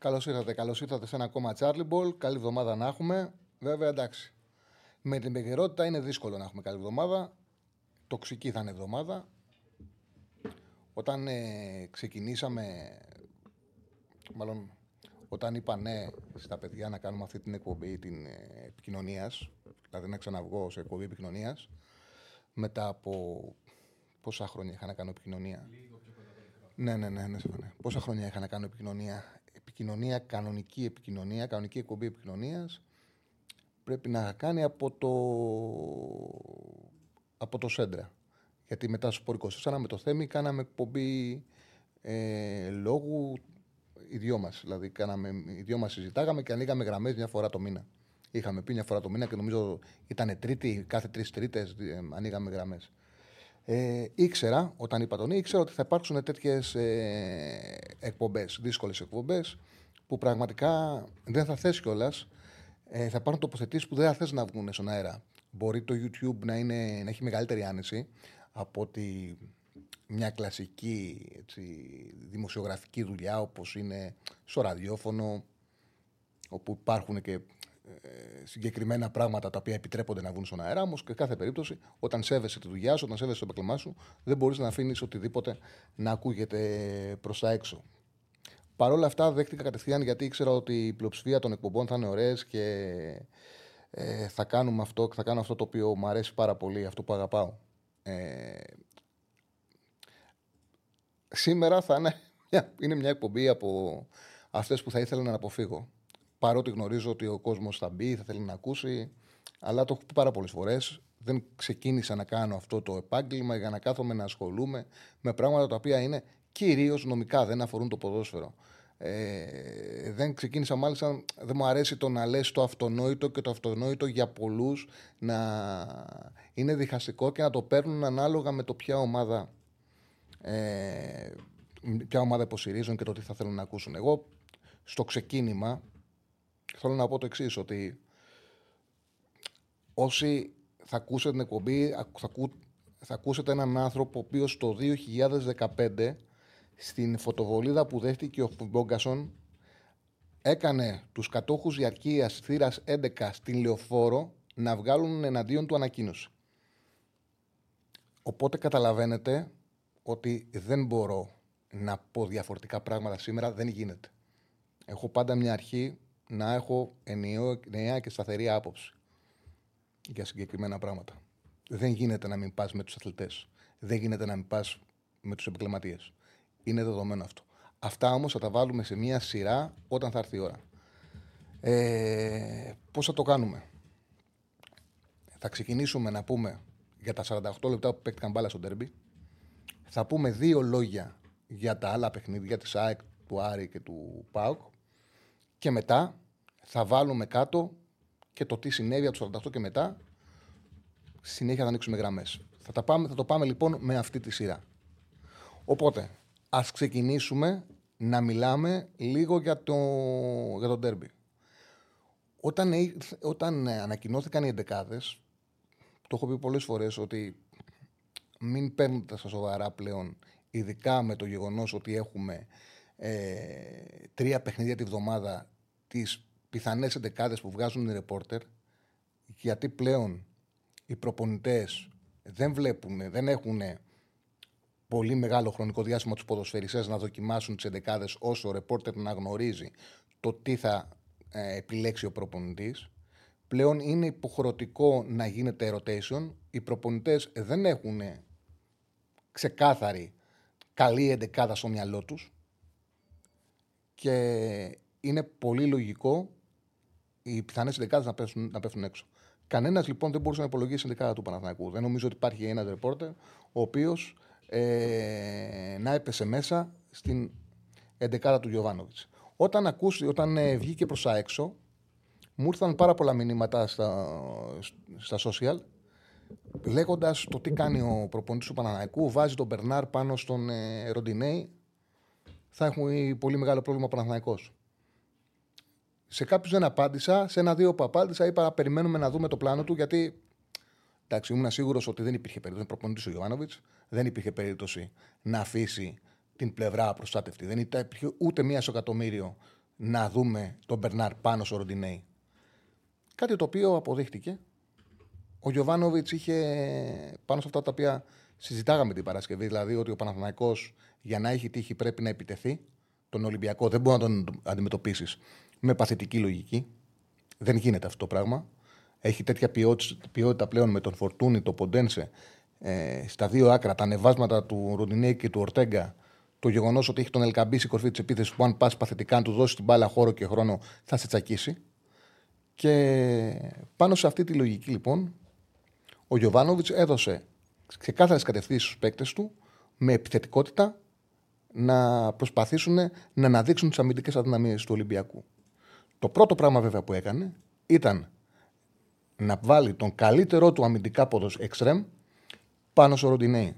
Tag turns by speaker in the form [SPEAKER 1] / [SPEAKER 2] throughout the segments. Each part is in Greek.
[SPEAKER 1] Καλώς ήρθατε, καλώς ήρθατε σε ένα ακόμα Charlie Ball. Καλή εβδομάδα να έχουμε. Βέβαια, εντάξει. Με την επικαιρότητα είναι δύσκολο να έχουμε καλή εβδομάδα. Τοξική θα είναι εβδομάδα. Όταν ε, ξεκινήσαμε, μάλλον όταν είπα ναι στα παιδιά να κάνουμε αυτή την εκπομπή την ε, επικοινωνίας, δηλαδή να ξαναβγώ σε εκπομπή επικοινωνίας, μετά από πόσα χρόνια είχα να κάνω επικοινωνία; Ναι, ναι, ναι, ναι, ναι. Πόσα χρόνια είχα να κάνω επικοινωνία; Επικοινωνία, κανονική επικοινωνία, κανονική εκπομπή επικοινωνίας πρέπει να κάνει από το, από το Σέντρα. Γιατί μετά στο 24 με το Θέμη κάναμε εκπομπή ε, λόγου οι δυο μας. Δηλαδή, κάναμε, οι δυο μας συζητάγαμε και ανοίγαμε γραμμές μια φορά το μήνα. Είχαμε πει μια φορά το μήνα και νομίζω ήταν τρίτη, κάθε τρεις τρίτες ε, ανοίγαμε γραμμές. Ε, ήξερα, όταν είπα τον ήξερα ότι θα υπάρξουν τέτοιες ε, εκπομπές, δύσκολες εκπομπές, που πραγματικά δεν θα θες κιόλας. Ε, θα πάρουν τοποθετήσεις που δεν θα θες να βγουν στον αέρα. Μπορεί το YouTube να, είναι, να έχει μεγαλύτερη άνεση από ότι μια κλασική έτσι, δημοσιογραφική δουλειά όπως είναι στο ραδιόφωνο όπου υπάρχουν και ε, συγκεκριμένα πράγματα τα οποία επιτρέπονται να βγουν στον αέρα. Όμως, σε κάθε περίπτωση, όταν σέβεσαι τη δουλειά σου, όταν σέβεσαι το επαγγελμά σου, δεν μπορείς να αφήνεις οτιδήποτε να ακούγεται προς τα έξω. Παρ' όλα αυτά, δέχτηκα κατευθείαν γιατί ήξερα ότι η πλειοψηφία των εκπομπών θα είναι ωραίες και ε, θα, κάνουμε αυτό, θα κάνω αυτό το οποίο μου αρέσει πάρα πολύ, αυτό που αγαπάω. Ε, σήμερα θα είναι μια, είναι μια εκπομπή από αυτές που θα ήθελα να αποφύγω παρότι γνωρίζω ότι ο κόσμος θα μπει, θα θέλει να ακούσει. Αλλά το έχω πει πάρα πολλές φορές. Δεν ξεκίνησα να κάνω αυτό το επάγγελμα για να κάθομαι να ασχολούμαι με πράγματα τα οποία είναι κυρίως νομικά, δεν αφορούν το ποδόσφαιρο. Ε, δεν ξεκίνησα μάλιστα, δεν μου αρέσει το να λες το αυτονόητο και το αυτονόητο για πολλούς να είναι διχαστικό και να το παίρνουν ανάλογα με το ποια ομάδα ε, ποια ομάδα υποστηρίζουν και το τι θα θέλουν να ακούσουν. Εγώ στο ξεκίνημα θέλω να πω το εξής, ότι όσοι θα ακούσετε την εκπομπή, θα, ακού, θα ακούσετε έναν άνθρωπο ο οποίος το 2015 στην φωτοβολίδα που δέχτηκε ο Μπόγκασον έκανε τους κατόχους διαρκείας θύρας 11 στην Λεωφόρο να βγάλουν εναντίον του ανακοίνωση. Οπότε καταλαβαίνετε ότι δεν μπορώ να πω διαφορετικά πράγματα σήμερα, δεν γίνεται. Έχω πάντα μια αρχή να έχω ενιαία και σταθερή άποψη για συγκεκριμένα πράγματα. Δεν γίνεται να μην πας με τους αθλητές. Δεν γίνεται να μην πας με τους επαγγελματίες. Είναι δεδομένο αυτό. Αυτά όμως θα τα βάλουμε σε μία σειρά όταν θα έρθει η ώρα. Ε, Πώς θα το κάνουμε, Θα ξεκινήσουμε να πούμε για τα 48 λεπτά που παίκτηκαν μπάλα στο τέρμπι. Θα πούμε δύο λόγια για τα άλλα παιχνίδια της ΑΕΚ, του Άρη και του ΠΑΟΚ. Και μετά θα βάλουμε κάτω και το τι συνέβη από το 48 και μετά. Συνέχεια θα ανοίξουμε γραμμές. Θα, θα το πάμε λοιπόν με αυτή τη σειρά. Οπότε, ας ξεκινήσουμε να μιλάμε λίγο για το, για το ντέρμπι. Όταν, όταν ανακοινώθηκαν οι εντεκάδες, το έχω πει πολλές φορές ότι μην παίρνετε στα σοβαρά πλέον, ειδικά με το γεγονός ότι έχουμε ε, τρία παιχνίδια τη βδομάδα της πιθανές εντεκάδες που βγάζουν οι ρεπόρτερ, γιατί πλέον οι προπονητές δεν βλέπουν, δεν έχουν πολύ μεγάλο χρονικό διάστημα τους ποδοσφαιριστές να δοκιμάσουν τις εντεκάδες όσο ο ρεπόρτερ να γνωρίζει το τι θα ε, επιλέξει ο προπονητής. Πλέον είναι υποχρεωτικό να γίνεται rotation. Οι προπονητές δεν έχουν ξεκάθαρη καλή εντεκάδα στο μυαλό τους. Και είναι πολύ λογικό οι πιθανές δεκάδε να, πέφτουν, να πέφτουν έξω. Κανένας λοιπόν δεν μπορούσε να υπολογίσει την δεκάδα του Παναθηναϊκού. Δεν νομίζω ότι υπάρχει ένας ρεπόρτερ ο οποίος ε, να έπεσε μέσα στην εντεκάρα του Γιωβάνοβιτς. Όταν, ακούσει, όταν ε, βγήκε προς τα έξω, μου ήρθαν πάρα πολλά μηνύματα στα, στα social λέγοντας το τι κάνει ο προπονητής του Παναναϊκού, βάζει τον Μπερνάρ πάνω στον ε, Ροντινέη, θα έχουμε πολύ μεγάλο πρόβλημα ο Παναναϊκό. Σε κάποιους δεν απάντησα, σε ένα-δύο που απάντησα, είπα περιμένουμε να δούμε το πλάνο του γιατί. Εντάξει, ήμουν σίγουρος ότι δεν υπήρχε περίπτωση. Προπονητής ο Ιωάννοβιτς, δεν υπήρχε περίπτωση να αφήσει την πλευρά προστάτευτη. Δεν υπήρχε ούτε μία στο εκατομμύριο να δούμε τον Μπερνάρ πάνω στο Ροντινέη. Κάτι το οποίο αποδείχτηκε. Ο Γιωβάνοβιτς είχε πάνω σε αυτά τα οποία συζητάγαμε την Παρασκευή, δηλαδή ότι ο Παναθηναϊκός για να έχει τύχη πρέπει να επιτεθεί. Τον Ολυμπιακό δεν μπορεί να τον αντιμετωπίσεις με παθητική λογική. Δεν γίνεται αυτό το πράγμα. Έχει τέτοια ποιότητα πλέον με τον Φορτούνη, το Ποντένσε, ε, στα δύο άκρα, τα ανεβάσματα του Ροντινέη και του Ορτέγκα, το γεγονός ότι έχει τον Ελκαμπή στη κορφή της επίθεσης που αν πα παθητικά, αν του δώσει την μπάλα χώρο και χρόνο, θα σε τσακίσει. Και πάνω σε αυτή τη λογική, λοιπόν, ο Γιωβάνοβιτς έδωσε ξεκάθαρε κατευθύνσεις στους παίκτες του με επιθετικότητα να προσπαθήσουν να αναδείξουν τις αμυντικές αδυναμίες του Ολυμπιακού. Το πρώτο πράγμα βέβαια που έκανε ήταν να βάλει τον καλύτερό του αμυντικά πόδο εξτρεμ πάνω στο Ροντινέι.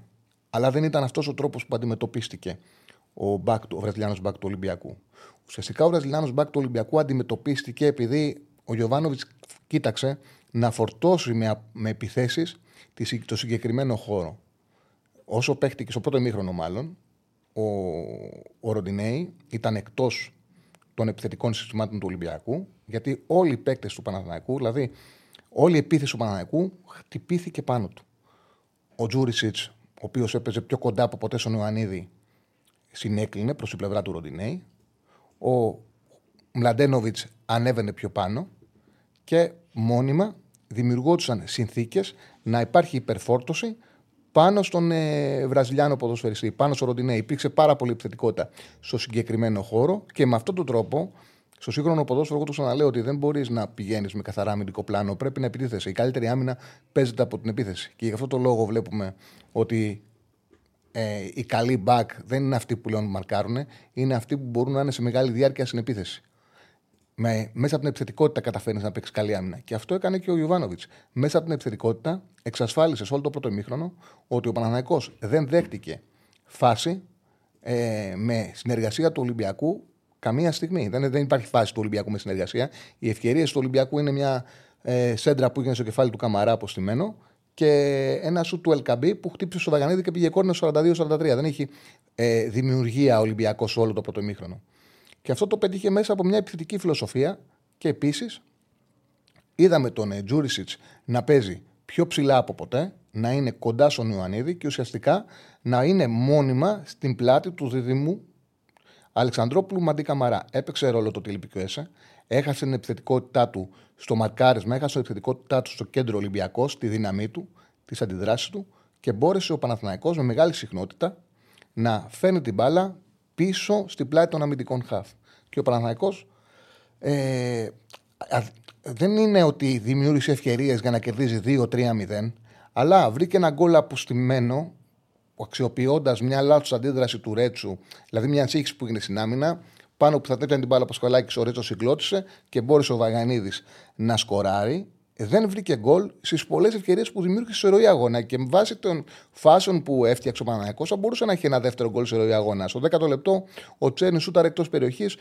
[SPEAKER 1] Αλλά δεν ήταν αυτός ο τρόπος που αντιμετωπίστηκε ο, back, ο Βραζιλιάνος μπακ του Ολυμπιακού. Ουσιαστικά ο Βραζιλιάνος μπακ του Ολυμπιακού αντιμετωπίστηκε επειδή ο Γιωβάνοβιτς κοίταξε να φορτώσει με, με επιθέσεις το συγκεκριμένο χώρο. Όσο παίχτηκε στο πρώτο ημίχρονο, μάλλον, ο, ο Ροντινέη ήταν εκτός των επιθετικών συστημάτων του Ολυμπιακού, γιατί όλοι οι παίκτες του Παναθηναϊκού, δηλαδή όλη η επίθεση του Παναθηναϊκού, χτυπήθηκε πάνω του. Ο Τζούρισιτς, ο οποίος έπαιζε πιο κοντά από ποτέ στον Ιωαννίδη, συνέκλεινε προς την πλευρά του Ροντινέη. Ο Μλαντένοβιτς ανέβαινε πιο πάνω και μόνιμα δημιουργόντουσαν συνθήκες να υπάρχει υπερφόρτωση πάνω στον ε, Βραζιλιάνο ποδοσφαιριστή, πάνω στο Ροντινέ. Υπήρξε πάρα πολύ επιθετικότητα στο συγκεκριμένο χώρο και με αυτόν τον τρόπο, στο σύγχρονο ποδόσφαιρο, εγώ το ξαναλέω ότι δεν μπορείς να πηγαίνεις με καθαρά αμυντικό πλάνο. Πρέπει να επιτίθεσαι. Η καλύτερη άμυνα παίζεται από την επίθεση. Και γι' αυτό το λόγο βλέπουμε ότι ε, οι καλοί back δεν είναι αυτοί που πλέον μαρκάρουν, είναι αυτοί που μπορούν να είναι σε μεγάλη διάρκεια στην επίθεση με, μέσα από την επιθετικότητα καταφέρνεις να παίξεις καλή άμυνα. Και αυτό έκανε και ο Ιωβάνοβιτς. Μέσα από την επιθετικότητα εξασφάλισες σε όλο το πρώτο ημίχρονο ότι ο Παναναναϊκό δεν δέχτηκε φάση ε, με συνεργασία του Ολυμπιακού καμία στιγμή. Δεν, δεν υπάρχει φάση του Ολυμπιακού με συνεργασία. Οι ευκαιρίες του Ολυμπιακού είναι μια ε, σέντρα που έγινε στο κεφάλι του Καμαρά αποστημένο και ένα σου του Ελκαμπή που χτύπησε στο Βαγανίδη και πήγε κόρνο 42-43. Δεν έχει ε, δημιουργία Ολυμπιακός όλο το πρώτο ημίχρονο. Και αυτό το πετύχε μέσα από μια επιθετική φιλοσοφία. Και επίσης είδαμε τον ε, Τζούρισιτς να παίζει πιο ψηλά από ποτέ, να είναι κοντά στον Ιωαννίδη και ουσιαστικά να είναι μόνιμα στην πλάτη του διδυμού. Αλεξανδρόπουλου Μαντί Καμαρά. Έπαιξε ρόλο το τηλεπικιό ΕΣΕ, έχασε την επιθετικότητά του στο μαρκάρισμα, έχασε την επιθετικότητά του στο κέντρο Ολυμπιακό, τη δύναμή του, τις αντιδράσεις του και μπόρεσε ο Παναθηναϊκός με μεγάλη συχνότητα να φέρνει την μπάλα πίσω στην πλάτη των αμυντικών χαφ. Και ο Παναθηναϊκός ε, δεν είναι ότι δημιούργησε ευκαιρίες για να κερδίζει 2-3-0, αλλά βρήκε ένα γκολ αποστημένο, αξιοποιώντας μια λάθος αντίδραση του Ρέτσου, δηλαδή μια σύγχυση που έγινε στην άμυνα, πάνω που θα τέτοια την μπάλα Πασχολάκη, ο Ρέτσος συγκλώτησε και μπόρεσε ο Βαγανίδης να σκοράρει δεν βρήκε γκολ στις πολλές ευκαιρίες που δημιούργησε σε ροή αγώνα. Και με βάση των φάσεων που έφτιαξε ο Παναναναϊκό, θα μπορούσε να έχει ένα δεύτερο γκολ σε ροή αγώνα. Στο 10ο λεπτό, ο Τσέρνη σούταρε εκτός περιοχής,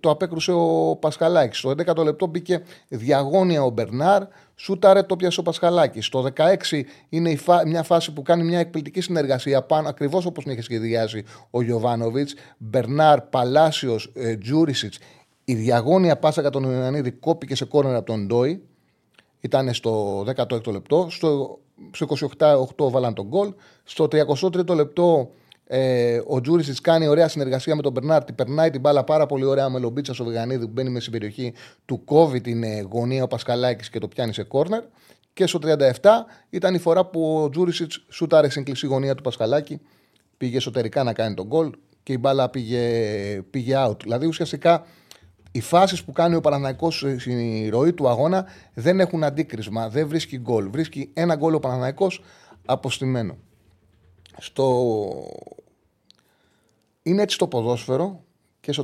[SPEAKER 1] το απέκρουσε ο Πασχαλάκης. Στο 11ο λεπτό μπήκε διαγώνια ο Μπερνάρ, σούταρε το πιασε ο Πασχαλάκης. Στο 16 είναι μια φάση που κάνει μια εκπληκτική συνεργασία πάνω, ακριβώς όπως την είχε σχεδιάσει ο Γιωβάνοβιτς. Μπερνάρ, Παλάσιος, ε, Τζούρισιτς. Η διαγώνια πάσα κατά τον Ιωαννίδη κόπηκε σε κόρνερ από τον Ντόι ήταν στο 16ο λεπτό. Στο, στο 28 βάλαν τον γκολ. Στο 33ο λεπτό ε, ο Τζούρισιτς κάνει ωραία συνεργασία με τον Μπερνάρ. περνάει την μπάλα πάρα πολύ ωραία με λομπίτσα στο Βεγανίδη που μπαίνει με στην περιοχή του. Κόβει την ε, γωνία ο Πασκαλάκη και το πιάνει σε κόρνερ. Και στο 37 ήταν η φορά που ο Τζούρισιτς σούταρε στην κλεισή γωνία του Πασχαλάκη. Πήγε εσωτερικά να κάνει τον γκολ και η μπάλα πήγε, πήγε out. Δηλαδή ουσιαστικά οι φάσεις που κάνει ο Παναναναϊκό στην ροή του αγώνα δεν έχουν αντίκρισμα, δεν βρίσκει γκολ. Βρίσκει ένα γκολ ο Παναναναϊκό αποστημένο. Στο... Είναι έτσι το ποδόσφαιρο και στο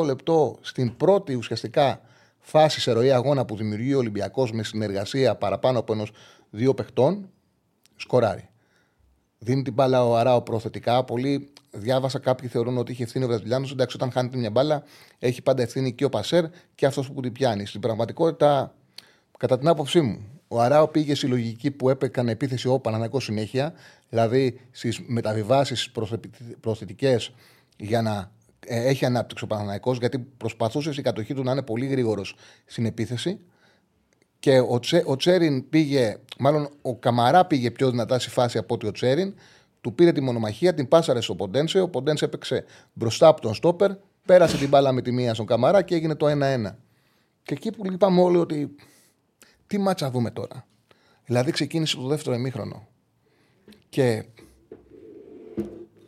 [SPEAKER 1] 48 λεπτό, στην πρώτη ουσιαστικά φάση σε ροή αγώνα που δημιουργεί ο Ολυμπιακός με συνεργασία παραπάνω από ενός δύο παιχτών, σκοράρει. Δίνει την μπάλα ο Αράο προθετικά. Πολλοί διάβασα κάποιοι θεωρούν ότι είχε ευθύνη ο Βραζιλιάνος. Εντάξει, όταν χάνεται μια μπάλα, έχει πάντα ευθύνη και ο Πασέρ και αυτός που την πιάνει. Στην πραγματικότητα, κατά την άποψή μου, ο Αράο πήγε στη λογική που έπεκαν επίθεση ο Παναναναϊκό συνέχεια, δηλαδή στις μεταβιβάσεις προθετικές για να ε, έχει ανάπτυξη ο Παναναναϊκό, γιατί προσπαθούσε η κατοχή του να είναι πολύ γρήγορος στην επίθεση. Και ο, Τσε, ο Τσέριν πήγε, μάλλον ο Καμαρά πήγε πιο δυνατά στη φάση από ότι ο Τσέριν. Του πήρε τη μονομαχία, την πάσαρε στο Ποντένσε. Ο Ποντένσε έπαιξε μπροστά από τον Στόπερ, πέρασε την μπάλα με τη μία στον Καμαρά και έγινε το 1-1. Και εκεί που είπαμε όλοι ότι τι μάτσα δούμε τώρα. Δηλαδή ξεκίνησε το δεύτερο ημίχρονο. Και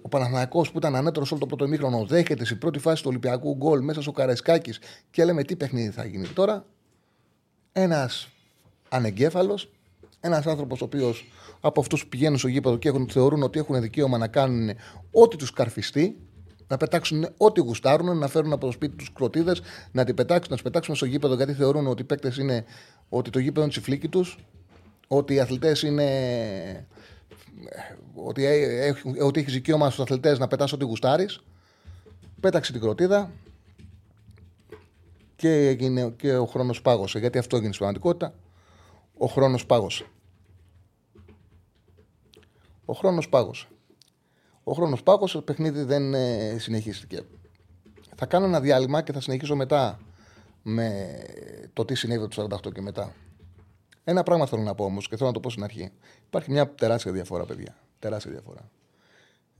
[SPEAKER 1] ο Παναθυνακό που ήταν ανέτερος όλο το πρώτο ημίχρονο δέχεται στην πρώτη φάση του Ολυμπιακού γκολ μέσα στο Καραϊσκάκης και λέμε τι παιχνίδι θα γίνει τώρα. Ένας ανεγκέφαλος, ένας άνθρωπος ο οποίος από αυτούς που πηγαίνουν στο γήπεδο και έχουν, θεωρούν ότι έχουν δικαίωμα να κάνουν ό,τι τους καρφιστεί, να πετάξουν ό,τι γουστάρουν, να φέρουν από το σπίτι τους κροτίδες, να την πετάξουν, να τις πετάξουν στο γήπεδο γιατί θεωρούν ότι οι παίκτες είναι, ότι το γήπεδο είναι τσιφλίκι τους, ότι οι αθλητές είναι. Ότι, ότι έχεις δικαίωμα στους αθλητές να πετάς ό,τι γουστάρεις. Πέταξε την κροτίδα και, έγινε, και ο χρόνος πάγωσε. Γιατί αυτό έγινε στην πραγματικότητα. Ο χρόνος πάγωσε. Ο χρόνος πάγωσε. Ο χρόνος πάγωσε, το παιχνίδι δεν ε, συνεχίστηκε. Θα κάνω ένα διάλειμμα και θα συνεχίσω μετά με το τι συνέβη το 48 και μετά. Ένα πράγμα θέλω να πω όμως και θέλω να το πω στην αρχή. Υπάρχει μια τεράστια διαφορά, παιδιά. Τεράστια διαφορά.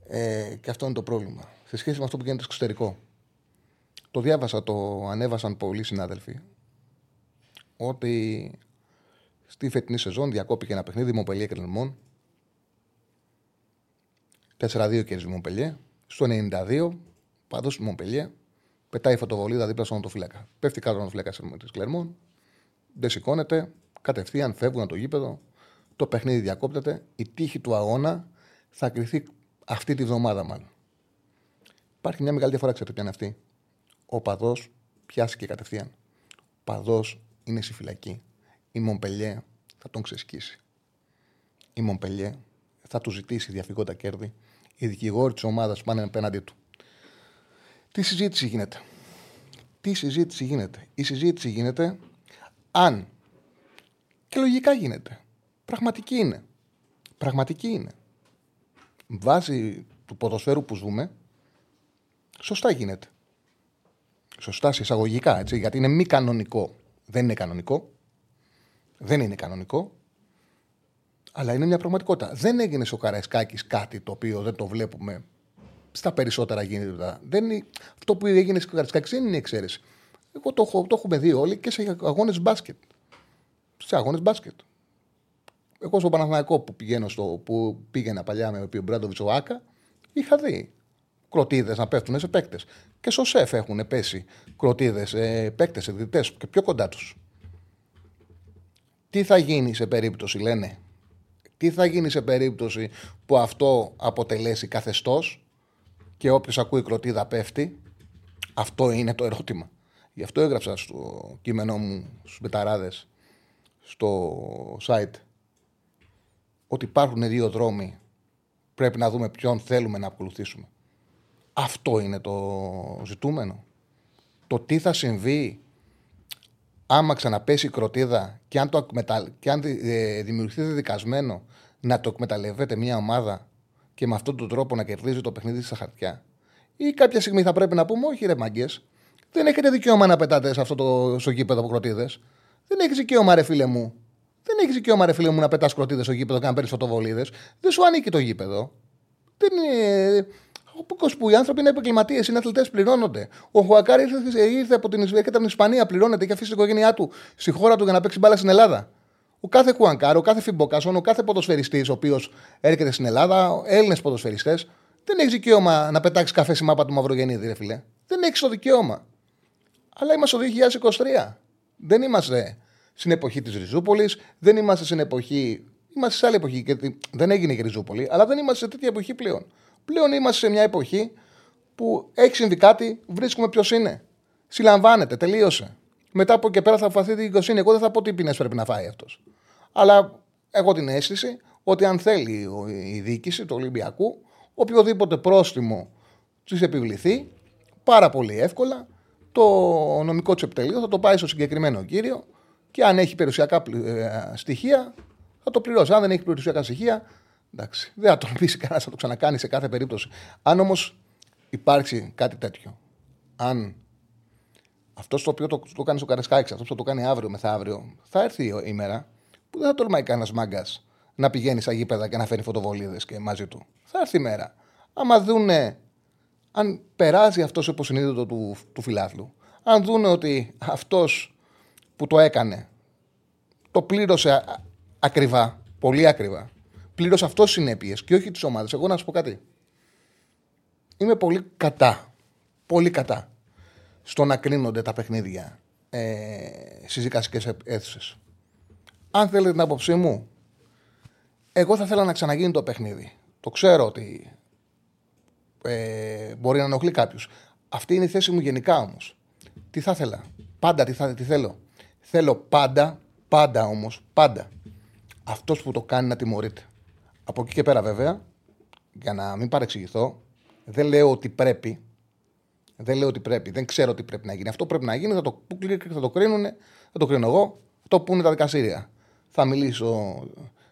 [SPEAKER 1] Ε, και αυτό είναι το πρόβλημα. Σε σχέση με αυτό που γίνεται στο εξωτερικό. Το διάβασα, το ανέβασαν πολλοί συνάδελφοι. Ότι στη φετινή σεζόν διακόπηκε ένα παιχνίδι Μοπελία και Λεμόν 4-2 κέρδισε Μομπελιέ. Στο 92, παντό στη Μομπελιέ, πετάει φωτοβολίδα δίπλα στον οτοφύλακα. Πέφτει κάτω ο οτοφύλακα της Κλερμόν, δεν σηκώνεται, κατευθείαν φεύγουν από το γήπεδο, το παιχνίδι διακόπτεται. Η τύχη του αγώνα θα κρυθεί αυτή τη βδομάδα, μάλλον. Υπάρχει μια μεγάλη διαφορά, ξέρετε ποια είναι αυτή. Ο παδός πιάστηκε κατευθείαν. Ο παδός είναι στη φυλακή. Η Μομπελιέ θα τον ξεσκίσει. Η Μομπελιέ θα του ζητήσει διαφυγόντα κέρδη οι δικηγόροι της ομάδας πάνε απέναντί του. Τι συζήτηση γίνεται; Τι συζήτηση γίνεται; Η συζήτηση γίνεται αν. Και λογικά γίνεται. Πραγματική είναι. Πραγματική είναι. Βάσει του ποδοσφαίρου που ζούμε, σωστά γίνεται. Σωστά σε εισαγωγικά, έτσι, γιατί είναι μη κανονικό. Δεν είναι κανονικό. Δεν είναι κανονικό. Αλλά είναι μια πραγματικότητα. Δεν έγινε στο Καραϊσκάκης κάτι το οποίο δεν το βλέπουμε στα περισσότερα γίνεται. Δεν είναι... Αυτό που έγινε στο Καραϊσκάκης δεν είναι εξαίρεση. Εγώ το, έχω, το έχουμε δει όλοι και σε αγώνες μπάσκετ. Σε αγώνες μπάσκετ. Εγώ στο Παναθηναϊκό που, πηγαίνω στο, που πήγαινα παλιά με ο Μπράντοβιτς ο Άκα, είχα δει κροτίδες να πέφτουν σε παίκτες. Και στο σεφ έχουν πέσει κροτίδες, ε, παίκτες, εκδητέ και πιο κοντά τους. Τι θα γίνει σε περίπτωση, λένε, τι θα γίνει σε περίπτωση που αυτό αποτελέσει καθεστώς και όποιος ακούει κροτίδα πέφτει; Αυτό είναι το ερώτημα. Γι' αυτό έγραψα στο κείμενό μου στους μπεταράδες στο site ότι υπάρχουν δύο δρόμοι. Πρέπει να δούμε ποιον θέλουμε να ακολουθήσουμε. Αυτό είναι το ζητούμενο. Το τι θα συμβεί άμα ξαναπέσει η κροτίδα και αν, το και αν ε, δημιουργηθεί δικασμένο να το εκμεταλλεύεται μια ομάδα και με αυτόν τον τρόπο να κερδίζει το παιχνίδι στα χαρτιά. Ή κάποια στιγμή θα πρέπει να πούμε, Όχι, ρε μαγκέ, δεν έχετε δικαίωμα να πετάτε σε αυτό το στο γήπεδο από κροτίδες. Δεν έχεις δικαίωμα, ρε φίλε μου. Δεν έχεις δικαίωμα, ρε φίλε μου, να πετάς κροτίδες στο γήπεδο και να παίρνεις φωτοβολίδες. Δεν σου ανήκει το γήπεδο. Δεν είναι. Που οι άνθρωποι είναι επαγγελματίες, είναι αθλητές, πληρώνονται. Ο Χουακάρη ήρθε, ήρθε από την, από την Ισπανία, πληρώνεται και αφήσει την οικογένειά του στη χώρα του για να παίξει μπάλα στην Ελλάδα. Ο κάθε Χουανκάρ, ο κάθε Φιμποκάσον, ο κάθε ποδοσφαιριστής ο οποίος έρχεται στην Ελλάδα, Έλληνες ποδοσφαιριστές, δεν έχει δικαίωμα να πετάξει καφέ στη μάπα του Μαυρογεννίδη, ρε φιλέ. Δεν έχεις το δικαίωμα. Αλλά είμαστε το 2023. Δεν είμαστε στην εποχή της Ριζούπολης, δεν είμαστε στην εποχή. Είμαστε σε άλλη εποχή. δεν έγινε η Ριζούπολη, αλλά δεν είμαστε σε τέτοια εποχή πλέον. Πλέον είμαστε σε μια εποχή που έχει συμβεί κάτι, βρίσκουμε ποιος είναι. Συλλαμβάνεται, τελείωσε. Μετά από εκεί πέρα θα αποφαθεί την δικαιοσύνη. Εγώ δεν θα πω τι ποινέ πρέπει να φάει αυτός. Αλλά έχω την αίσθηση ότι αν θέλει η διοίκηση του Ολυμπιακού, οποιοδήποτε πρόστιμο της επιβληθεί, πάρα πολύ εύκολα το νομικό του επιτελείο θα το πάει στο συγκεκριμένο κύριο και αν έχει περιουσιακά ε, στοιχεία θα το πληρώσει. Αν δεν έχει περιουσιακά στοιχεία, εντάξει, δεν θα τολμήσει κανένας να το ξανακάνεις σε κάθε περίπτωση. Αν όμως υπάρξει κάτι τέτοιο, αν αυτός το οποίο το, το κάνει στο Καρεσκάκης, αυτός που το κάνει αύριο μεθαύριο, θα έρθει η μέρα που δεν θα τολμάει κανένας μάγκας να πηγαίνει στα γήπεδα και να φέρει φωτοβολίδες και μαζί του. Θα έρθει η μέρα. Άμα δούνε, αν περάσει αυτός το υποσυνείδητο του, του φιλάθλου, αν δούνε ότι αυτός που το έκανε το πλήρωσε ακριβά, πολύ ακριβά, πλήρωσε αυτός συνέπειες και όχι τις ομάδες. Εγώ να σου πω κάτι. Είμαι πολύ κατά. Πολύ κατά στο να κρίνονται τα παιχνίδια ε, στι δικαστικέ αίθουσες. Αν θέλετε την άποψή μου, εγώ θα ήθελα να ξαναγίνει το παιχνίδι. Το ξέρω ότι ε, μπορεί να ενοχλεί κάποιους. Αυτή είναι η θέση μου γενικά όμως. Τι θα ήθελα; Πάντα τι, θα, τι θέλω. Θέλω πάντα, πάντα όμως, πάντα αυτός που το κάνει να τιμωρείται. Από εκεί και πέρα, βέβαια, για να μην παρεξηγηθώ, δεν λέω ότι πρέπει. Δεν λέω ότι πρέπει. Δεν ξέρω τι πρέπει να γίνει. Αυτό πρέπει να γίνει. Θα το, θα το κρίνουν. Θα το κρίνω εγώ. Το πούνε τα δικαστήρια. Θα μιλήσω,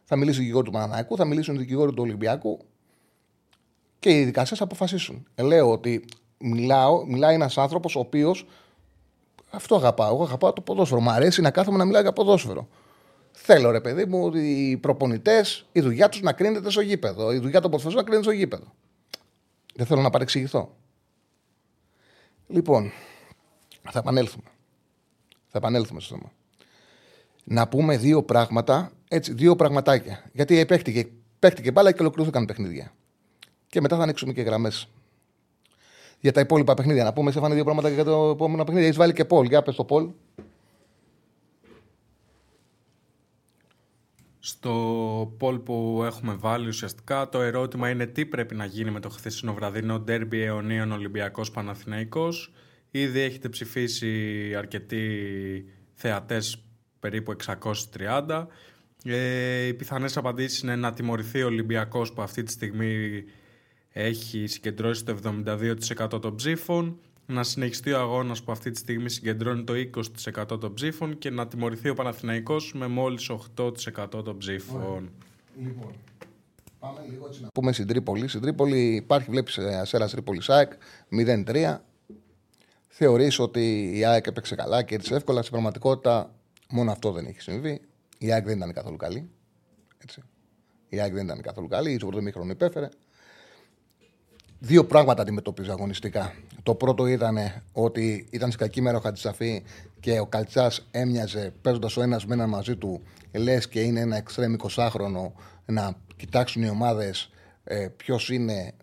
[SPEAKER 1] θα μιλήσει ο δικηγόρος του Παναναϊκού, θα μιλήσουν οι δικηγόροι του Ολυμπιακού και οι δικαστές θα αποφασίσουν. Ε, λέω ότι μιλάω, μιλάει ένας άνθρωπος ο οποίος. Αυτό αγαπάω. Εγώ αγαπάω το ποδόσφαιρο. Μου αρέσει να κάθομαι να μιλάω για ποδόσφαιρο. Θέλω ρε παιδί μου οι προπονητές, η δουλειά τους να κρίνεται στο γήπεδο. Η δουλειά των ποδοσφαίρων να κρίνεται στο γήπεδο. Δεν θέλω να παρεξηγηθώ. Λοιπόν, θα επανέλθουμε. Θα επανέλθουμε στο θέμα. Να πούμε δύο πράγματα, έτσι, δύο πραγματάκια. Γιατί παίχτηκε, παίχτηκε μπάλα και ολοκληρώθηκαν παιχνίδια. Και μετά θα ανοίξουμε και γραμμές. Για τα υπόλοιπα παιχνίδια. Να πούμε, σε δύο πράγματα για το επόμενο παιχνίδι. Έχεις βάλει και Πολ. Για πες το Πολ.
[SPEAKER 2] Στο πόλ που έχουμε βάλει ουσιαστικά το ερώτημα είναι τι πρέπει να γίνει με το χθεσινό βραδινό ντέρμπι αιωνίων Ολυμπιακός Παναθηναϊκός. Ήδη έχετε ψηφίσει αρκετοί θεατές, περίπου 630. Ε, οι πιθανές απαντήσεις είναι να τιμωρηθεί ο Ολυμπιακός που αυτή τη στιγμή έχει συγκεντρώσει το 72% των ψήφων να συνεχιστεί ο αγώνας που αυτή τη στιγμή συγκεντρώνει το 20% των ψήφων και να τιμωρηθεί ο Παναθηναϊκός με μόλις 8% των ψήφων.
[SPEAKER 1] Λοιπόν, πάμε λίγο έτσι να πούμε στην Τρίπολη. Στην Τρίπολη υπάρχει, βλέπεις, ε, Ασέρας Τρίπολη ΑΕΚ 0-3. Θεωρείς ότι η ΑΕΚ έπαιξε καλά και έτσι εύκολα. Στην πραγματικότητα μόνο αυτό δεν έχει συμβεί. Η ΑΕΚ δεν ήταν καθόλου καλή. Έτσι. Η ΑΕΚ δεν ήταν καθόλου καλή. Στο πρώτο μήχρονο υπέφερε δύο πράγματα αντιμετώπιζε αγωνιστικά. Το πρώτο ήταν ότι ήταν σε κακή μέρα ο Χατζησαφή και ο Καλτσάς έμοιαζε παίζοντας ο ένας με ένα μαζί του, λες και είναι ένα εξτρέμ 20χρονο, να κοιτάξουν οι ομάδες ε, ποιος είναι,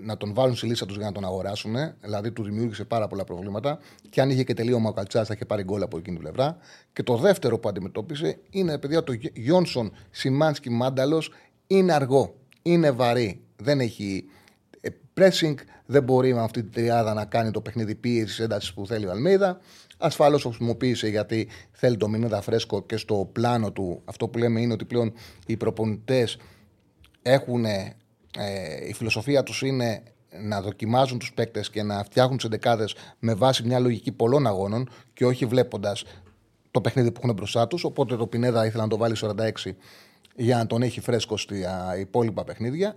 [SPEAKER 1] να τον βάλουν στη λίστα τους για να τον αγοράσουν. Δηλαδή του δημιούργησε πάρα πολλά προβλήματα. Και αν είχε και τελείωμα ο Καλτσάς, θα είχε πάρει γκολ από εκείνη την πλευρά. Και το δεύτερο που αντιμετώπισε είναι, παιδιά, το Γιόνσον Σιμάνσκι Μάνταλος είναι αργό, είναι βαρύ. Δεν έχει pressing, δεν μπορεί με αυτή την τριάδα να κάνει το παιχνίδι πίεσης έντασης που θέλει ο Αλμίδα. Ασφαλώς το χρησιμοποίησε γιατί θέλει το Μινέδα φρέσκο και στο πλάνο του. Αυτό που λέμε είναι ότι πλέον οι προπονητές έχουν. Ε, η φιλοσοφία τους είναι να δοκιμάζουν τους παίκτες και να φτιάχνουν τις εντεκάδες με βάση μια λογική πολλών αγώνων και όχι βλέποντας το παιχνίδι που έχουν μπροστά τους. Οπότε το Πινέδα ήθελε να το βάλει 46 για να τον έχει φρέσκο στα υπόλοιπα παιχνίδια.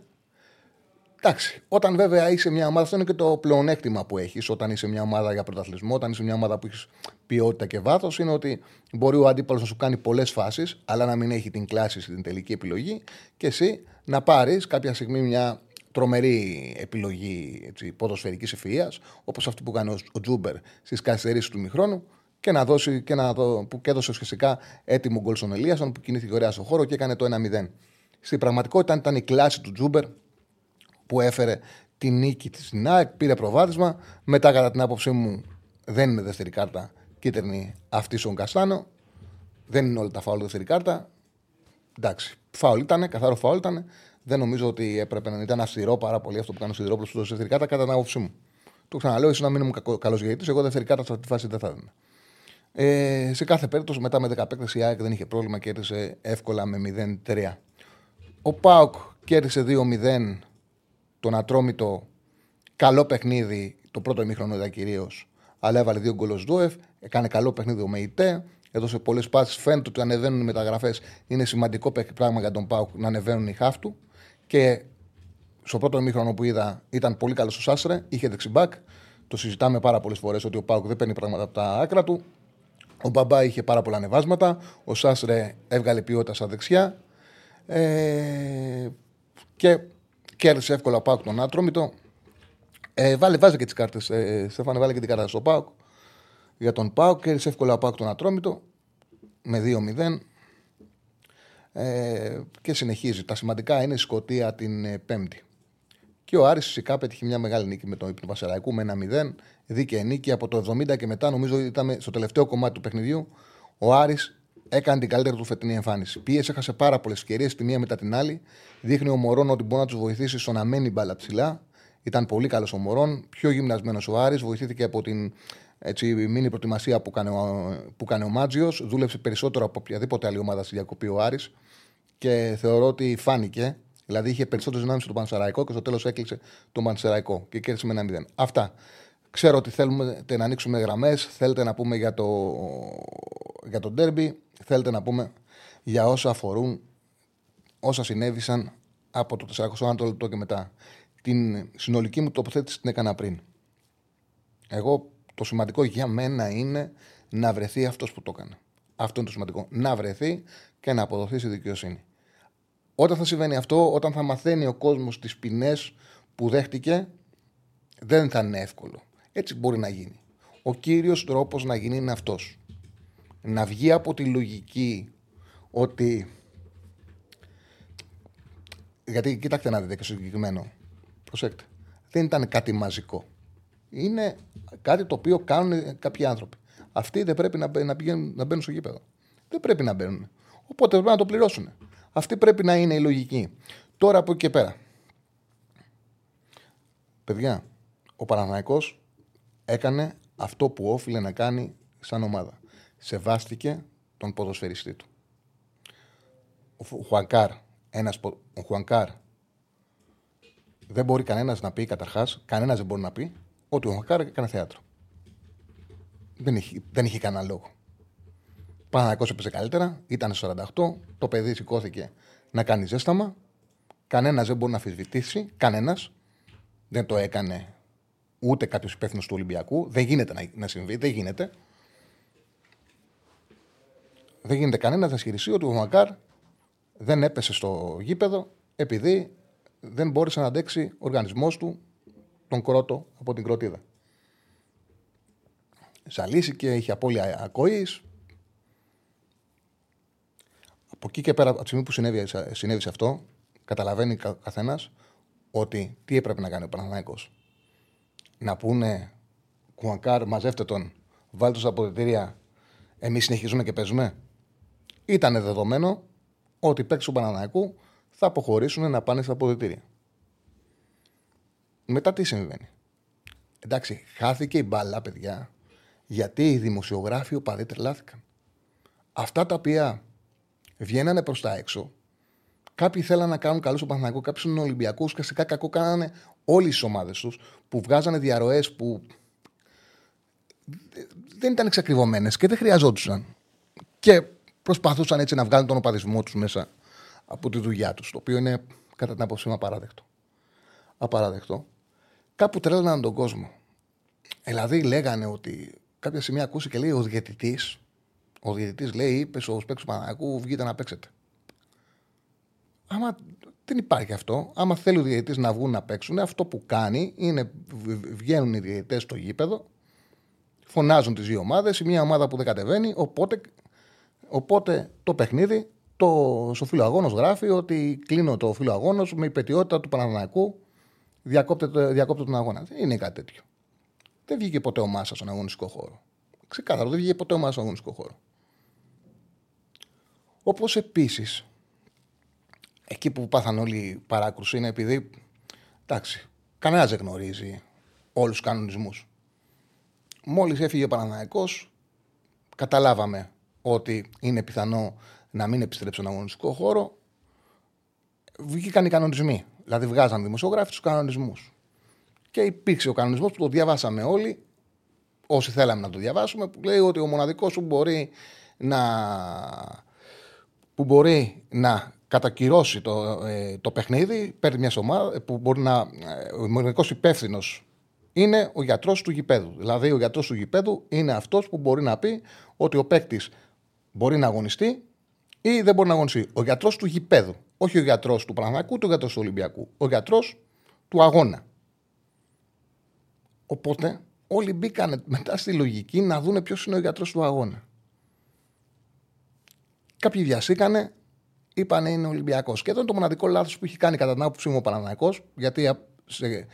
[SPEAKER 1] Εντάξει, όταν βέβαια είσαι μια ομάδα, αυτό είναι και το πλεονέκτημα που έχεις όταν είσαι μια ομάδα για πρωταθλητισμό, όταν είσαι μια ομάδα που έχεις ποιότητα και βάθος, είναι ότι μπορεί ο αντίπαλος να σου κάνει πολλές φάσεις, αλλά να μην έχει την κλάση στην τελική επιλογή και εσύ να πάρεις κάποια στιγμή μια τρομερή επιλογή έτσι, ποδοσφαιρικής ευφυΐας, όπως αυτή που κάνει ο Τσούμπερ στις καθυστερήσεις του ημιχρόνου και να δώσει και να δω, που έδωσε ουσιαστικά έτοιμο γκολ στον Ελίασον που κινήθηκε ωραία στον χώρο και έκανε το 1-0. Στην πραγματικότητα ήταν η κλάση του Τσούμπερ που έφερε τη νίκη της στην ΑΕΚ, πήρε προβάδισμα. Μετά, κατά την άποψή μου, δεν είναι δεύτερη κάρτα κίτρινη αυτή στον Καστάνο. Δεν είναι όλα τα φάουλ δεύτερη κάρτα. Εντάξει, φάουλ ήταν, καθαρό φάουλ ήταν. Δεν νομίζω ότι έπρεπε να ήταν αυστηρό πάρα πολύ αυτό που κάνει ο Σιδηρόπουλος στο δεύτερη κάρτα, κατά την άποψή μου. Το ξαναλέω, ίσως να μην ήμουν καλός γιατί εγώ δεύτερη κάρτα σε αυτή τη φάση δεν θα έδινα. Ε, σε κάθε περίπτωση, μετά με 10 παίκτες η ΑΕΚ δεν είχε πρόβλημα, κέρδισε εύκολα με 0-3. Ο Πάουκ κέρδισε 2-0 τον Ατρόμητο. Καλό παιχνίδι, το πρώτο ημίχρονο ήταν κυρίως. Αλλά έβαλε δύο γκολ Δούεφ. Έκανε καλό παιχνίδι ο Μεϊτέ. Έδωσε πολλές πάσει. Φαίνεται ότι ανεβαίνουν οι μεταγραφές. Είναι σημαντικό πράγμα για τον Πάουκ να ανεβαίνουν οι χάφτου. Και στο πρώτο ημίχρονο που είδα ήταν πολύ καλός ο Σάσρε. Είχε δεξιμπάκ. Το συζητάμε πάρα πολλές φορές ότι ο Πάουκ δεν παίρνει πράγματα από τα άκρα του. Ο Μπαμπά είχε πάρα πολλά ανεβάσματα. Ο Σάσρε έβγαλε ποιότητα στα δεξιά. Ε, και κέρδισε εύκολα ο Πάουκ τον Άτρομητο. Ε, βάλε, βάζει και τις κάρτες. Ε, Στέφανε, βάλε και την κάρτα στο Πάουκ. Για τον Πάουκ κέρδισε εύκολα ο Πάουκ τον Ατρόμητο με 2-0. Ε, και συνεχίζει. Τα σημαντικά είναι η Σκωτία την ε, Πέμπτη. Και ο Άρης φυσικά πέτυχε μια μεγάλη νίκη με τον Υπνο Βασιλαϊκού με ένα 0. Δίκαιη νίκη από το 70 και μετά, νομίζω ήταν στο τελευταίο κομμάτι του παιχνιδιού. Ο Άρης έκανε την καλύτερη του φετινή εμφάνιση. Πίεσε, έχασε πάρα πολλές ευκαιρίες τη μία μετά την άλλη. Δείχνει ο Μωρόν ότι μπορεί να τους βοηθήσει στο να μένει μπάλα ψηλά. Ήταν πολύ καλός ο Μωρόν. Πιο γυμνασμένος ο Άρης. Βοηθήθηκε από την έτσι, μήνυ προετοιμασία που κάνει ο, που κάνει ο Μάτζιος. Δούλεψε περισσότερο από οποιαδήποτε άλλη ομάδα στη διακοπή ο Άρης. Και θεωρώ ότι φάνηκε. Δηλαδή είχε περισσότερες δυνάμεις στο Πανσεραϊκό και στο τέλος έκλεισε το Πανσεραϊκό και κέρδισε με ένα 0. Αυτά. Ξέρω ότι θέλουμε να ανοίξουμε γραμμές. Θέλετε να πούμε για το, για το ντέρμπι. Θέλετε να πούμε για όσα αφορούν όσα συνέβησαν από το 400 λεπτό και μετά. Την συνολική μου τοποθέτηση την έκανα πριν. Εγώ το σημαντικό για μένα είναι να βρεθεί αυτός που το έκανε. Αυτό είναι το σημαντικό. Να βρεθεί και να αποδοθεί στη δικαιοσύνη. Όταν θα συμβαίνει αυτό, όταν θα μαθαίνει ο κόσμος τις ποινές που δέχτηκε, δεν θα είναι εύκολο. Έτσι μπορεί να γίνει. Ο κύριος τρόπος να γίνει είναι αυτός. Να βγει από τη λογική ότι. Γιατί κοιτάξτε να δείτε και στο συγκεκριμένο. Προσέξτε. Δεν ήταν κάτι μαζικό. Είναι κάτι το οποίο κάνουν κάποιοι άνθρωποι. Αυτοί δεν πρέπει να, να, πηγαίνουν, να μπαίνουν στο γήπεδο. Δεν πρέπει να μπαίνουν. Οπότε πρέπει να το πληρώσουν. Αυτή πρέπει να είναι η λογική. Τώρα από εκεί και πέρα. Παιδιά, ο Παναναϊκός έκανε αυτό που όφιλε να κάνει σαν ομάδα. Σεβάστηκε τον ποδοσφαιριστή του. Ο Χουανκάρ, ένας, ο Χουανκάρ δεν μπορεί κανένας να πει καταρχάς, κανένας δεν μπορεί να πει ότι ο Χουανκάρ έκανε θέατρο. Δεν είχε, δεν είχε κανένα λόγο. Παναναϊκός έπαιζε καλύτερα, ήταν 48, το παιδί σηκώθηκε να κάνει ζέσταμα. Κανένας δεν μπορεί να αφισβητήσει, κανένας. Δεν το έκανε ούτε κάποιος υπεύθυνος του Ολυμπιακού. Δεν γίνεται να, να συμβεί, δεν γίνεται. Δεν γίνεται κανένα να ισχυριστεί ότι ο Μακάρ δεν έπεσε στο γήπεδο επειδή δεν μπόρεσε να αντέξει ο οργανισμός του τον κρότο από την κροτίδα. Ζαλίστηκε, είχε απώλεια ακοής, από εκεί και πέρα, από τη στιγμή που συνέβη, συνέβη αυτό, καταλαβαίνει ο καθένας ότι τι έπρεπε να κάνει ο Παναναναϊκό. Να πούνε Κουανκάρ, μαζεύτε τον, βάλτε στα αποδητήρια, εμείς συνεχίζουμε και παίζουμε. Ήταν δεδομένο ότι οι παίκτες του Παναναναϊκού θα αποχωρήσουν να πάνε στα αποδητήρια. Μετά τι συμβαίνει. Εντάξει, χάθηκε η μπάλα, παιδιά, γιατί οι δημοσιογράφοι οπαδοί τρελάθηκαν. Αυτά τα οποία βγαίνανε προς τα έξω. Κάποιοι θέλαν να κάνουν καλό στο Παναθηναϊκό, κάποιοι είναι Ολυμπιακούς και σε κακό κάνανε όλες τις ομάδες τους που βγάζανε διαρροές που δεν ήταν εξακριβωμένες και δεν χρειαζόντουσαν. Και προσπαθούσαν έτσι να βγάλουν τον οπαδισμό τους μέσα από τη δουλειά τους, το οποίο είναι κατά την άποψή μου απαράδεκτο. Απαράδεκτο. Κάπου τρέλαναν τον κόσμο. Δηλαδή λέγανε ότι κάποια σημεία ακούσει και λέει ο διαιτητής ο διαιτητής λέει, είπες στου παίκτε Παναγιακού, βγείτε να παίξετε. Άμα δεν υπάρχει αυτό. Άμα θέλει ο διαιτητής να βγουν να παίξουν, αυτό που κάνει είναι βγαίνουν οι διαιτητές στο γήπεδο, φωνάζουν τις δύο ομάδες, η μία ομάδα που δεν κατεβαίνει, οπότε, οπότε το παιχνίδι, το, στο φίλο αγώνος γράφει ότι κλείνω το φίλο αγώνος με υπετιότητα του Παναναναϊκού, διακόπτε, τον αγώνα. Δεν είναι κάτι τέτοιο. Δεν βγήκε ποτέ ο Μάσα στον αγωνιστικό χώρο. Ξεκάθαρο, δεν βγήκε ποτέ ο Μάσα στον αγωνιστικό χώρο. Όπως επίσης, εκεί που πάθαν όλοι παράκρουση είναι επειδή. Εντάξει, κανένας δεν γνωρίζει όλους τους κανονισμούς. Μόλις έφυγε ο Παναναναϊκός, καταλάβαμε ότι είναι πιθανό να μην επιστρέψει στον αγωνιστικό χώρο. Βγήκαν οι κανονισμοί. Δηλαδή, βγάζαν δημοσιογράφοι τους κανονισμούς. Και υπήρξε ο κανονισμός που το διαβάσαμε όλοι, όσοι θέλαμε να το διαβάσουμε, που λέει ότι ο μοναδικός που μπορεί να, που μπορεί να κατακυρώσει το, ε, το παιχνίδι, παίρνει μια ομάδα που μπορεί να. Ε, ο μοναδικός υπεύθυνος είναι ο γιατρός του γηπέδου. Δηλαδή, ο γιατρός του γηπέδου είναι αυτός που μπορεί να πει ότι ο παίκτης μπορεί να αγωνιστεί ή δεν μπορεί να αγωνιστεί. Ο γιατρός του γηπέδου. Όχι ο γιατρός του Παναγιακού, ο γιατρός του Ολυμπιακού. Ο γιατρός του αγώνα. Οπότε όλοι μπήκαν μετά στη λογική να δούνε ποιος είναι ο γιατρός του αγώνα. Κάποιοι βιασήκανε, είπαν είναι Ολυμπιακός. Και εδώ είναι το μοναδικό λάθος που έχει κάνει κατά την άποψή μου ο Παναναναϊκό, γιατί σε,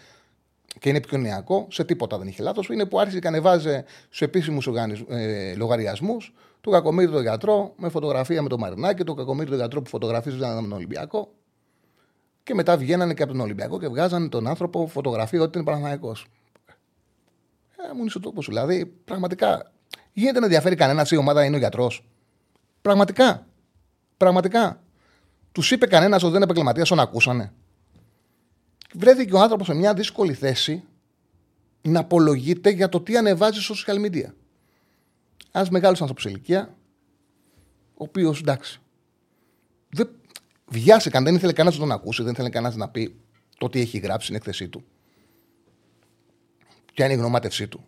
[SPEAKER 1] και είναι επικοινωνιακό, σε τίποτα δεν είχε λάθος. Είναι που άρχισε και ανεβάζει στους επίσημους ε, λογαριασμούς του κακομίρι τον γιατρό με φωτογραφία με το Μαρινάκι, του κακομίρι τον γιατρό που φωτογραφίζονταν με τον Ολυμπιακό. Και μετά βγαίνανε και από τον Ολυμπιακό και βγάζανε τον άνθρωπο φωτογραφία ότι είναι Παναναναϊκό. Ε, μου είναι στο τόπο σου. Δηλαδή, πραγματικά γίνεται να ενδιαφέρει κανένας η ομάδα είναι ο γιατρός. Πραγματικά. Πραγματικά. Τους είπε κανένας ότι δεν είναι επαγγελματίας, τον ακούσανε. Βρέθηκε ο άνθρωπος σε μια δύσκολη θέση να απολογείται για το τι ανεβάζει στο social media. Ένας μεγάλος άνθρωπος σε ηλικία, ο οποίος εντάξει. Δεν βιάστηκαν, δεν ήθελε κανένας να τον ακούσει, δεν ήθελε κανένας να πει το τι έχει γράψει στην έκθεσή του. Ποια είναι η γνωμάτευσή του.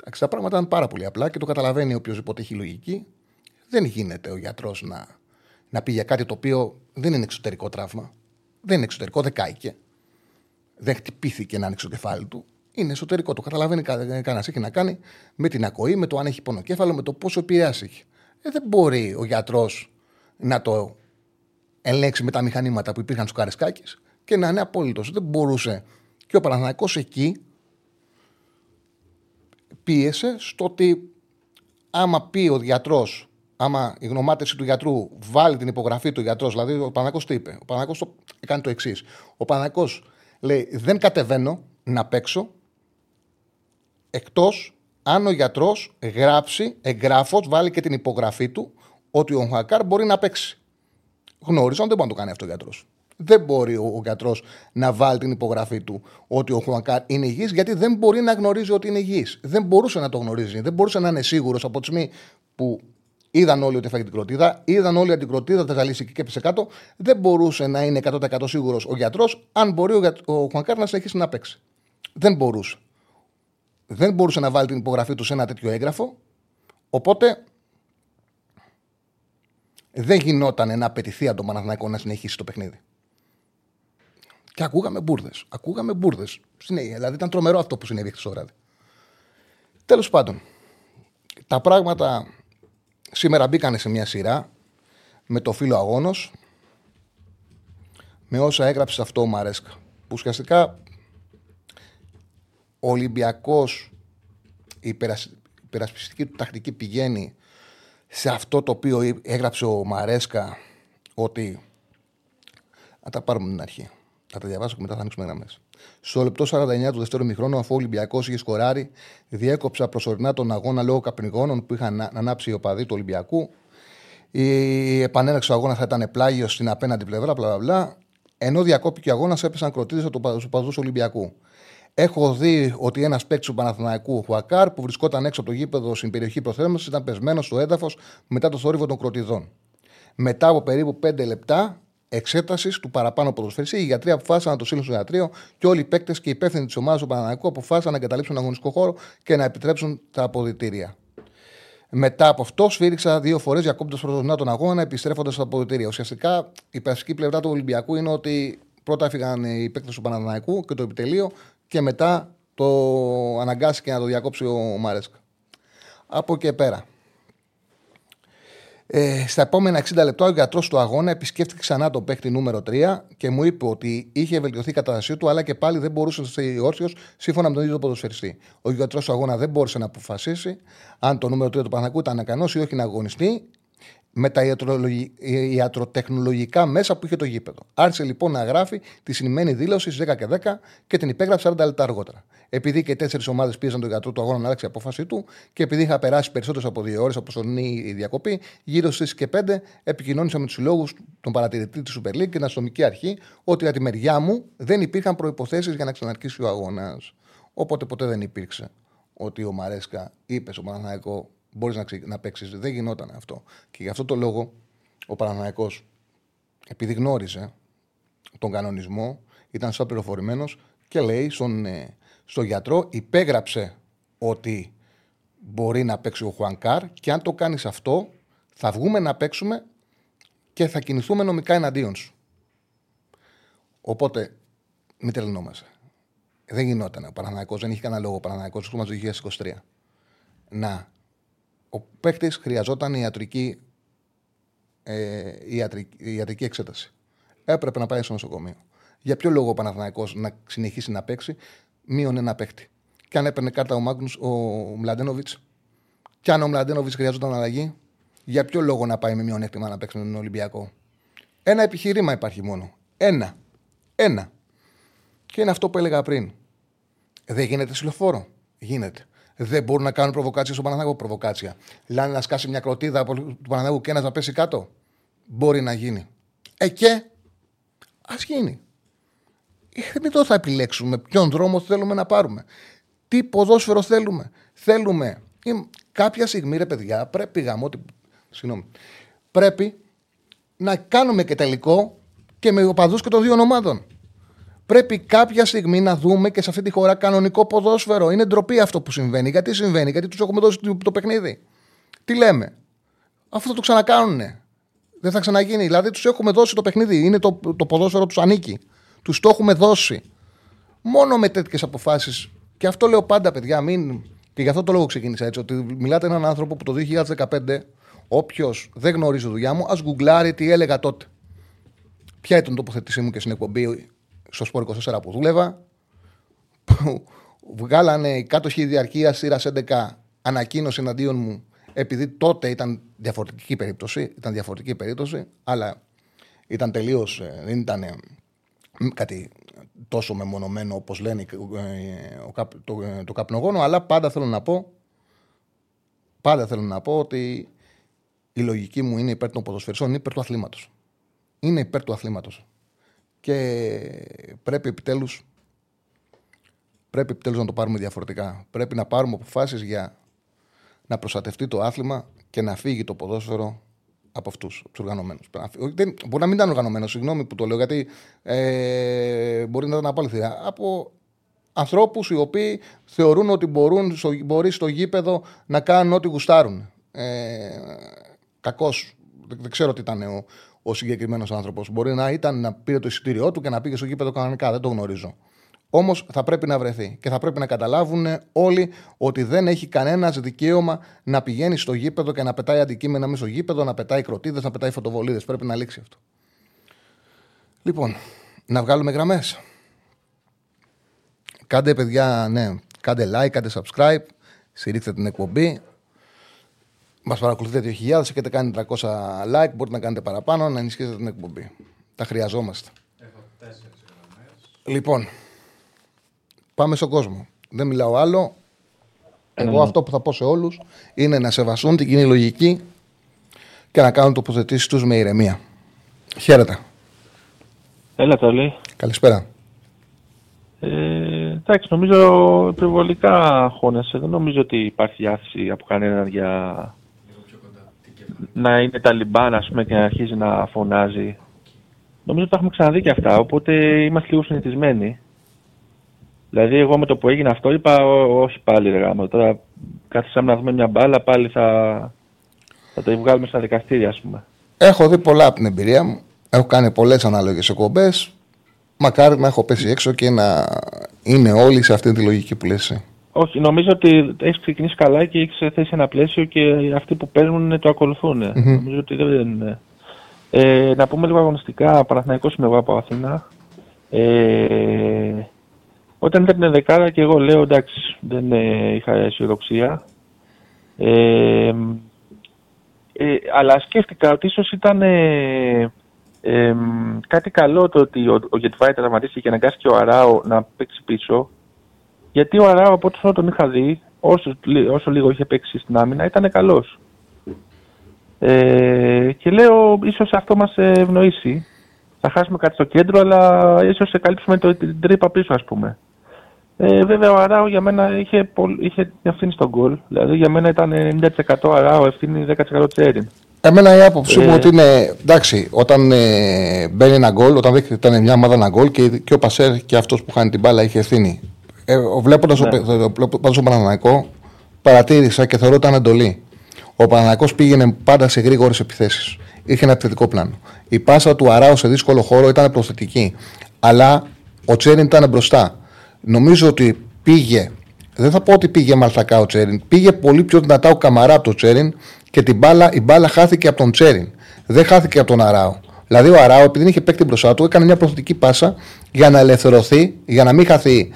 [SPEAKER 1] Εντάξει, τα πράγματα είναι πάρα πολύ απλά και το καταλαβαίνει οποιοδήποτε έχει λογική. Δεν γίνεται ο γιατρός να, να πει για κάτι το οποίο δεν είναι εξωτερικό τραύμα. Δεν είναι εξωτερικό, δεν κάηκε. Δεν χτυπήθηκε να ανοίξει το κεφάλι του. Είναι εσωτερικό. Το καταλαβαίνει κανένας. Έχει να κάνει με την ακοή, με το αν έχει πονοκέφαλο, με το πόσο επηρεάσει έχει. Ε, δεν μπορεί ο γιατρός να το ελέγξει με τα μηχανήματα που υπήρχαν στους Καρεσκάκης και να είναι απόλυτος. Δεν μπορούσε. Και ο Παναθηναϊκός εκεί πίεσε στο ότι άμα πει ο γιατρός, άμα η γνωμάτευση του γιατρού βάλει την υπογραφή του γιατρός, δηλαδή ο Πανακό τι είπε. Ο Πανακό το έκανε το εξής. Ο Πανακό λέει: Δεν κατεβαίνω να παίξω εκτός αν ο γιατρός γράψει εγγράφο, βάλει και την υπογραφή του ότι ο Χακάρ μπορεί να παίξει. Γνώριζαν, δεν μπορεί να το κάνει αυτό ο γιατρός δεν μπορεί ο, ο γιατρός να βάλει την υπογραφή του ότι ο Χουανκάρ είναι υγιής, γιατί δεν μπορεί να γνωρίζει ότι είναι υγιής. Δεν μπορούσε να το γνωρίζει. Δεν μπορούσε να είναι σίγουρος από τη στιγμή που είδαν όλοι ότι έφαγε την κροτίδα, είδαν όλοι ότι την κροτίδα θα ζαλίσει και έπεσε κάτω. Δεν μπορούσε να είναι 100% σίγουρος ο γιατρός αν μπορεί ο, ο Χουανκάρ να συνεχίσει να παίξει. Δεν μπορούσε. Δεν μπορούσε να βάλει την υπογραφή του σε ένα τέτοιο έγγραφο. Οπότε δεν γινόταν να απαιτηθεί από τον Παναθηναϊκό να συνεχίσει το παιχνίδι. Και ακούγαμε μπουρδες. Ακούγαμε μπουρδες. Δηλαδή ήταν τρομερό αυτό που συνέβη χθες το βράδυ. Τέλος πάντων, τα πράγματα σήμερα μπήκαν σε μια σειρά με το φίλο αγώνος. Με όσα έγραψες αυτό ο Μαρέσκα. Που ουσιαστικά ο Ολυμπιακός, η υπερασπιστική του τακτική πηγαίνει σε αυτό το οποίο έγραψε ο Μαρέσκα ότι. Να τα πάρουμε την αρχή. Θα τα διαβάσω και μετά θα ανοίξουμε γραμμές. Στο λεπτό 49 του δεύτερου μηχρόνου, αφού ο Ολυμπιακός είχε σκοράρει, διέκοψα προσωρινά τον αγώνα λόγω καπνιγόνων που είχαν ανάψει οι οπαδοί του Ολυμπιακού. Η επανέναρξη του αγώνα θα ήταν πλάγιο στην απέναντι πλευρά, μπλα μπλα. Ενώ διακόπηκε ο αγώνας, έπεσαν κροτίδες του οπαδούς Ολυμπιακού. Έχω δει ότι ένας παίκτης του Παναθηναϊκού, Χουακάρ, που βρισκόταν έξω από το γήπεδο στην περιοχή προθέμενο, ήταν πεσμένος στο έδαφος μετά το θόρυβο των κροτιδών. Μετά από περίπου 5 λεπτά, εξέτασης του παραπάνω ποδοσφαιριστή. Οι γιατροί αποφάσισαν να το στείλουν στο ιατρείο και όλοι οι παίκτες και οι υπεύθυνοι της ομάδας του Παναναναϊκού αποφάσισαν να εγκαταλείψουν τον αγωνιστικό χώρο και να επιτρέψουν τα αποδητήρια. Μετά από αυτό, σφύριξα δύο φορές διακόπτοντας προσωρινά τον αγώνα, επιστρέφοντας στα αποδητήρια. Ουσιαστικά η περασική πλευρά του Ολυμπιακού είναι ότι πρώτα έφυγαν οι παίκτες του Παναναναϊκού και το επιτελείο και μετά το αναγκάστηκε να το διακόψει ο Μάρεσκα. Από εκεί πέρα. Ε, στα επόμενα 60 λεπτά, ο γιατρός του αγώνα επισκέφτηκε ξανά τον παίκτη νούμερο 3 και μου είπε ότι είχε βελτιωθεί η κατάστασή του, αλλά και πάλι δεν μπορούσε να στείλει όρθιος σύμφωνα με τον ίδιο ποδοσφαιριστή. Ο γιατρός του αγώνα δεν μπόρεσε να αποφασίσει αν το νούμερο 3 του Παναγού ήταν ικανός ή όχι να αγωνιστεί με τα ιατροτεχνολογικά μέσα που είχε το γήπεδο. Άρχισε λοιπόν να γράφει τη συνημένη δήλωση στις 10 και 10 και την υπέγραψε 40 λεπτά αργότερα. Επειδή και τέσσερις ομάδες πίεζαν τον γιατρό του αγώνα να αλλάξει η απόφαση του και επειδή είχα περάσει περισσότερες από δύο ώρες από η διακοπή, γύρω στις και 5 επικοινώνησα με τους συλλόγους των παρατηρητή της Super League και την αστυνομική αρχή ότι για τη μεριά μου δεν υπήρχαν προποθέσει για να ξαναρχίσει ο αγώνας. Οπότε ποτέ δεν υπήρξε ότι ο Μαρέσκα είπε στο Παναναναϊκό μπορείς να, να παίξεις. Δεν γινόταν αυτό. Και γι' αυτό το λόγο ο Παναναναϊκός, επειδή γνώριζε τον κανονισμό, ήταν σαν πληροφορημένος και λέει στον, ε, στο γιατρό, υπέγραψε ότι μπορεί να παίξει ο Χουανκάρ και αν το κάνεις αυτό, θα βγούμε να παίξουμε και θα κινηθούμε νομικά εναντίον σου. Οπότε, μην τρελνόμαστε. Δεν γινόταν. Ο Παναναναϊκός δεν είχε κανένα λόγο. Ο Παναναναϊκός το 2023 να ο παίκτη χρειαζόταν ιατρική, ε, ιατρική, ιατρική εξέταση. Έπρεπε να πάει στο νοσοκομείο. Για ποιο λόγο ο Παναθηναϊκός να συνεχίσει να παίξει μείον ένα παίκτη. Και αν έπαιρνε κάρτα ο Μάγνους, ο Μλαντένοβιτς, και αν ο Μλαντένοβιτς χρειαζόταν αλλαγή, για ποιο λόγο να πάει με μειονέκτημα να παίξει με τον Ολυμπιακό. Ένα επιχείρημα υπάρχει μόνο. Ένα. Ένα. Και είναι αυτό που έλεγα πριν. Δεν γίνεται συλλοφόρο. Γίνεται δεν μπορούν να κάνουν προβοκάτσια στον Παναθηναϊκό. Προβοκάτσια. Λάνε να σκάσει μια κροτίδα από του Παναθηναϊκού και ένας να πέσει κάτω. Μπορεί να γίνει. Ε, και ας γίνει. Ε, μην το θα επιλέξουμε ποιον δρόμο θέλουμε να πάρουμε. Τι ποδόσφαιρο θέλουμε. Θέλουμε. Κάποια στιγμή, ρε παιδιά, πρέπει γαμό. Συγγνώμη. Πρέπει να κάνουμε και τελικό και με οπαδούς και των δύο ομάδων. Πρέπει κάποια στιγμή να δούμε και σε αυτή τη χώρα κανονικό ποδόσφαιρο. Είναι ντροπή αυτό που συμβαίνει. Γιατί συμβαίνει, Γιατί τους έχουμε δώσει το παιχνίδι. Τι λέμε; Αυτό θα το ξανακάνουν. Δεν θα ξαναγίνει. Δηλαδή τους έχουμε δώσει το παιχνίδι. Είναι το, το ποδόσφαιρο τους ανήκει. Τους το έχουμε δώσει. Μόνο με τέτοιες αποφάσεις. Και αυτό λέω πάντα, παιδιά. Μην... Και γι' αυτό το λόγο ξεκίνησα έτσι. Ότι μιλάτε έναν άνθρωπο που το 2015, όποιος δεν γνωρίζει τη δουλειά μου, ας γκουγκλάρει τι έλεγα τότε. Ποια ήταν η τοποθέτησή μου και στην εκπομπή; Στο Σπόρ 24 που δούλευα. Που βγάλανε οι κάτοχοι διαρκείας σειρά 11 ανακοίνωση εναντίον μου επειδή τότε ήταν διαφορετική περίπτωση. Ήταν διαφορετική περίπτωση, αλλά ήταν τελείως. Ε, δεν ήταν κάτι τόσο μεμονωμένο όπως λένε ε, το, ε, το καπνογόνο, αλλά πάντα θέλω να πω πάντα θέλω να πω ότι η λογική μου είναι υπέρ των ποδοσφαιριστών, είναι υπέρ του αθλήματος. Είναι υπέρ του αθλήματος και πρέπει επιτέλους πρέπει επιτέλους να το πάρουμε διαφορετικά. Πρέπει να πάρουμε αποφάσεις για να προστατευτεί το άθλημα και να φύγει το ποδόσφαιρο από αυτούς τους οργανωμένους. Μπορεί να μην ήταν οργανωμένος, συγγνώμη που το λέω, γιατί ε, μπορεί να ήταν απόλυτα. Από ανθρώπους οι οποίοι θεωρούν ότι μπορούν, μπορείς στο γήπεδο να κάνουν ό,τι γουστάρουν. Ε, Κακώ. Δεν ξέρω τι ήταν ο, ο συγκεκριμένος άνθρωπος. Μπορεί να ήταν να πήρε το εισιτήριό του και να πήγε στο γήπεδο κανονικά. Δεν το γνωρίζω. Όμως θα πρέπει να βρεθεί και θα πρέπει να καταλάβουν όλοι ότι δεν έχει κανένα δικαίωμα να πηγαίνει στο γήπεδο και να πετάει αντικείμενα μέσα στο γήπεδο, να πετάει κροτίδες, να πετάει φωτοβολίδες. Πρέπει να λήξει αυτό. Λοιπόν, να βγάλουμε γραμμές. Κάντε παιδιά, ναι, κάντε like, κάντε subscribe, στηρίξτε την εκπομπή. Μας παρακολουθείτε 2.000, έχετε κάνει 300 like, μπορείτε να κάνετε παραπάνω, να ενισχύσετε την εκπομπή. Τα χρειαζόμαστε. Έχω τέσσερις Λοιπόν, πάμε στον κόσμο. Δεν μιλάω άλλο. Εγώ αυτό που θα πω σε όλους είναι να σεβαστούν την κοινή λογική και να κάνουν τοποθετήσεις τους με ηρεμία. Χαίρετε.
[SPEAKER 3] Έλα, Τόλι.
[SPEAKER 1] Καλησπέρα.
[SPEAKER 3] Ε, εντάξει, νομίζω υπερβολικά χώνεσαι. Δεν νομίζω ότι υπάρχει διάθεση από κανέναν για να είναι Ταλιμπάν ας πούμε, και να αρχίζει να φωνάζει. Νομίζω ότι τα έχουμε ξαναδεί και αυτά, οπότε είμαστε λίγο συνηθισμένοι. Δηλαδή, εγώ με το που έγινε αυτό είπα, όχι πάλι ρε γάμο. Τώρα κάθισαμε να δούμε μια μπάλα, πάλι θα, θα το βγάλουμε στα δικαστήρια, ας πούμε.
[SPEAKER 1] Έχω δει πολλά από την εμπειρία μου. Έχω κάνει πολλές ανάλογες εκπομπές. Μακάρι να έχω πέσει έξω και να είναι όλοι σε αυτή τη λογική που λες.
[SPEAKER 3] Όχι, νομίζω ότι έχεις ξεκινήσει καλά και έχεις θέσει ένα πλαίσιο και αυτοί που παίρνουν το ακολουθούν. Mm-hmm. Νομίζω ότι δεν είναι. Ε, να πούμε λίγο αγωνιστικά, Παναθηναϊκός είμαι εγώ από Αθήνα. Ε, όταν ήταν δεκάδα και εγώ λέω εντάξει, δεν ε, είχα αισιοδοξία. Ε, Ε, αλλά σκέφτηκα ότι ίσως ήταν ε, ε, κάτι καλό το ότι ο, ο Γετβάη τραυματίστηκε και αναγκάστηκε ο Αράο να παίξει πίσω. Γιατί ο Αράο από ό,τι τον είχα δει, όσο, όσο λίγο είχε παίξει στην άμυνα, ήταν καλός. Ε, και λέω, ίσως αυτό μας ευνοήσει. Θα χάσουμε κάτι στο κέντρο, αλλά ίσως καλύψουμε το, την τρύπα πίσω, ας πούμε. Ε, βέβαια, ο Αράο για μένα είχε, είχε ευθύνη στον γκολ. Δηλαδή, για μένα ήταν 90% Αράο, ευθύνη 10% Τσέριν.
[SPEAKER 1] Εμένα η άποψή μου ε... ότι είναι εντάξει, όταν ε, μπαίνει ένα γκολ, όταν δείχνει ήταν μια ομάδα ένα γκολ και, και ο Πασέρ και αυτός που χάνει την μπάλα είχε ευθύνη. Ε, Βλέποντας ναι. το Παναναναϊκό, παρατήρησα και θεωρώ ότι ήταν εντολή. Ο Παναναναϊκό πήγαινε πάντα σε γρήγορες επιθέσεις. Είχε ένα επιθετικό πλάνο. Η πάσα του Αράου σε δύσκολο χώρο ήταν προθετική. Αλλά ο Τσέριν ήταν μπροστά. Νομίζω ότι πήγε, δεν θα πω ότι πήγε μαλθακά ο Τσέριν, πήγε πολύ πιο δυνατά ο Καμαρά από τον Τσέριν και την μπάλα, η μπάλα χάθηκε από τον Τσέριν. Δεν χάθηκε από τον Αράο. Δηλαδή ο Αράο, επειδή είχε παίκτη μπροστά του, έκανε μια προθετική πάσα για να ελευθερωθεί, για να μην χαθεί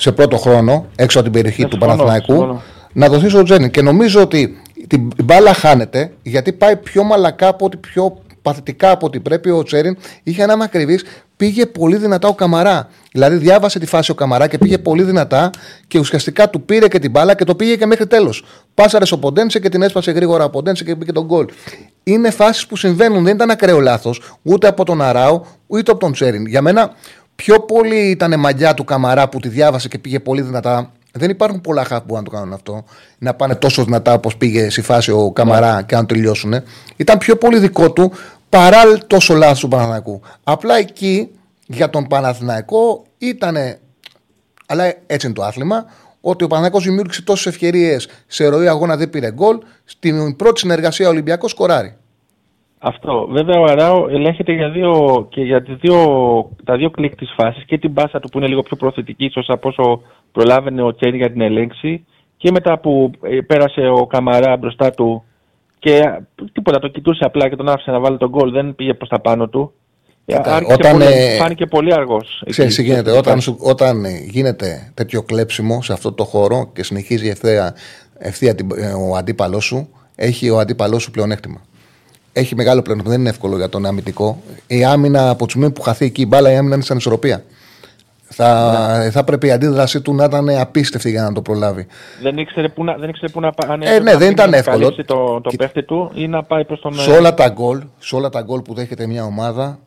[SPEAKER 1] σε πρώτο χρόνο έξω από την περιοχή του Παναθηναϊκού, να δοθεί στο Τσέριν. Και νομίζω ότι την μπάλα χάνεται γιατί πάει πιο μαλακά από ότι πιο παθητικά από ό,τι πρέπει. Ο Τσέριν είχε ένα μακριβή, πήγε πολύ δυνατά ο Καμαρά. Δηλαδή διάβασε τη φάση ο Καμαρά και πήγε πολύ δυνατά και ουσιαστικά του πήρε και την μπάλα και το πήγε και μέχρι τέλος. Πάσαρες ο Ποντένσε και την έσπασε γρήγορα ο Ποντένσε και πήγε τον γκολ. Είναι φάσεις που συμβαίνουν, δεν ήταν ακραίο λάθος ούτε από τον Αράου ούτε από τον Τσέριν. Για μένα πιο πολύ ήταν μαλλιά του Καμαρά που τη διάβασε και πήγε πολύ δυνατά δεν υπάρχουν πολλά χαφ που μπορούν να το κάνουν αυτό. Να πάνε τόσο δυνατά όπως πήγε στη φάση ο Καμαρά και να τελειώσουν. Ήταν πιο πολύ δικό του παρά τόσο λάθος του Παναθηναϊκού. Απλά εκεί για τον Παναθηναϊκό ήταν. Αλλά έτσι είναι το άθλημα. Ότι ο Παναθηναϊκός δημιούργησε τόσες ευκαιρίες σε ροή αγώνα, δεν πήρε γκολ. Στην πρώτη συνεργασία Ολυμπιακός σκοράρει.
[SPEAKER 3] Αυτό. Βέβαια ο Αράο ελέγχεται για δύο, και για τις δύο, τα δύο κλικ της φάσης και την μπάσα του που είναι λίγο πιο προθετική ίσως από όσο προλάβαινε ο Τσέρι για την ελέγξη και μετά που ε, πέρασε ο Καμαρά μπροστά του και τίποτα, το κοιτούσε απλά και τον άφησε να βάλει τον γκολ, δεν πήγε προς τα πάνω του. Κοίτα, όταν, πολύ, ε, φάνηκε πολύ αργός.
[SPEAKER 1] Ξέρεις γίνεται, όταν, σου, όταν γίνεται τέτοιο κλέψιμο σε αυτό το χώρο και συνεχίζει ευθεία, ευθεία ο αντίπαλός σου, έχει ο αντίπαλός σου πλεονέκτημα έχει μεγάλο πλέον. Δεν είναι εύκολο για τον αμυντικό. Η άμυνα από τη στιγμή που χαθεί εκεί η μπάλα, η άμυνα είναι σαν ισορροπία. Θα, ναι. θα πρέπει η αντίδρασή του να ήταν απίστευτη για να το προλάβει.
[SPEAKER 3] Δεν ήξερε πού να, δεν ήξερε πού να
[SPEAKER 1] πάει. Ε, ναι, δεν ήταν εύκολο.
[SPEAKER 3] Το, το παίχτη του ή να πάει προς τον.
[SPEAKER 1] Σε όλα, τα γκολ, σε όλα τα γκολ που δέχεται μια ομάδα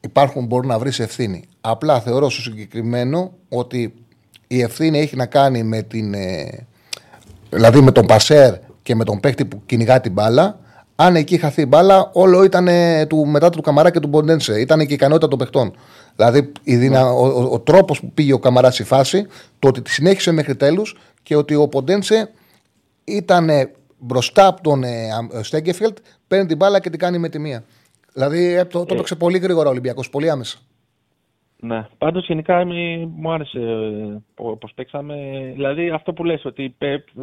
[SPEAKER 1] υπάρχουν, μπορεί να βρεις ευθύνη. Απλά θεωρώ στο συγκεκριμένο ότι η ευθύνη έχει να κάνει με την. Ε, δηλαδή με τον Πασέρ και με τον παίχτη που κυνηγά την μπάλα αν εκεί χαθεί μπάλα, όλο ήταν του, μετά του Καμαρά και του Μποντένσε. Ήταν και η ικανότητα των παιχτών. Δηλαδή η δυνα... ο, ο, ο τρόπος που πήγε ο Καμαράς στη φάση, το ότι τη συνέχισε μέχρι τέλους και ότι ο Ποντένσε ήταν μπροστά από τον ε, Στέγκεφιλτ, παίρνει την μπάλα και την κάνει με τη μία. Δηλαδή ε, το, το έπαιξε πολύ γρήγορα ο Ολυμπιακός, πολύ άμεσα.
[SPEAKER 3] Ναι, πάντως γενικά μου άρεσε ε, πώ παίξαμε. Δηλαδή αυτό που λες, ότι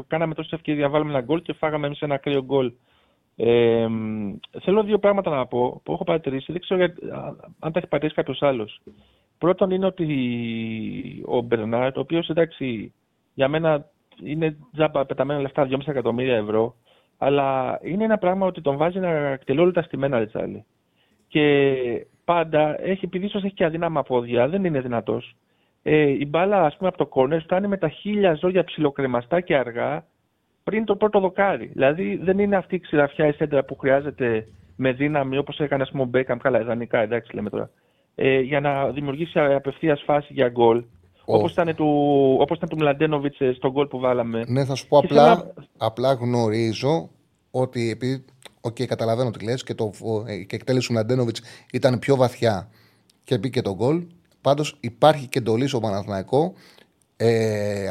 [SPEAKER 3] κάναμε τόσες ευκαιρίες να βάλουμε ένα γκολ και φάγαμε εμείς ένα κρύο γκολ ε, θέλω δύο πράγματα να πω που έχω παρατηρήσει. Δεν ξέρω αν τα έχει παρατηρήσει κάποιος άλλος. Πρώτον είναι ότι ο Μπερνάρτ, ο οποίος εντάξει για μένα είναι τζάμπα πεταμένα λεφτά 2,5 εκατομμύρια ευρώ, αλλά είναι ένα πράγμα ότι τον βάζει να εκτελεί όλα τα στημένα ρετσάλι. Και πάντα έχει, επειδή ίσως έχει και αδύναμα πόδια, δεν είναι δυνατός. Ε, η μπάλα, ας πούμε, από το κόρνερ φτάνει με τα χίλια ζώδια ψιλοκρεμαστά και αργά πριν το πρώτο δοκάρι. Δηλαδή δεν είναι αυτή η ξηραφιά η σέντρα που χρειάζεται με δύναμη όπως έκανε πούμε, ο Μπέκαμ, καλά, ιδανικά εντάξει λέμε τώρα, ε, για να δημιουργήσει απευθείας φάση για γκολ. Oh. Όπως ήταν του, όπως ήταν του Μλαντένοβιτς ε, στον γκολ που βάλαμε.
[SPEAKER 1] Ναι, θα σου πω απλά, απλά γνωρίζω ότι επειδή. OK, okay, καταλαβαίνω τι λες και, το, ε, και εκτέλεση του Μλαντένοβιτς ήταν πιο βαθιά και μπήκε τον γκολ. Πάντως υπάρχει και εντολή στο Παναθηναϊκό ε,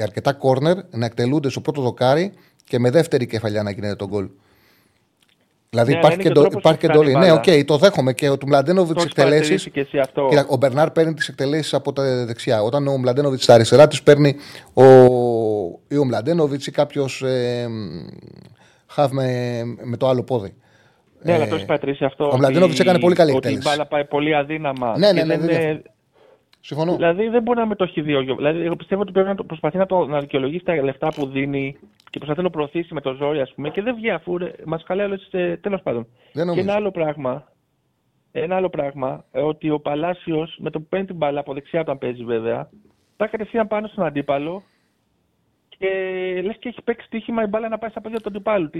[SPEAKER 1] αρκετά κόρνερ να εκτελούνται στο πρώτο δοκάρι και με δεύτερη κεφαλιά να γίνεται τον γκολ. Δηλαδή ναι, υπάρχει, και, το, υπάρχει και εντολή. Ναι, OK, okay, το δέχομαι και ο του Μλαντένοβιτ εκτελέσεις. Ο Μπερνάρ παίρνει τις εκτελέσεις από τα δεξιά. Όταν ο Μλαντένοβιτ στα αριστερά της παίρνει ο, ή ο Μλαντένοβιτ ή κάποιος ε, χαβ με, με το άλλο πόδι.
[SPEAKER 3] Ναι, ε, αλλά το έχεις πατρίσει αυτό.
[SPEAKER 1] Ο Μλαντένοβιτ έκανε πολύ καλή εκτέλεση.
[SPEAKER 3] Ότι η μπάλα πάει πολύ αδύναμα.
[SPEAKER 1] Ναι, ναι, ναι. ναι, ναι. Συμφωνώ.
[SPEAKER 3] Δηλαδή δεν μπορεί να με το έχει δει Δηλαδή, εγώ πιστεύω ότι πρέπει να προσπαθεί να, το, να δικαιολογήσει τα λεφτά που δίνει και προσπαθεί να προωθήσει με το ζόρι, ας πούμε, και δεν βγει αφού μας καλάει όλες. Τέλος πάντων.
[SPEAKER 1] Δεν
[SPEAKER 3] και ένα άλλο πράγμα, ένα άλλο πράγμα, ε, ότι ο Παλάσιος με το που παίρνει την μπάλα από δεξιά όταν παίζει βέβαια, πάει κατευθείαν πάνω στον αντίπαλο και λες και έχει παίξει τύχημα η μπάλα να πάει στα πόδια του αντιπάλου.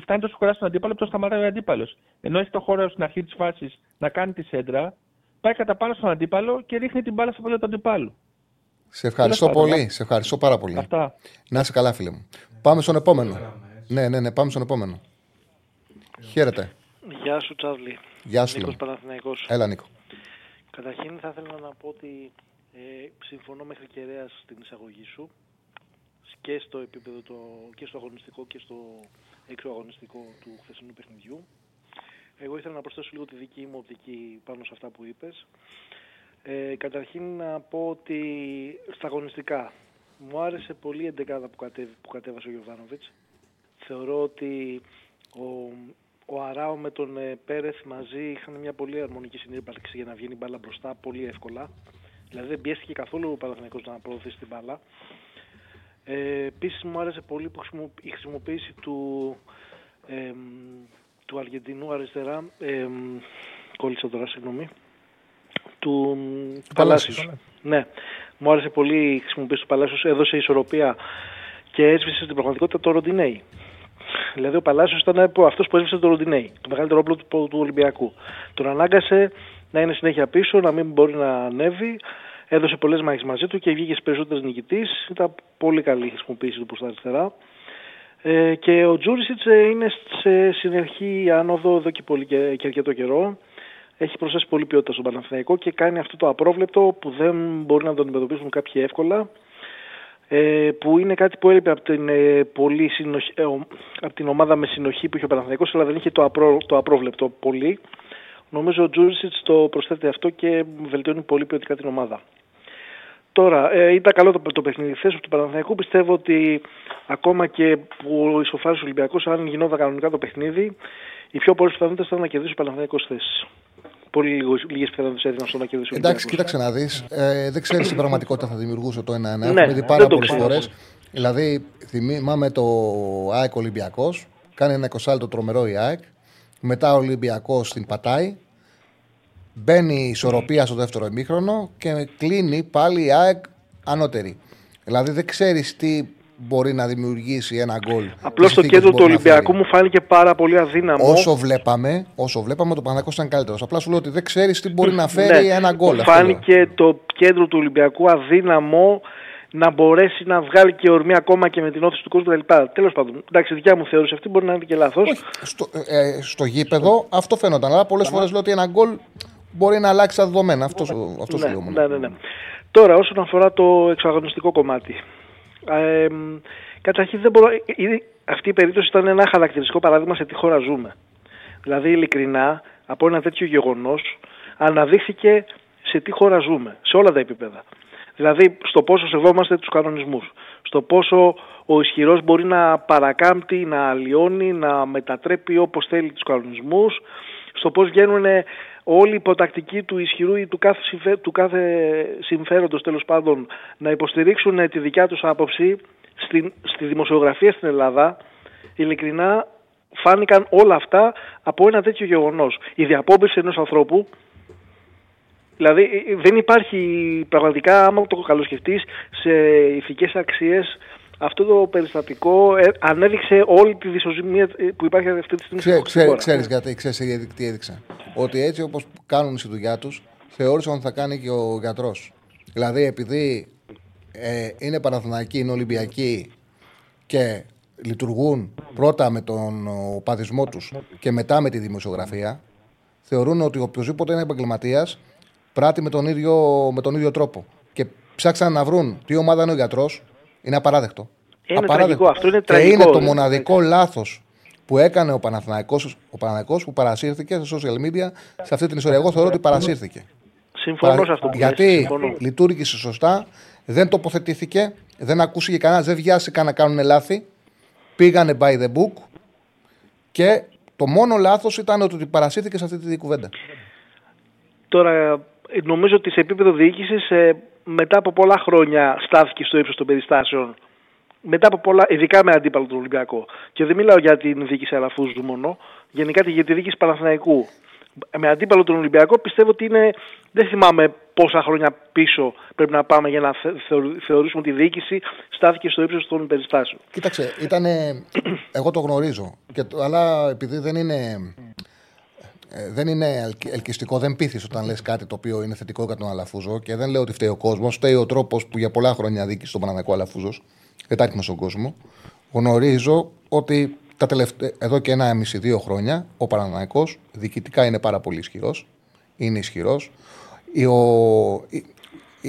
[SPEAKER 3] Φτάνει τόσο κοντά στον αντίπαλο που το σταματάει ο αντίπαλος. Ενώ έχει το χώρο στην αρχή της φάσης να κάνει τη σέντρα, πάει κατά πάνω στον αντίπαλο και ρίχνει την μπάλα στα πόδια του αντιπάλου.
[SPEAKER 1] Σε ευχαριστώ πολύ. Σε ευχαριστώ πάρα πολύ.
[SPEAKER 3] Αυτά.
[SPEAKER 1] Να είσαι καλά, φίλε μου. Πάμε στον επόμενο. Ναι, ναι, ναι, πάμε στον επόμενο. Χαίρετε.
[SPEAKER 4] Γεια σου, Τσάβλη.
[SPEAKER 1] Γεια σου.
[SPEAKER 4] Νίκος Παναθηναϊκός.
[SPEAKER 1] Έλα, Νίκο.
[SPEAKER 4] Καταρχήν θα ήθελα να πω ότι ε, συμφωνώ μέχρι κεραία στην εισαγωγή σου και στο επίπεδο το, και στο αγωνιστικό και στο εξωαγωνιστικό του χθεσινού παιχνιδιού. Εγώ ήθελα να προσθέσω λίγο τη δική μου οπτική πάνω σε αυτά που είπες. Ε, καταρχήν να πω ότι στα αγωνιστικά μου άρεσε πολύ η εντεκάδα που, κατέβη, που κατέβασε ο Γιωβάνοβιτς. Θεωρώ ότι ο, ο Αράο με τον ε, Πέρεθ μαζί είχαν μια πολύ αρμονική συνύπαρξη για να βγαίνει μπάλα μπροστά πολύ εύκολα. Δηλαδή δεν πιέστηκε καθόλου ο Παναθηναϊκός να προωθήσει την μπάλα. Ε, Επίσης μου άρεσε πολύ που η χρησιμοποίηση του, ε, του Αργεντινού αριστερά, ε, κόλλησα τώρα, συγγνώμη, του, του Παλάσιου. Ναι, μου άρεσε πολύ η χρησιμοποίηση του Παλάσιου, έδωσε ισορροπία και έσβησε στην πραγματικότητα το Ροντινέι. Δηλαδή ο Παλάσιος ήταν αυτός που έσβησε το Ροντινέι, το μεγαλύτερο όπλο του, του Ολυμπιακού. Τον ανάγκασε να είναι συνέχεια πίσω, να μην μπορεί να ανέβει. Έδωσε πολλές μάχες μαζί του και βγήκε στι περισσότερες νικητής. Ήταν πολύ καλή η χρησιμοποίηση του προς τα αριστερά. Ε, και ο Τζούρισιτς είναι σε συνεχή άνοδο εδώ και, πολύ και, και αρκετό καιρό. Έχει προσθέσει πολύ ποιότητα στον Παναθηναϊκό και κάνει αυτό το απρόβλεπτο που δεν μπορεί να τον αντιμετωπίσουν κάποιοι εύκολα. Ε, που είναι κάτι που έλειπε από την, ε, πολύ συνοχή, ε, από την ομάδα με συνοχή που είχε ο Παναθηναϊκός αλλά δεν είχε το, απρό, το απρόβλεπτο πολύ. Νομίζω ο Τζούρισιτς το προσθέτει αυτό και βελτιώνει πολύ ποιοτικά την ομάδα. Τώρα, ε, ήταν καλό το, το παιχνίδι θέση του Παναθηναϊκού. Πιστεύω ότι ακόμα και που ισοφάρισε ο Ολυμπιακός, αν γινόταν κανονικά το παιχνίδι, οι πιο πολλές πιθανότητες ήταν να κερδίσει ο Παναθηναϊκός θέση. Πολύ λίγες πιθανότητες έδιναν στο να κερδίσει ο
[SPEAKER 1] Εντάξει, κοίταξε να δεις. Ε, δεν ξέρεις την πραγματικότητα θα δημιουργούσε το 1-1.
[SPEAKER 4] Ναι,
[SPEAKER 1] Έχουμε δει
[SPEAKER 4] δεν
[SPEAKER 1] πάρα
[SPEAKER 4] το
[SPEAKER 1] πολλές
[SPEAKER 4] ξέρω.
[SPEAKER 1] φορές. Δηλαδή, θυμάμαι το ΑΕΚ Ολυμπιακός. Κάνει ένα 20 το τρομερό η ΑΕΚ. Μετά ο Ολυμπιακός την πατάει. Μπαίνει η ισορροπία στο δεύτερο ημίχρονο και κλείνει πάλι η ΑΕΚ ανώτερη. Δηλαδή δεν ξέρεις τι μπορεί να δημιουργήσει ένα γκολ.
[SPEAKER 4] Απλώς
[SPEAKER 1] τι
[SPEAKER 4] το
[SPEAKER 1] συνθήκες
[SPEAKER 4] κέντρο του
[SPEAKER 1] μπορεί να φέρει.
[SPEAKER 4] Ολυμπιακού μου φάνηκε πάρα πολύ αδύναμο.
[SPEAKER 1] Όσο βλέπαμε, όσο βλέπαμε, το Παναγιώτος ήταν καλύτερος. Απλά σου λέω ότι δεν ξέρεις τι μπορεί να φέρει
[SPEAKER 4] Ναι,
[SPEAKER 1] ένα γκολ.
[SPEAKER 4] μου
[SPEAKER 1] αυτό λέω.
[SPEAKER 4] Φάνηκε το κέντρο του Ολυμπιακού αδύναμο να μπορέσει να βγάλει και ορμή ακόμα και με την όθηση του κόσμου κτλ. Τέλος πάντων, εντάξει, δικιά μου θεώρηση αυτή μπορεί να είναι και λάθος.
[SPEAKER 1] Όχι, στο, ε, στο γήπεδο αυτό φαίνονταν. Αλλά πολλές φορές λέω ότι ένα γκολ μπορεί να αλλάξει τα δεδομένα. Αυτός, σου- αυτός σου
[SPEAKER 4] ναι,
[SPEAKER 1] λέω. μόνο.
[SPEAKER 4] ναι, ναι, ναι. Τώρα, όσον αφορά το εξαγωνιστικό κομμάτι. Ε, καταρχήν, δεν μπορώ, ε, ε, αυτή η περίπτωση ήταν ένα χαρακτηριστικό παράδειγμα σε τι χώρα ζούμε. Δηλαδή, ειλικρινά, από ένα τέτοιο γεγονός, αναδείχθηκε σε τι χώρα ζούμε, σε όλα τα επίπεδα. Δηλαδή, στο πόσο σεβόμαστε τους κανονισμούς, στο πόσο ο ισχυρός μπορεί να παρακάμπτει, να αλλοιώνει, να μετατρέπει όπως θέλει τους κανονισμούς, στο πώς βγαίνουν όλοι οι υποτακτικοί του ισχυρού ή του κάθε, συμφέ, του κάθε συμφέροντος τέλος πάντων να υποστηρίξουν τη δικιά τους άποψη στη, στη δημοσιογραφία στην Ελλάδα ειλικρινά φάνηκαν όλα αυτά από ένα τέτοιο γεγονός. Η διαπόμπευση ενός ανθρώπου Δηλαδή ε, δεν υπάρχει πραγματικά άμα το καλοσκεφτείς σε ηθικές αξίες αυτό το περιστατικό ε, ανέδειξε όλη τη δυσοζημία ε, που υπάρχει αυτή τη στιγμή
[SPEAKER 1] Ξέ,
[SPEAKER 4] στην
[SPEAKER 1] ξέ,
[SPEAKER 4] χώρα.
[SPEAKER 1] ξέρεις γιατί, ξέρεις γιατί τι έδειξε. Ότι έτσι όπως κάνουν στη δουλειά τους, θεώρησαν ότι θα κάνει και ο γιατρός. Δηλαδή επειδή ε, είναι Παναθηναϊκοί, είναι Ολυμπιακοί και λειτουργούν πρώτα με τον ο, παδισμό τους και μετά με τη δημοσιογραφία, θεωρούν ότι οποιοδήποτε είναι επαγγελματίας πράττει με τον, ίδιο, με τον ίδιο τρόπο. Και ψάξαν να βρουν τι ομάδα είναι ο γιατρός, είναι απαράδεκτο.
[SPEAKER 4] Είναι
[SPEAKER 1] απαράδεκτο.
[SPEAKER 4] τραγικό, αυτό είναι
[SPEAKER 1] και
[SPEAKER 4] τραγικό,
[SPEAKER 1] είναι το
[SPEAKER 4] δεν-
[SPEAKER 1] μοναδικό λάθος που έκανε ο Παναθηναϊκός, ο Παναθηναϊκός που παρασύρθηκε σε social media σε αυτή την ιστορία. Εγώ θεωρώ ότι παρασύρθηκε.
[SPEAKER 4] Συμφωνώ
[SPEAKER 1] Παρα-
[SPEAKER 4] σε αυτό που λες,
[SPEAKER 1] Γιατί
[SPEAKER 4] συμφωνώ.
[SPEAKER 1] λειτουργήσε σωστά, δεν τοποθετήθηκε, δεν ακούστηκε κανένας, δεν βιάστηκαν να κάνουν λάθη. Πήγανε by the book και το μόνο λάθος ήταν ότι παρασύρθηκε σε αυτή τη κουβέντα.
[SPEAKER 4] Τώρα, ε, νομίζω ότι σε επίπεδο διοίκησης, μετά από πολλά χρόνια στάθηκε στο ύψος των περιστάσεων μετά από πολλά, ειδικά με αντίπαλο του Ολυμπιακό. Και δεν μιλάω για την διοίκηση Αλαφούζου μόνο, γενικά για τη διοίκηση Παναθηναϊκού. Με αντίπαλο τον Ολυμπιακό πιστεύω ότι είναι, δεν θυμάμαι πόσα χρόνια πίσω πρέπει να πάμε για να θεωρήσουμε ότι η διοίκηση στάθηκε στο ύψος των περιστάσεων.
[SPEAKER 1] Κοίταξε, ήταν, εγώ το γνωρίζω, και, αλλά επειδή δεν είναι ε, δεν είναι ελκυστικό, δεν πείθεις όταν λες κάτι το οποίο είναι θετικό για τον Αλαφούζο και δεν λέω ότι φταίει ο κόσμος, φταίει ο τρόπος που για πολλά χρόνια δίκησε στον Παναναναϊκό Αλαφούζος. Δεν στον κόσμο. Γνωρίζω ότι τα τελευταία, εδώ και ένα μισή-δύο χρόνια ο Παναναναϊκός διοικητικά είναι πάρα πολύ ισχυρός. Είναι ισχυρός. Ο,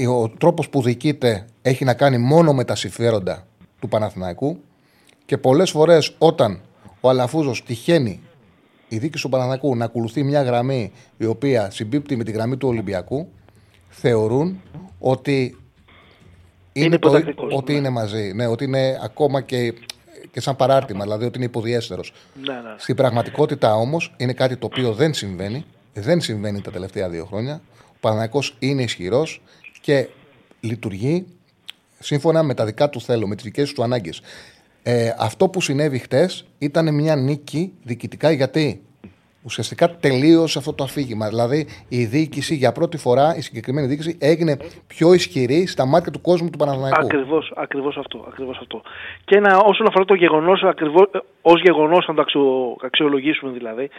[SPEAKER 1] ο τρόπος που διοικείται έχει να κάνει μόνο με τα συμφέροντα του Παναθηναϊκού και πολλές φορές όταν ο Αλαφούζος τυχαίνει η δίκη του Παναναναϊκού να ακολουθεί μια γραμμή η οποία συμπίπτει με τη γραμμή του Ολυμπιακού, θεωρούν ότι είναι, το, ότι είναι μαζί. Ναι, ότι είναι ακόμα και, και σαν παράρτημα, δηλαδή ότι είναι υποδιέστερος.
[SPEAKER 4] Ναι, ναι.
[SPEAKER 1] Στην πραγματικότητα όμως είναι κάτι το οποίο δεν συμβαίνει. Δεν συμβαίνει τα τελευταία δύο χρόνια. Ο Παναναναϊκός είναι ισχυρός και λειτουργεί σύμφωνα με τα δικά του θέλω, με τις δικές του ανάγκες. Ε, αυτό που συνέβη χτες ήταν μια νίκη διοικητικά γιατί ουσιαστικά τελείωσε αυτό το αφήγημα. Δηλαδή η διοίκηση για πρώτη φορά, η συγκεκριμένη διοίκηση έγινε πιο ισχυρή στα μάτια του κόσμου του Παναθηναϊκού.
[SPEAKER 4] Ακριβώς ακριβώς αυτό, ακριβώς αυτό. Και ένα, όσον αφορά το γεγονός, ως γεγονός, αν το αξιολογήσουμε δηλαδή,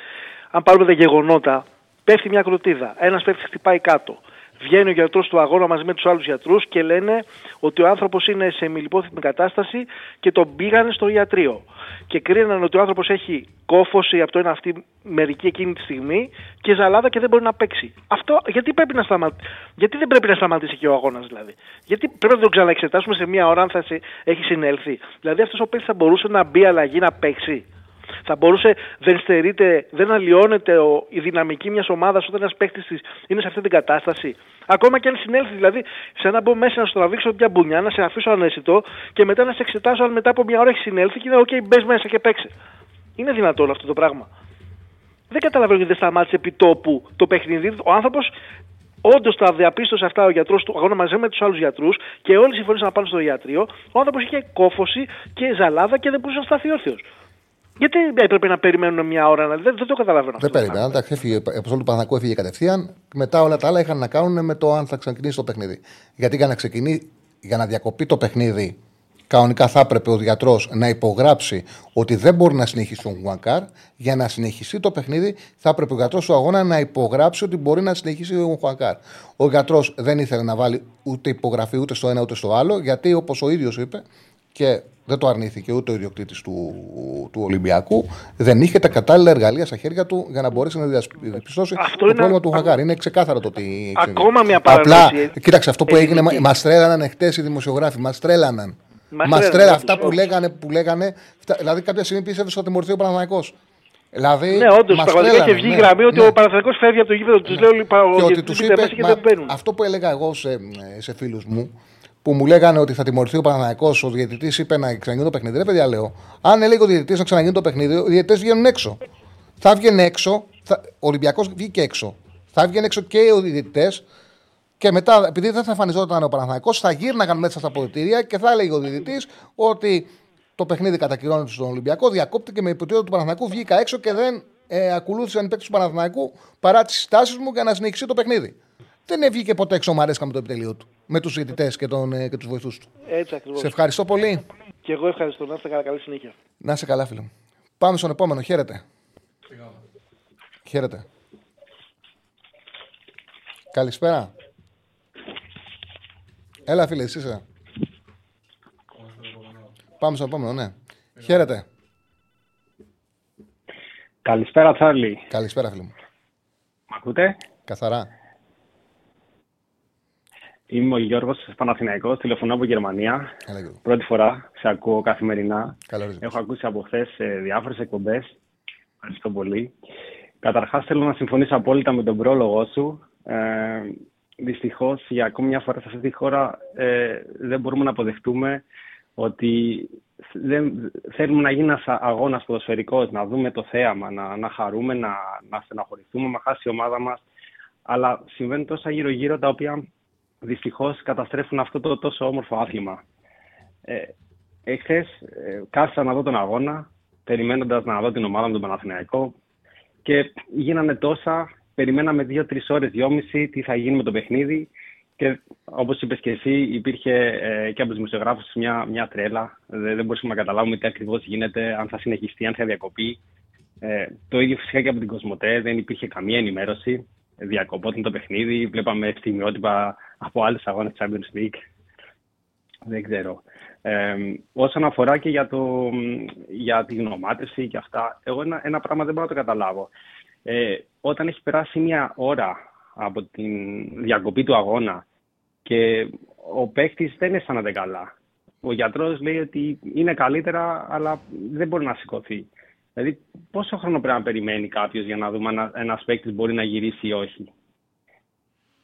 [SPEAKER 4] αν πάρουμε τα γεγονότα, πέφτει μια κροτίδα. Ένας παίχτη χτυπάει κάτω. Βγαίνει ο γιατρός του αγώνα μαζί με τους άλλους γιατρούς και λένε ότι ο άνθρωπος είναι σε μιλιπόθυμη κατάσταση και τον πήγανε στο ιατρείο. Και κρίνανε ότι ο άνθρωπος έχει κόφωση από το ένα αυτή μερική εκείνη τη στιγμή και ζαλάδα και δεν μπορεί να παίξει. Αυτό γιατί, πρέπει να σταμα... γιατί δεν πρέπει να σταματήσει και ο αγώνας δηλαδή; Γιατί πρέπει να τον ξαναεξετάσουμε σε μία ώρα αν θα έχει συνέλθει; Δηλαδή αυτός ο παίκτης θα μπορούσε να μπει αλλαγή να παίξει; Θα μπορούσε, δεν στερείται, δεν αλλοιώνεται ο, η δυναμική μιας ομάδας όταν ένας παίκτης είναι σε αυτή την κατάσταση. Ακόμα και αν συνέλθει, δηλαδή, σε να μπω μέσα να σου τραβήξω μια μπουνιά, να σε αφήσω ανέσυτο και μετά να σε εξετάσω αν μετά από μια ώρα έχεις συνέλθει και είναι OK, μπες μέσα και παίξε. Είναι δυνατόν αυτό το πράγμα. Δεν καταλαβαίνω γιατί δεν σταμάτησε επί τόπου το παιχνίδι. Ο άνθρωπος Όντως τα διαπίστωσε αυτά ο γιατρός του αγώνα μαζί με τους άλλους γιατρούς και όλοι συμφωνήσαν να πάνε στο ιατρείο. Ο άνθρωπος είχε κόφωση και ζαλάδα και δεν μπορούσε να σταθεί όρθιος. Γιατί έπρεπε να περιμένουν μια ώρα, δεν, δεν το καταλαβαίνω
[SPEAKER 1] αυτό. Δεν περίμενα. Εντάξει, έφυγε, η αποστολή του Παναγικού έφυγε κατευθείαν. Μετά όλα τα άλλα είχαν να κάνουν με το αν θα ξεκινήσει το παιχνίδι. Γιατί για να, ξεκινήσει, για να διακοπεί το παιχνίδι, κανονικά θα έπρεπε ο γιατρός να υπογράψει ότι δεν μπορεί να συνεχίσει τον Χουανκάρ. Για να συνεχίσει το παιχνίδι, θα έπρεπε ο γιατρός του αγώνα να υπογράψει ότι μπορεί να συνεχίσει ο Χουανκάρ. Ο γιατρός δεν ήθελε να βάλει ούτε υπογραφή ούτε στο ένα ούτε στο άλλο, γιατί όπως ο ίδιος είπε, και δεν το αρνήθηκε ούτε ο ιδιοκτήτης του, του Ολυμπιακού, δεν είχε τα κατάλληλα εργαλεία στα χέρια του για να μπορέσει να διαπιστώσει το είναι... πρόβλημα του Χακάρ. Είναι ξεκάθαρο το ότι.
[SPEAKER 4] Ακόμα μια παράδοση.
[SPEAKER 1] Απλά, κοίταξε, αυτό που έγινε, μας τρέλαναν χτες οι δημοσιογράφοι. Μας τρέλαναν. Μας τρέλαναν αυτά που λέγανε, που λέγανε. Δηλαδή, κάποια στιγμή πίστευε ότι μορφή ο Παναγικό. Δηλαδή,
[SPEAKER 4] ναι, όντως, πραγματικά είχε βγει ναι, γραμμή ότι ναι. ο Παναθηναϊκός φεύγει από το γήπεδο. Τους ναι. λέω λοιπόν,
[SPEAKER 1] και ότι τους είπε, αυτό που έλεγα εγώ σε, σε φίλους μου, που μου λέγανε ότι θα τιμωρηθεί ο Παναναναϊκό, ο διαιτητής είπε να ξαναγίνει το παιχνίδι. Ρε παιδιά, λέω. Αν έλεγε ο διαιτητής να ξαναγίνει το παιχνίδι, οι διαιτητές βγαίνουν έξω. Θα βγαίνει έξω, θα... ο Ολυμπιακός βγήκε έξω. Θα βγαίνει έξω και οι διαιτητές και μετά, επειδή δεν θα εμφανιζόταν ο Παναναναϊκό, θα γύρναγαν μέσα στα αποδητήρια και θα έλεγε ο διαιτητής ότι το παιχνίδι κατακυρώνεται στον Ολυμπιακό, διακόπτηκε με υποτίθεται του Παναθηναϊκού, βγήκα έξω και δεν ε, ακολούθησαν οι παίκτες του Παναθηναϊκού παρά τις συστάσεις μου για να συνεχίσει το παιχνίδι δεν έβγηκε ποτέ έξω Μαρέσκα με το επιτελείο του. Με τους διαιτητέ και, ε, και τους βοηθούς του.
[SPEAKER 4] Έτσι ακριβώς.
[SPEAKER 1] Σε ευχαριστώ πολύ.
[SPEAKER 4] Και εγώ ευχαριστώ. Να είστε καλά, καλή συνέχεια.
[SPEAKER 1] Να είστε καλά, φίλε μου. Πάμε στον επόμενο. Χαίρετε. Χαίρετε. Καλησπέρα. Έλα, φίλε, εσύ είσαι. Πάμε στον επόμενο, ναι. Χαίρετε.
[SPEAKER 5] Καλησπέρα, Τσάρλι.
[SPEAKER 1] Καλησπέρα, φίλε μου.
[SPEAKER 5] Μ' ακούτε;
[SPEAKER 1] Καθαρά.
[SPEAKER 5] Είμαι ο Γιώργος Παναθηναϊκός, τηλεφωνώ από Γερμανία. Πρώτη φορά σε ακούω καθημερινά. Έχω ακούσει από χθες διάφορες εκπομπές. Ευχαριστώ πολύ. Καταρχάς θέλω να συμφωνήσω απόλυτα με τον πρόλογο σου. Ε, Δυστυχώς, για ακόμη μια φορά σε αυτή τη χώρα ε, δεν μπορούμε να αποδεχτούμε ότι δεν, θέλουμε να γίνει ένας αγώνας ποδοσφαιρικός, να δούμε το θέαμα, να, να χαρούμε, να, να στεναχωρηθούμε, να χάσει η ομάδα μας. Αλλά συμβαίνουν τόσα γύρω-γύρω τα οποία δυστυχώς καταστρέφουν αυτό το τόσο όμορφο άθλημα. Ε, εχθές ε, κάθισα να δω τον αγώνα, περιμένοντας να δω την ομάδα με τον Παναθηναϊκό και γίνανε τόσα. Περιμέναμε δύο-τρεις ώρες, δυόμιση, τι θα γίνει με το παιχνίδι. Και όπως είπες και εσύ, υπήρχε ε, και από τους δημοσιογράφους μια, μια τρέλα. Δεν, δεν μπορούσαμε να καταλάβουμε τι ακριβώς γίνεται, αν θα συνεχιστεί, αν θα διακοπεί. Ε, το ίδιο φυσικά και από την Κοσμοτέ, δεν υπήρχε καμία ενημέρωση. Διακοπόταν το παιχνίδι, βλέπαμε στιγμιότυπα από άλλε αγώνες Champions League. Δεν ξέρω. Ε, όσον αφορά και για, το, για τη γνωμάτευση και αυτά, εγώ ένα, ένα πράγμα δεν μπορώ να το καταλάβω. Ε, όταν έχει περάσει μια ώρα από τη διακοπή του αγώνα και ο παίκτης δεν αισθάνεται καλά. Ο γιατρός λέει ότι είναι καλύτερα, αλλά δεν μπορεί να σηκωθεί. Δηλαδή, πόσο χρόνο πρέπει να περιμένει κάποιος για να δούμε αν ένα παίκτη μπορεί να γυρίσει ή όχι;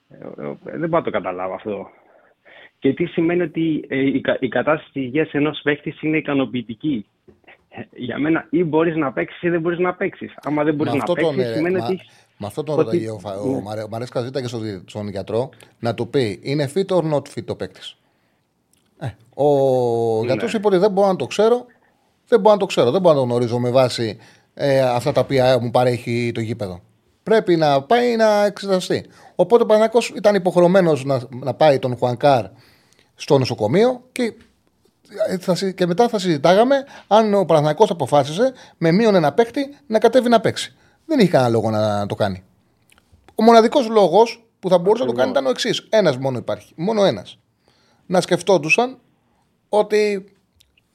[SPEAKER 5] Ε, ε, δεν μπορώ να το καταλάβω αυτό. Και τι σημαίνει ότι ε, η κατάσταση της υγείας ενός παίκτη είναι ικανοποιητική; Για μένα, ή μπορείς να παίξεις ή δεν μπορείς να παίξεις. Άμα δεν μπορείς να παίξεις, σημαίνει ότι.
[SPEAKER 1] Με αυτό τον ρωτάει ο, ο ναι. Μαρέσκας ζήτα και στον γιατρό να του πει είναι fit or not fit ο παίκτης; Ε, ο ναι. γιατρός είπε ότι δεν μπορώ να το ξέρω. Δεν μπορώ να το ξέρω. Δεν μπορώ να το γνωρίζω με βάση ε, αυτά τα οποία μου παρέχει το γήπεδο. Πρέπει να πάει να εξεταστεί. Οπότε ο Παναγιώ ήταν υποχρεωμένος να, να πάει τον Χουανκάρ στο νοσοκομείο και, ε, και μετά θα συζητάγαμε αν ο Παναγιώ αποφάσισε με μείον ένα παίκτη να κατέβει να παίξει. Δεν είχε κανένα λόγο να το κάνει. Ο μοναδικός λόγος που θα μπορούσε να το κάνει ήταν ο εξής. Ένας μόνο υπάρχει. Μόνο ένας. Να σκεφτόντουσαν ότι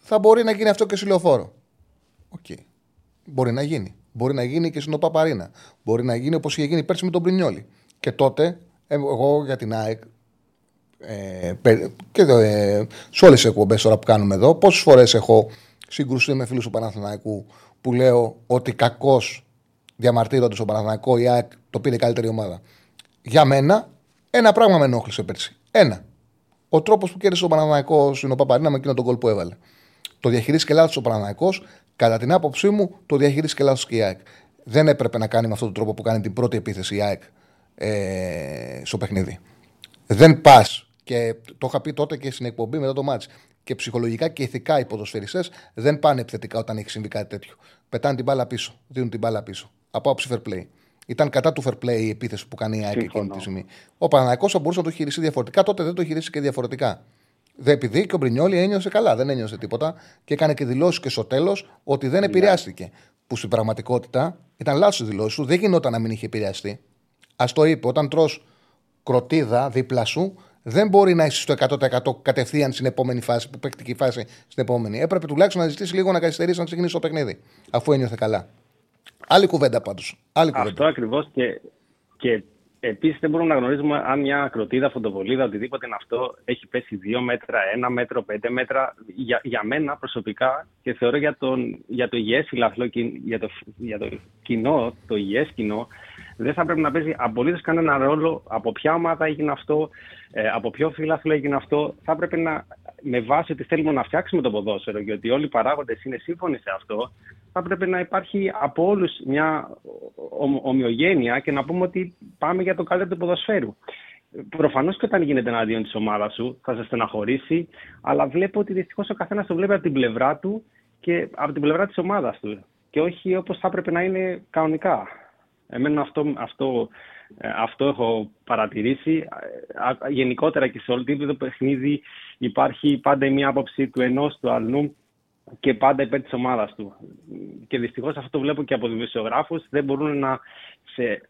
[SPEAKER 1] θα μπορεί να γίνει αυτό και στη Λεωφόρο. OK. Okay. Μπορεί να γίνει. Μπορεί να γίνει και στην OPAP Arena. Μπορεί να γίνει όπως είχε γίνει πέρσι με τον Μπρινιόλι. Και τότε, εγώ για την ΑΕΚ ε, και ε, σε όλες τις εκπομπές τώρα που κάνουμε εδώ, πόσες φορές έχω συγκρουστεί με φίλους του Παναθηναϊκού που λέω ότι κακώς διαμαρτύρονται στον Παναθηναϊκό η ΑΕΚ το πήρε καλύτερη ομάδα. Για μένα, ένα πράγμα με ενόχλησε πέρσι. Ένα. Ο τρόπος που κέρδισε ο Παναθηναϊκός στην Οπαπαρίνα με εκείνο τον κόλ που έβαλε. Το διαχειρίστηκε λάθος ο Παναθηναϊκό. Κατά την άποψή μου, το διαχειρίστηκε λάθος και η ΑΕΚ. Δεν έπρεπε να κάνει με αυτόν τον τρόπο που κάνει την πρώτη επίθεση η ΑΕΚ ε, στο παιχνίδι. Δεν πας. Και το είχα πει τότε και στην εκπομπή μετά το μάτς. Και ψυχολογικά και ηθικά οι ποδοσφαιριστές δεν πάνε επιθετικά όταν έχει συμβεί κάτι τέτοιο. Πετάνε την μπάλα πίσω. Δίνουν την μπάλα πίσω. Από άψη fair play. Ήταν κατά του fair play η επίθεση που κάνει η ΑΕΚ εκείνη τη στιγμή. Ο Παναναναϊκό θα μπορούσε να το χειριστεί διαφορετικά. Τότε δεν το χειρίστηκε διαφορετικά. Δεν επειδή και ο Μπρινιόλη ένιωσε καλά, δεν ένιωσε τίποτα και έκανε και δηλώσεις και στο τέλος ότι δεν ναι. επηρεάστηκε. Που στην πραγματικότητα ήταν λάθος η δηλώση του, δεν γινόταν να μην είχε επηρεαστεί. Α το είπε, όταν τρώ κροτίδα δίπλα σου, δεν μπορεί να είσαι στο 100% κατευθείαν στην επόμενη φάση, που παίκτηκε φάση στην επόμενη. Έπρεπε τουλάχιστον να ζητήσεις λίγο να καθυστερήσεις να ξεκινήσει το παιχνίδι, αφού ένιωθε καλά. Άλλη κουβέντα πάντως.
[SPEAKER 5] Αυτό ακριβώς και, και Επίσης, δεν μπορούμε να γνωρίζουμε αν μια κροτίδα, φωτοβολίδα, οτιδήποτε είναι αυτό, έχει πέσει 2 μέτρα, 1 μέτρο, 5 μέτρα. Για, για μένα προσωπικά και θεωρώ για, τον, για το υγιές φιλαθλό, για το, για το κοινό, το υγιές κοινό, δεν θα πρέπει να παίζει απολύτως κανένα ρόλο από ποια ομάδα έγινε αυτό, ε, από ποιο φιλάθλο έγινε αυτό. Θα πρέπει να, με βάση ότι θέλουμε να φτιάξουμε το ποδόσφαιρο και ότι όλοι οι παράγοντες είναι σύμφωνοι σε αυτό, θα πρέπει να υπάρχει από όλους μια ομοιογένεια και να πούμε ότι πάμε για το καλύτερο του ποδοσφαίρου. Προφανώς και όταν γίνεται εναντίον της ομάδας σου θα σε στεναχωρήσει, αλλά βλέπω ότι δυστυχώς ο καθένας το βλέπει από την πλευρά του και από την πλευρά της ομάδας του. Και όχι όπως θα έπρεπε να είναι κανονικά. Εμένα αυτό, αυτό, ε, αυτό έχω παρατηρήσει. Ε, γενικότερα και σε όλο το παιχνίδι υπάρχει πάντα μια άποψη του ενός του αλλού και πάντα υπέρ της ομάδας του. Και δυστυχώς αυτό το βλέπω και από του δημοσιογράφους. Δεν μπορούν να σε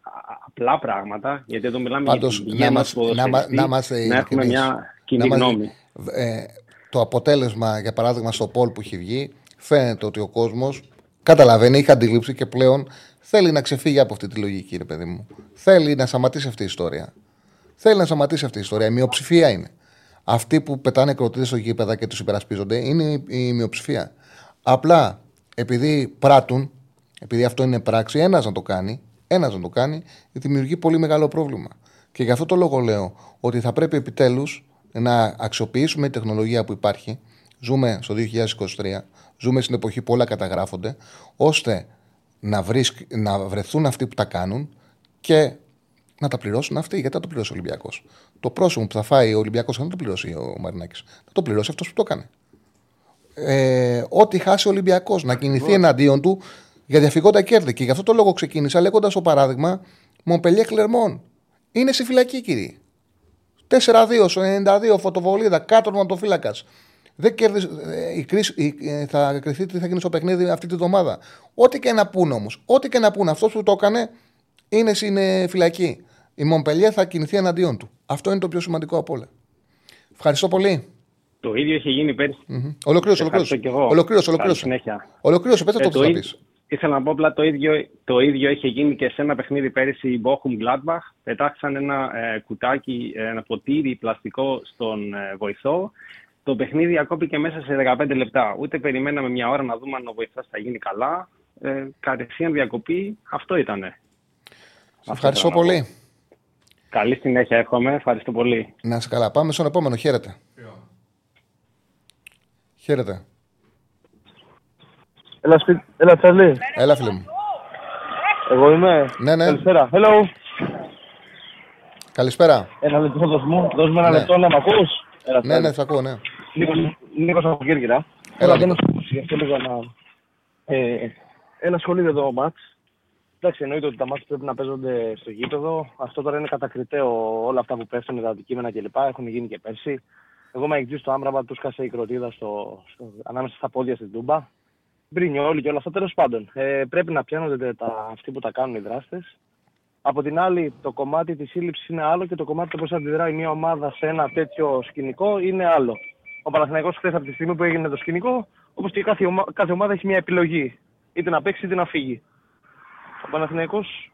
[SPEAKER 5] απλά πράγματα, γιατί εδώ μιλάμε
[SPEAKER 1] Πάντως, για να, μας, να, να, να,
[SPEAKER 5] να έχουμε μια κοινή γνώμη.
[SPEAKER 1] Ε, το αποτέλεσμα, για παράδειγμα, στο Πολ που έχει βγει, φαίνεται ότι ο κόσμος καταλαβαίνει, έχει αντιλήψει και πλέον θέλει να ξεφύγει από αυτή τη λογική, ρε παιδί μου. Θέλει να σταματήσει αυτή η ιστορία. Θέλει να σταματήσει αυτή η ιστορία. Η μειοψηφία είναι. Αυτοί που πετάνε κροτίδες στο γήπεδα και τους υπερασπίζονται είναι η μειοψηφία. Απλά επειδή πράττουν, επειδή αυτό είναι πράξη, ένας να το κάνει, ένας να το κάνει, δημιουργεί πολύ μεγάλο πρόβλημα. Και γι' αυτό το λόγο λέω ότι θα πρέπει επιτέλους να αξιοποιήσουμε τη τεχνολογία που υπάρχει. Ζούμε στο 2023, ζούμε στην εποχή που όλα καταγράφονται, ώστε να, να βρεθούν αυτοί που τα κάνουν και να τα πληρώσουν αυτοί. Γιατί θα το πληρώσει ο Ολυμπιακός. Το πρόσωπο που θα φάει ο Ολυμπιακός δεν θα το πληρώσει ο Μαρινάκης. Θα το πληρώσει αυτός που το έκανε. ε, ό,τι χάσει ο Ολυμπιακός, να κινηθεί εναντίον του για διαφυγόντα κέρδη. Και γι' αυτό το λόγο ξεκίνησα λέγοντας το παράδειγμα Μομπελιέ Κλερμόν. Είναι στη φυλακή, κύριε. 4-2 στο 92 φωτοβολίδα, κάτω ματοφύλακα. Δεν κέρδισε. Ε, η κρίση, η, ε, θα κρυθεί τι θα γίνει στο παιχνίδι αυτή τη βδομάδα. Ό,τι και να πούνε όμως, ό,τι και να πούνε, αυτός που το έκανε είναι στην φυλακή. Η Μομπελιέ θα κινηθεί εναντίον του. Αυτό είναι το πιο σημαντικό από όλα. Ευχαριστώ πολύ.
[SPEAKER 5] Το ίδιο είχε γίνει πέρσι. Mm-hmm.
[SPEAKER 1] Ολοκλήρωσε, ολοκλήρωσε. Ολοκλήρωσε, ολοκλήρωσε. Ολοκλήρωσε, πες το, το πει.
[SPEAKER 5] Ήθελα να πω απλά το ίδιο, το ίδιο είχε γίνει και σε ένα παιχνίδι πέρυσι η Bochum Gladbach. Πετάξαν ένα ε, κουτάκι, ένα ποτήρι πλαστικό στον ε, βοηθό. Το παιχνίδι ακόπηκε μέσα σε 15 λεπτά. Ούτε περιμέναμε μια ώρα να δούμε αν ο βοηθό θα γίνει καλά. Ε, κατευθείαν διακοπή. Αυτό ήτανε.
[SPEAKER 1] Ευχαριστώ πολύ.
[SPEAKER 5] Καλή συνέχεια εύχομαι. Ευχαριστώ πολύ.
[SPEAKER 1] Να σε καλά. Πάμε στον επόμενο. Χαίρετε. Χαίρετε.
[SPEAKER 6] Έλα, σπί... Έλα Τσαρλί.
[SPEAKER 1] Έλα, φίλε μου.
[SPEAKER 6] Εγώ είμαι.
[SPEAKER 1] Ναι, ναι.
[SPEAKER 6] Καλησπέρα. Hello.
[SPEAKER 1] Καλησπέρα.
[SPEAKER 6] Ένα λεπτό δώσ' μου. Δώσ' μου ένα ναι. λεπτό να μ' ακούς;
[SPEAKER 1] Έλα, ναι, ναι, θα ακούω, ναι.
[SPEAKER 6] Νίκος, Νίκος από Κύρκυρα. Έλα, δεν γι' αυτό λίγο να... Ε, ένα σχολείο εδώ ο μάτς. Εντάξει, εννοείται ότι τα μάτια πρέπει να παίζονται στο γήπεδο. Αυτό τώρα είναι κατακριτέο όλα αυτά που πέφτουν, τα αντικείμενα κλπ. Έχουν γίνει και πέρσι. Εγώ με εκτζή στο Άμραμπα, τους σκάσε η κροτίδα στο, στο, ανάμεσα στα πόδια στην Τούμπα. Μπρινιόλι και όλα αυτά. Τέλος πάντων, ε, πρέπει να πιάνονται τα, αυτοί που τα κάνουν οι δράστες. Από την άλλη, το κομμάτι της σύλληψης είναι άλλο και το κομμάτι το πώς αντιδράει μια ομάδα σε ένα τέτοιο σκηνικό είναι άλλο. Ο Παναθηναϊκός χθες από τη στιγμή που έγινε το σκηνικό, όπως και κάθε, ομα... κάθε ομάδα έχει μια επιλογή. Είτε να παίξει είτε να φύγει. Ο Παναθηναϊκός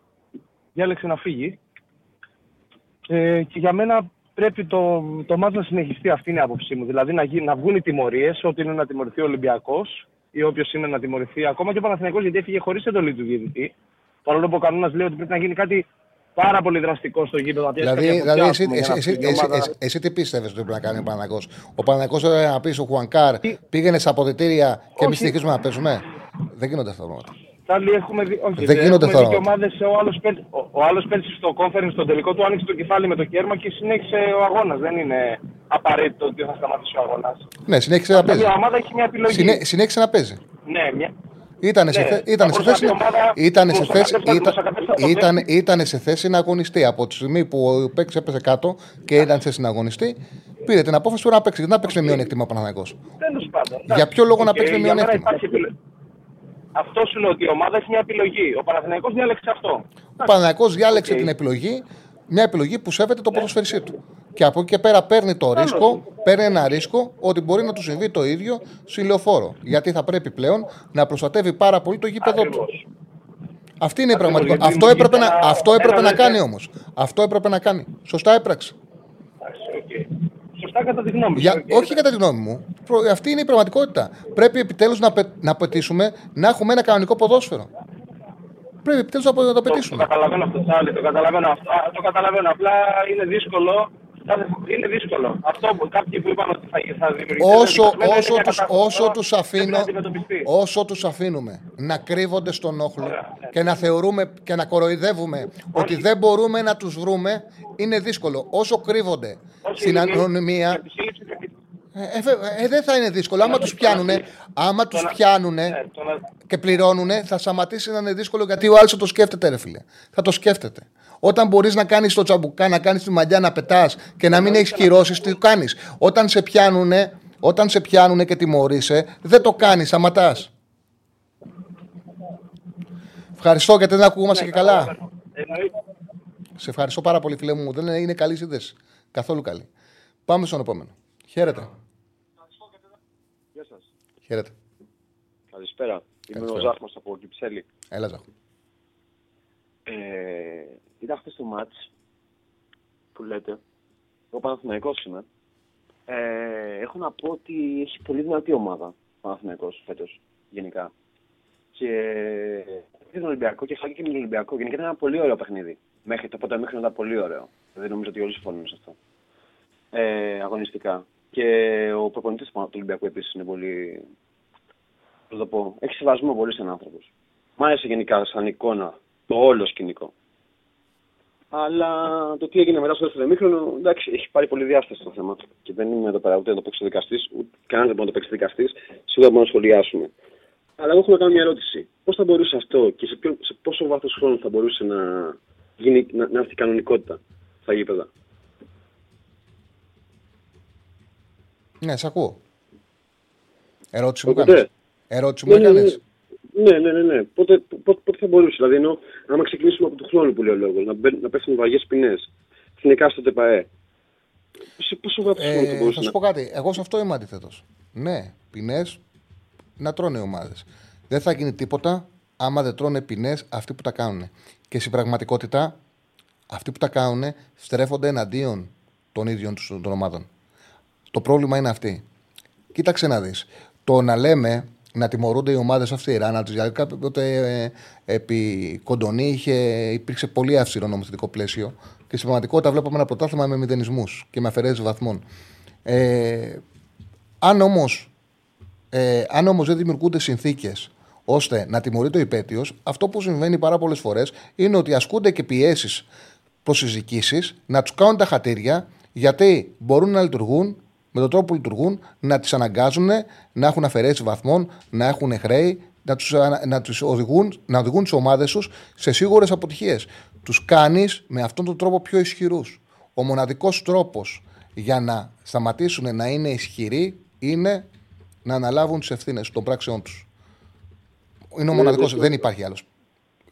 [SPEAKER 6] διάλεξε να φύγει. Ε, και για μένα πρέπει το, το μάτς να συνεχιστεί. Αυτή είναι η άποψή μου. Δηλαδή να, να βγουν οι τιμωρίες, ό,τι είναι να τιμωρηθεί ο Ολυμπιακός ή όποιος είναι να τιμωρηθεί. Ακόμα και ο Παναθηναϊκός γιατί έφυγε χωρίς εντολή του διαιτητή. Παρόλο που ο κανόνας λέει ότι πρέπει να γίνει κάτι πάρα πολύ δραστικό στο γήπεδο.
[SPEAKER 1] Δηλαδή, δηλαδή εσύ, εσύ, εσύ, εσύ, εσύ, τι πίστευες ότι πρέπει να κάνει ο Παναγός; Ο Παναγός έπρεπε να πεις ο Χουανκάρ πήγαινε σε αποδητήρια και εμείς συνεχίζουμε να παίζουμε; Δεν γίνονται αυτά τα πράγματα.
[SPEAKER 6] Άλλοι έχουμε δει, όχι,
[SPEAKER 1] δεν γίνονται
[SPEAKER 6] τώρα. Ομάδες, ο άλλος, ο, ο άλλος πέρσι στο conference, στο τελικό του άνοιξε το κεφάλι με το κέρμα και συνέχισε ο αγώνας. Δεν είναι απαραίτητο ότι θα σταματήσει ο αγώνας.
[SPEAKER 1] Ναι, συνέχισε να παίζει.
[SPEAKER 6] Η ομάδα έχει μια επιλογή.
[SPEAKER 1] Συνέ, συνέχισε να παίζει.
[SPEAKER 6] Ναι, μια,
[SPEAKER 1] ήταν σε, ναι, ήταν σε θέση, ήταν σε θέση, ήταν, ήταν, σε θέση να αγωνιστεί. Από τη στιγμή που ο παίκτης έπεσε κάτω και ήταν σε συναγωνιστή, πήρε την απόφαση του να παίξει. Δεν να παίξει με μειονέκτημα ο Παναγό. Για ποιο λόγο να παίξει με μειονέκτημα;
[SPEAKER 6] Αυτό σου λέω ότι η ομάδα έχει μια επιλογή. Ο Παναθηναϊκός διάλεξε αυτό.
[SPEAKER 1] Ο Παναθηναϊκός διάλεξε την επιλογή, μια επιλογή που σέβεται το ποδοσφαιρισί του. Και από εκεί και πέρα παίρνει το ρίσκο, παίρνει ένα ρίσκο ότι μπορεί να του συμβεί το ίδιο στη λεωφόρο. Γιατί θα πρέπει πλέον να προστατεύει πάρα πολύ το γήπεδο του. Αυτή είναι η πραγματικότητα. Αυτό έπρεπε, να, αυτό έπρεπε να κάνει όμως. Αυτό έπρεπε να κάνει. Σωστά έπραξε.
[SPEAKER 6] Σωστά κατά τη γνώμη
[SPEAKER 1] Για, όχι κατά τη γνώμη μου. Αυτή είναι η πραγματικότητα. Πρέπει επιτέλους να, να απαιτήσουμε να έχουμε ένα κανονικό ποδόσφαιρο. Πρέπει επιτέλους να το απαιτήσουμε.
[SPEAKER 6] Το, το καταλαβαίνω αυτό, Τσάλι, το καταλαβαίνω αυτό. Το καταλαβαίνω. Απλά είναι δύσκολο είναι δύσκολο. Αυτό που κάποιοι που είπαν ότι θα, θα δημιουργήσει.
[SPEAKER 1] Όσο, όσο, τους, όσο, τους αφήνω, όσο τους αφήνουμε να κρύβονται στον όχλο ναι. και να θεωρούμε και να κοροϊδεύουμε ότι δεν μπορούμε να τους βρούμε, είναι δύσκολο. Όσο κρύβονται στην ανωνυμία. Ε, ε, ε, δεν θα είναι δύσκολο. Άμα τους πιάνουνε, άμα τους πιάνουνε ναι, και πληρώνουνε, θα σταματήσει να είναι δύσκολο γιατί ο άλλο θα το σκέφτεται, ρε φίλε. Θα το σκέφτεται. Όταν μπορείς να κάνεις το τσαμπουκά, να κάνεις τη μαλλιά να πετάς και να μην έχεις κυρώσεις, τι κάνεις. Όταν σε πιάνουνε, όταν σε πιάνουνε και τιμωρείσαι, δεν το κάνεις, σταματάς. Ευχαριστώ γιατί δεν ακουγόμαστε και καλά. Σε ευχαριστώ πάρα πολύ, φίλε μου. Δεν είναι καλή σύνδεση. Καθόλου καλή. Πάμε στον επόμενο. Χαίρετε.
[SPEAKER 7] Γεια σας.
[SPEAKER 1] Χαίρετε.
[SPEAKER 7] Καλησπέρα. Είμαι ο Ζάχμος από Κυψέλη.
[SPEAKER 1] Έλα, Ζάχμο.
[SPEAKER 7] Ε, είδα χθες το μάτς που λέτε. Εγώ Παναθηναϊκός είμαι. Ε, έχω να πω ότι έχει πολύ δυνατή ομάδα ο Παναθηναϊκός φέτος, γενικά. Και τον Ολυμπιακό και χάκι και με τον Ολυμπιακό. Γενικά ήταν ένα πολύ ωραίο παιχνίδι. Μέχρι το πρώτο μέχρι ήταν πολύ ωραίο. Δεν νομίζω ότι όλοι συμφωνούν σε αυτό. Ε, αγωνιστικά. Και ο προπονητής του Ολυμπιακού επίσης είναι πολύ. Θα το πω. Έχει σεβασμό πολύ σαν άνθρωπο. Μ' άρεσε γενικά σαν εικόνα το όλο σκηνικό. Αλλά το τι έγινε μετά στο δεύτερο μήχρονο, εντάξει, έχει πάρει πολύ διάσταση το θέμα. Και δεν είμαι εδώ πέρα ούτε να το παίξει δικαστή, ούτε κανένας δεν μπορεί να το παίξει δικαστή. Σίγουρα μπορούμε να σχολιάσουμε. Αλλά εγώ έχω να κάνω μια ερώτηση. Πώς θα μπορούσε αυτό και σε, ποιο, σε πόσο βάθος χρόνου θα μπορούσε να, γίνει, να, να έρθει η κανονικότητα στα γήπεδα;
[SPEAKER 1] Ναι, σε ακούω. Ερώτηση μου κάνεις. Ερώτηση μου ναι, ναι, έκανες.
[SPEAKER 7] Ναι, ναι, ναι. ναι. Πότε, πότε, πότε θα μπορούσε, δηλαδή, ενώ άμα ξεκινήσουμε από τον χρόνο που λέει ο λόγος, να, να πέφτουν βαριέ ποινές στην εκάστοτε ΠαΕ. Σε πόσο βάθος ε, θα μπορούσε.
[SPEAKER 1] Θα σου πω κάτι. Εγώ σε αυτό είμαι αντίθετος. Ναι, ποινές να τρώνε ομάδες. Δεν θα γίνει τίποτα άμα δεν τρώνε ποινές αυτοί που τα κάνουν. Και στην πραγματικότητα, αυτοί που τα κάνουν στρέφονται εναντίον των ίδιων των ομάδων. Το πρόβλημα είναι αυτή. Κοίταξε να δεις. Το να λέμε να τιμωρούνται οι ομάδες αυστηρά, να του δηλαδή κάποτε ε, επί κοντονή είχε, υπήρξε πολύ αυστηρό νομοθετικό πλαίσιο και στην πραγματικότητα βλέπαμε ένα πρωτάθλημα με μηδενισμούς και με αφαιρέσεις βαθμών. Ε, αν όμως ε, αν όμως δεν δημιουργούνται συνθήκες ώστε να τιμωρείται ο υπέτειος, αυτό που συμβαίνει πάρα πολλές φορές είναι ότι ασκούνται και πιέσεις προς συζητήσει να τους κάνουν τα χατήρια γιατί μπορούν να λειτουργούν με τον τρόπο που λειτουργούν, να τις αναγκάζουν να έχουν αφαιρέσει βαθμών, να έχουν χρέη, να τους να τους οδηγούν, να οδηγούν τις ομάδες τους σε σίγουρες αποτυχίες. Τους κάνεις με αυτόν τον τρόπο πιο ισχυρούς. Ο μοναδικός τρόπος για να σταματήσουν να είναι ισχυροί είναι να αναλάβουν τις ευθύνες των πράξεών τους. Είναι ο μοναδικός, δεν υπάρχει άλλος.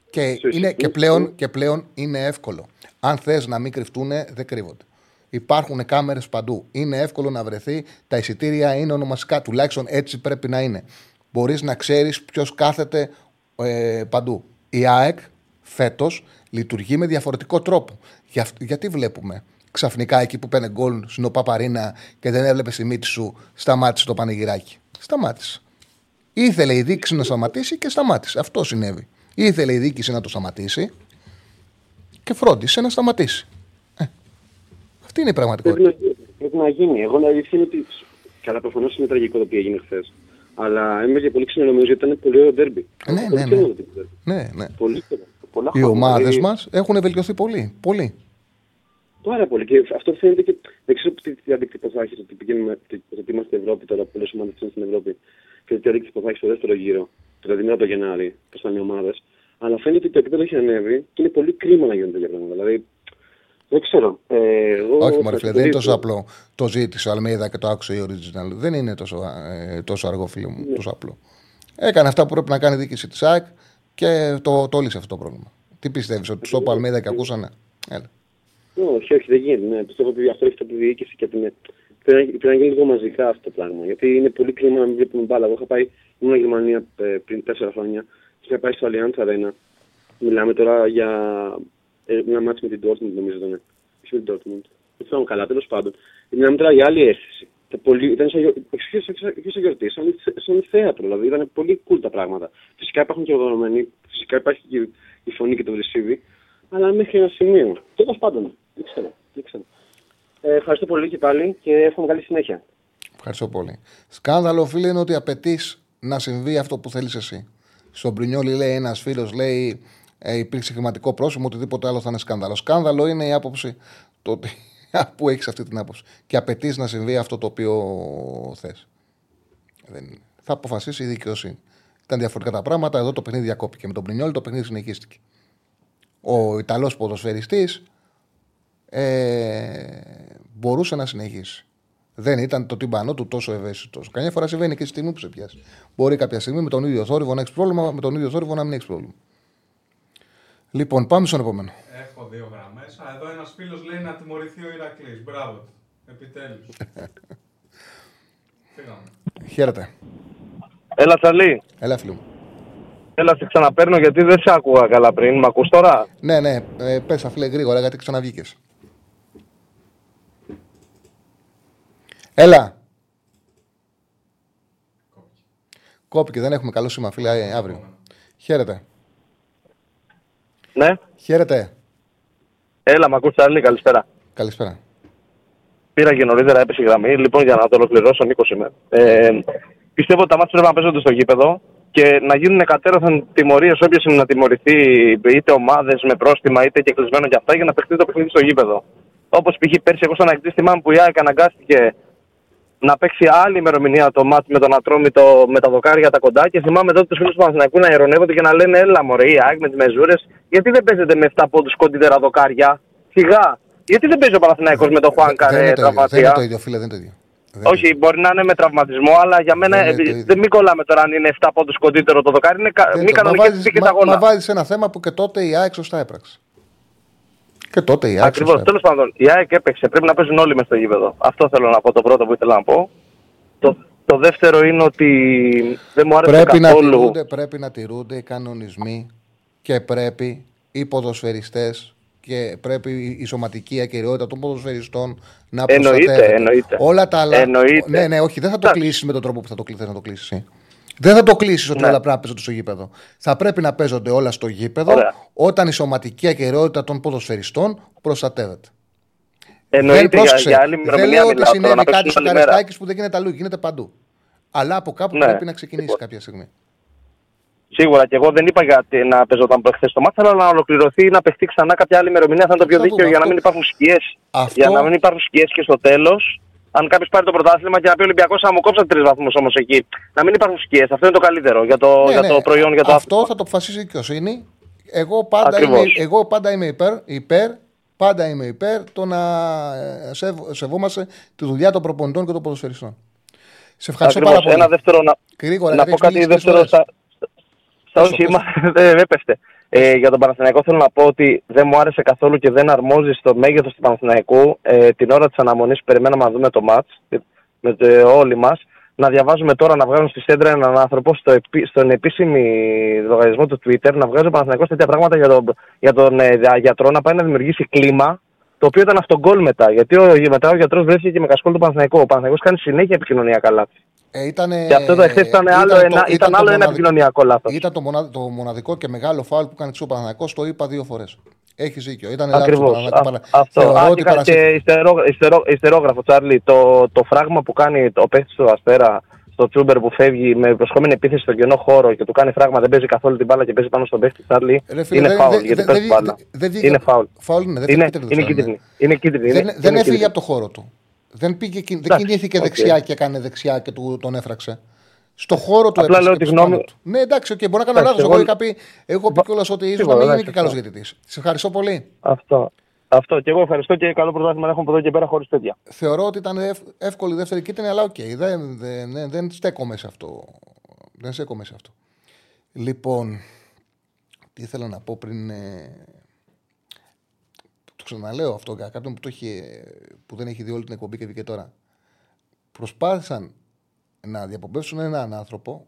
[SPEAKER 1] Και, είναι, και, πλέον, και πλέον είναι εύκολο. Αν θες να μην κρυφτούν, δεν κρύβονται. Υπάρχουν κάμερες παντού. Είναι εύκολο να βρεθεί. Τα εισιτήρια είναι ονομαστικά. Τουλάχιστον έτσι πρέπει να είναι. Μπορείς να ξέρεις ποιος κάθεται ε, παντού. Η ΑΕΚ φέτος λειτουργεί με διαφορετικό τρόπο. Για, γιατί βλέπουμε ξαφνικά εκεί που παίρνει γκολ στην Οπαπαρίνα και δεν έβλεπε στη μύτη σου, σταμάτησε το πανηγυράκι. Σταμάτησε. Ήθελε η δίκηση να σταματήσει και σταμάτησε. Αυτό συνέβη. Ήθελε η δίκηση να το σταματήσει και φρόντισε να σταματήσει. Ε, αυτή είναι η πραγματικότητα;
[SPEAKER 7] Πρέπει να, γίνει. Εγώ να είναι ότι. Καλά, προφανώς είναι τραγικό το οποίο έγινε χθες. Αλλά είμαι και πολύ ξένο νομίζω ότι ήταν πολύ ωραίο ντέρμπι.
[SPEAKER 1] Ναι, ναι, ναι. ναι, ναι. Πολύ, πολλά Οι ομάδες δηλαδή... μας έχουν βελτιωθεί πολύ. πολύ.
[SPEAKER 7] Πάρα πολύ. Και αυτό φαίνεται και. Δεν ξέρω τι αντίκτυπο θα έχει το ότι, πηγαίνουμε, ότι είμαστε Ευρώπη τώρα, πολλές ομάδες είναι στην Ευρώπη και τι αντίκτυπο θα έχει στο δεύτερο γύρο, δηλαδή μετά το Γενάρη, πώς θα είναι οι ομάδες. Αλλά φαίνεται ότι το επίπεδο έχει ανέβει και είναι πολύ κρίμα να γίνονται τέτοια πράγματα. Δηλαδή, δεν ξέρω. Ε, εγώ
[SPEAKER 1] Όχι, μωρέ, δεν είναι τόσο απλό. Το ζήτησε ο Αλμίδα και το άκουσε η Original. Δεν είναι τόσο, ε, τόσο αργό, φίλο μου. Ναι. Τόσο απλό. Έκανε αυτά που πρέπει να κάνει η διοίκηση της ΑΕΚ και το, το λύσε αυτό το πρόβλημα. Τι πιστεύεις, ότι το είπε Αλμίδα και ακούσανε; Έλα.
[SPEAKER 7] Όχι, όχι, δεν γίνεται. Ναι. Πιστεύω ότι αυτό έχει το διοίκηση και την. Πρέπει να γίνει λίγο μαζικά αυτό το πράγμα. Γιατί είναι πολύ κρίμα να μην βλέπουμε μπάλα. Εγώ είχα πάει, ήμουν Γερμανία ε, πριν τέσσερα χρόνια και είχα πάει στο Allianz Arena. Μιλάμε τώρα για ε, μια μάτια με την Dortmund, νομίζω ήταν. Όχι με την Dortmund. Δεν θυμάμαι καλά, τέλος πάντων. Μιλάμε τώρα για άλλη αίσθηση. Πολύ, ήταν σαν, σαν γιορτή, σαν, σαν θέατρο, δηλαδή ήταν πολύ cool τα πράγματα. Φυσικά υπάρχουν και οργανωμένοι, φυσικά υπάρχει και η φωνή και το βρυσίδι, αλλά μέχρι ένα σημείο. Τέλος πάντων, δεν ξέρω. Δεν ξέρω. Ε, ευχαριστώ πολύ και πάλι και εύχομαι καλή συνέχεια.
[SPEAKER 1] Ευχαριστώ πολύ. Σκάνδαλο, φίλε, είναι ότι απαιτείς να συμβεί αυτό που θέλεις εσύ. Στον Πρινιόλι λέει ένας φίλος, λέει ε, υπήρξε χρηματικό πρόσημο, οτιδήποτε άλλο θα είναι σκάνδαλο. Σκάνδαλο είναι η άποψη το ότι, που έχεις αυτή την άποψη. Και απαιτείς να συμβεί αυτό το οποίο θες. Θα αποφασίσει η δικαιοσύνη. Ήταν διαφορετικά τα πράγματα. Εδώ το παιχνίδι διακόπηκε. Με τον Πρινιόλι το παιχνίδι συνεχίστηκε. Ο Ιταλός ποδοσφαιριστής ε, μπορούσε να συνεχίσει. Δεν ήταν το τυμπανό του τόσο ευαίσθητος. Καμιά φορά συμβαίνει και στη στιγμή που σε πιάσει. Μπορεί κάποια στιγμή με τον ίδιο θόρυβο να έχεις πρόβλημα, με τον ίδιο θόρυβο να μην έχεις πρόβλημα. Λοιπόν, πάμε στον επόμενο.
[SPEAKER 2] Έχω δύο γραμμές. Εδώ ένας φίλος λέει να τιμωρηθεί ο Ηρακλής. Μπράβο. Επιτέλους.
[SPEAKER 1] Χαίρετε.
[SPEAKER 6] Έλα, Τσαλή.
[SPEAKER 1] Έλα, φίλο μου.
[SPEAKER 6] Έλα, σε ξαναπέρνω γιατί δεν σε άκουγα καλά πριν. Μ' ακούς τώρα;
[SPEAKER 1] Ναι, ναι. Ε, πες, αφού γρήγορα γιατί ξαναβγήκες. Έλα. Κόπηκε, δεν έχουμε καλό σήμα, φίλε, ε, αύριο. Χαίρετε.
[SPEAKER 6] Ναι.
[SPEAKER 1] Χαίρετε.
[SPEAKER 6] Έλα, μ' ακούς άλλη, καλησπέρα.
[SPEAKER 1] Καλησπέρα.
[SPEAKER 6] Πήρα και νωρίτερα, έπεσε η γραμμή. Λοιπόν, για να το ολοκληρώσω, Νίκος είμαι. Ε, πιστεύω ότι τα μάτια πρέπει να παίζονται στο γήπεδο και να γίνουν κατέρωθεν τιμωρίες όποιο είναι να τιμωρηθεί, είτε ομάδες με πρόστιμα είτε και κλεισμένο και αυτά, για να παιχτεί το παιχνίδι στο γήπεδο. Όπως π.χ. πέρσι, εγώ στον Αγγλί θυμάμαι που η ΑΕΚ αναγκάστηκε να παίξει άλλη ημερομηνία το μάτι με τον Ατρόμητο με τα δοκάρια τα κοντά και θυμάμαι τότε τους φίλους του Παναθηναϊκού να ειρωνεύονται και να λένε Έλα, Μωρέ, η ΑΕΚ με τις μεζούρες, γιατί δεν παίζετε με 7 πόντους κοντύτερα δοκάρια; Σιγά. Γιατί δεν παίζει ο Παναθηναϊκός με τον Χουάν Καρέ
[SPEAKER 1] τραυματία; Δεν είναι το ίδιο, φίλε, δεν είναι το ίδιο.
[SPEAKER 6] Όχι, μπορεί να είναι με τραυματισμό, αλλά για μένα δεν, ε, δεν μην κολλάμε τώρα αν είναι 7 πόντους κοντύτερο το δοκάρι. Είναι μη κανονικέ και τα γόνα.
[SPEAKER 1] Μα βάζεις ένα θέμα που και τότε η ΑΕΚ σωστά έπραξε. Και τότε η ΑΕΚ.
[SPEAKER 6] Ακριβώς. Τέλος πάντων, η ΑΕΚ έπαιξε. Πρέπει να παίζουν όλοι μες στο γήπεδο. Αυτό θέλω να πω το πρώτο που ήθελα να πω. Το, το δεύτερο είναι ότι δεν μου άρεσε
[SPEAKER 1] πρέπει
[SPEAKER 6] καθόλου.
[SPEAKER 1] Να τηρούνται, πρέπει να τηρούνται οι κανονισμοί και πρέπει οι ποδοσφαιριστές και πρέπει η σωματική ακαιρεότητα των ποδοσφαιριστών να
[SPEAKER 6] προστατεύεται. Εννοείται, εννοείται.
[SPEAKER 1] Όλα τα άλλα.
[SPEAKER 6] Εννοείται.
[SPEAKER 1] Ναι, ναι, όχι, δεν θα το κλείσεις με τον τρόπο που θα το κλείσεις. Να το κλείσεις. Δεν θα το κλείσεις ότι ναι. όλα πρέπει να παίζονται στο γήπεδο. Θα πρέπει να παίζονται όλα στο γήπεδο Ωραία. όταν η σωματική ακαιρεότητα των ποδοσφαιριστών προστατεύεται.
[SPEAKER 6] Εννοείται δεν, για, για άλλη
[SPEAKER 1] δεν λέω ότι συνέβη κάτι στο Καρεστάκι που δεν γίνεται αλλού, γίνεται παντού. Αλλά από κάπου ναι, πρέπει να ξεκινήσει κάποια στιγμή.
[SPEAKER 6] Σίγουρα και εγώ δεν είπα γιατί να παίζονταν χθε το μάθημα, αλλά να ολοκληρωθεί ή να παιχτεί ξανά κάποια άλλη ημερομηνία θα είναι το πιο δίκαιο για να μην υπάρχουν σκιές. Αυτό... Για να μην υπάρχουν σκιές και στο τέλος, αν κάποιος πάρει το πρωτάθλημα και να πει Ολυμπιακός, θα μου κόψατε τρεις βαθμούς όμως εκεί. Να μην υπάρχουν σκιές. Αυτό είναι το καλύτερο για το, ναι, για το ναι. προϊόν, για το
[SPEAKER 1] Αυτό θα το αποφασίσει η δικαιοσύνη. Εγώ πάντα, είμαι, εγώ πάντα είμαι υπέρ, υπέρ, πάντα είμαι υπέρ το να ε, σεβ, σεβόμαστε τη δουλειά των προπονητών και των ποδοσφαιριστών. Σε ευχαριστώ
[SPEAKER 6] Ακριβώς.
[SPEAKER 1] πάρα πολύ.
[SPEAKER 6] Ένα δεύτερο, να,
[SPEAKER 1] Γρήγορα,
[SPEAKER 6] να πω κάτι δεύτερο στα, όχι, δεν έπεφτε. Ε, για τον Παναθηναϊκό θέλω να πω ότι δεν μου άρεσε καθόλου και δεν αρμόζει στο μέγεθος του Παναθηναϊκού ε, την ώρα της αναμονής που περιμέναμε να δούμε το ματ με το, όλοι μας. Να διαβάζουμε τώρα να βγάζουν στη σέντρα έναν άνθρωπο στο, στον επίσημο λογαριασμό του Twitter να βγάζει ο Παναθηναϊκός τέτοια πράγματα για τον, για τον ε, γιατρό να πάει να δημιουργήσει κλίμα το οποίο ήταν αυτογκόλ μετά. Γιατί ο, μετά ο γιατρός βρέθηκε και με κασκόλ του Παναθηναϊκού. Ο Παναθηναϊκός κάνει συνέχεια επικοινωνιακά λάθη.
[SPEAKER 1] Ε, ήτανε,
[SPEAKER 6] και αυτό το εχθέ ήταν, άλλο, ένα, ήταν, ήταν άλλο ένα επικοινωνιακό λάθος.
[SPEAKER 1] Ήταν το, μοναδικό, το μοναδικό και μεγάλο φάουλ που έκανε ο Παναγιακό, το είπα δύο φορές. Έχεις δίκιο. Ήταν
[SPEAKER 6] Ακριβώς. Αυτό. Α, και ιστερό, ιστερό, ιστερόγραφο, Τσάρλι. Το, το φράγμα που κάνει ο παίχτη του Αστέρα στο Τσούμπερ που φεύγει με προσχόμενη επίθεση στον κενό χώρο και του κάνει φράγμα, δεν παίζει καθόλου την μπάλα και παίζει πάνω στον παίχτη Τσάρλι. Είναι φάουλ. Γιατί παίζει μπάλα. Είναι φάουλ. Είναι κίτρινη.
[SPEAKER 1] Δεν έφυγε από το χώρο του. Δεν, πήγε, δεν κινήθηκε okay. δεξιά και έκανε δεξιά και του, τον έφραξε. Στο χώρο του
[SPEAKER 6] Απλά λέω τη γνώμη.
[SPEAKER 1] Του. Ναι, εντάξει, okay, μπορεί να κάνω λάθος. Εγώ είχα πει, έχω πει κιόλας ότι ίσως να μην είναι και καλός διαιτητής. Σε ευχαριστώ πολύ.
[SPEAKER 6] Αυτό. Αυτό και εγώ ευχαριστώ και καλό πρωτάθλημα να έχουμε από εδώ και πέρα χωρίς τέτοια.
[SPEAKER 1] Θεωρώ ότι ήταν εύκολη η δεύτερη κίτρινη, αλλά ok. Okay, δεν, δεν, δεν, δεν στέκομαι σε αυτό. Δεν στέκομαι σε αυτό. Λοιπόν, τι ήθελα να πω πριν. Ε, ξαναλέω αυτό για κάποιον που, το έχει, που δεν έχει δει όλη την εκπομπή και δει και τώρα. Προσπάθησαν να διαποπεύσουν έναν άνθρωπο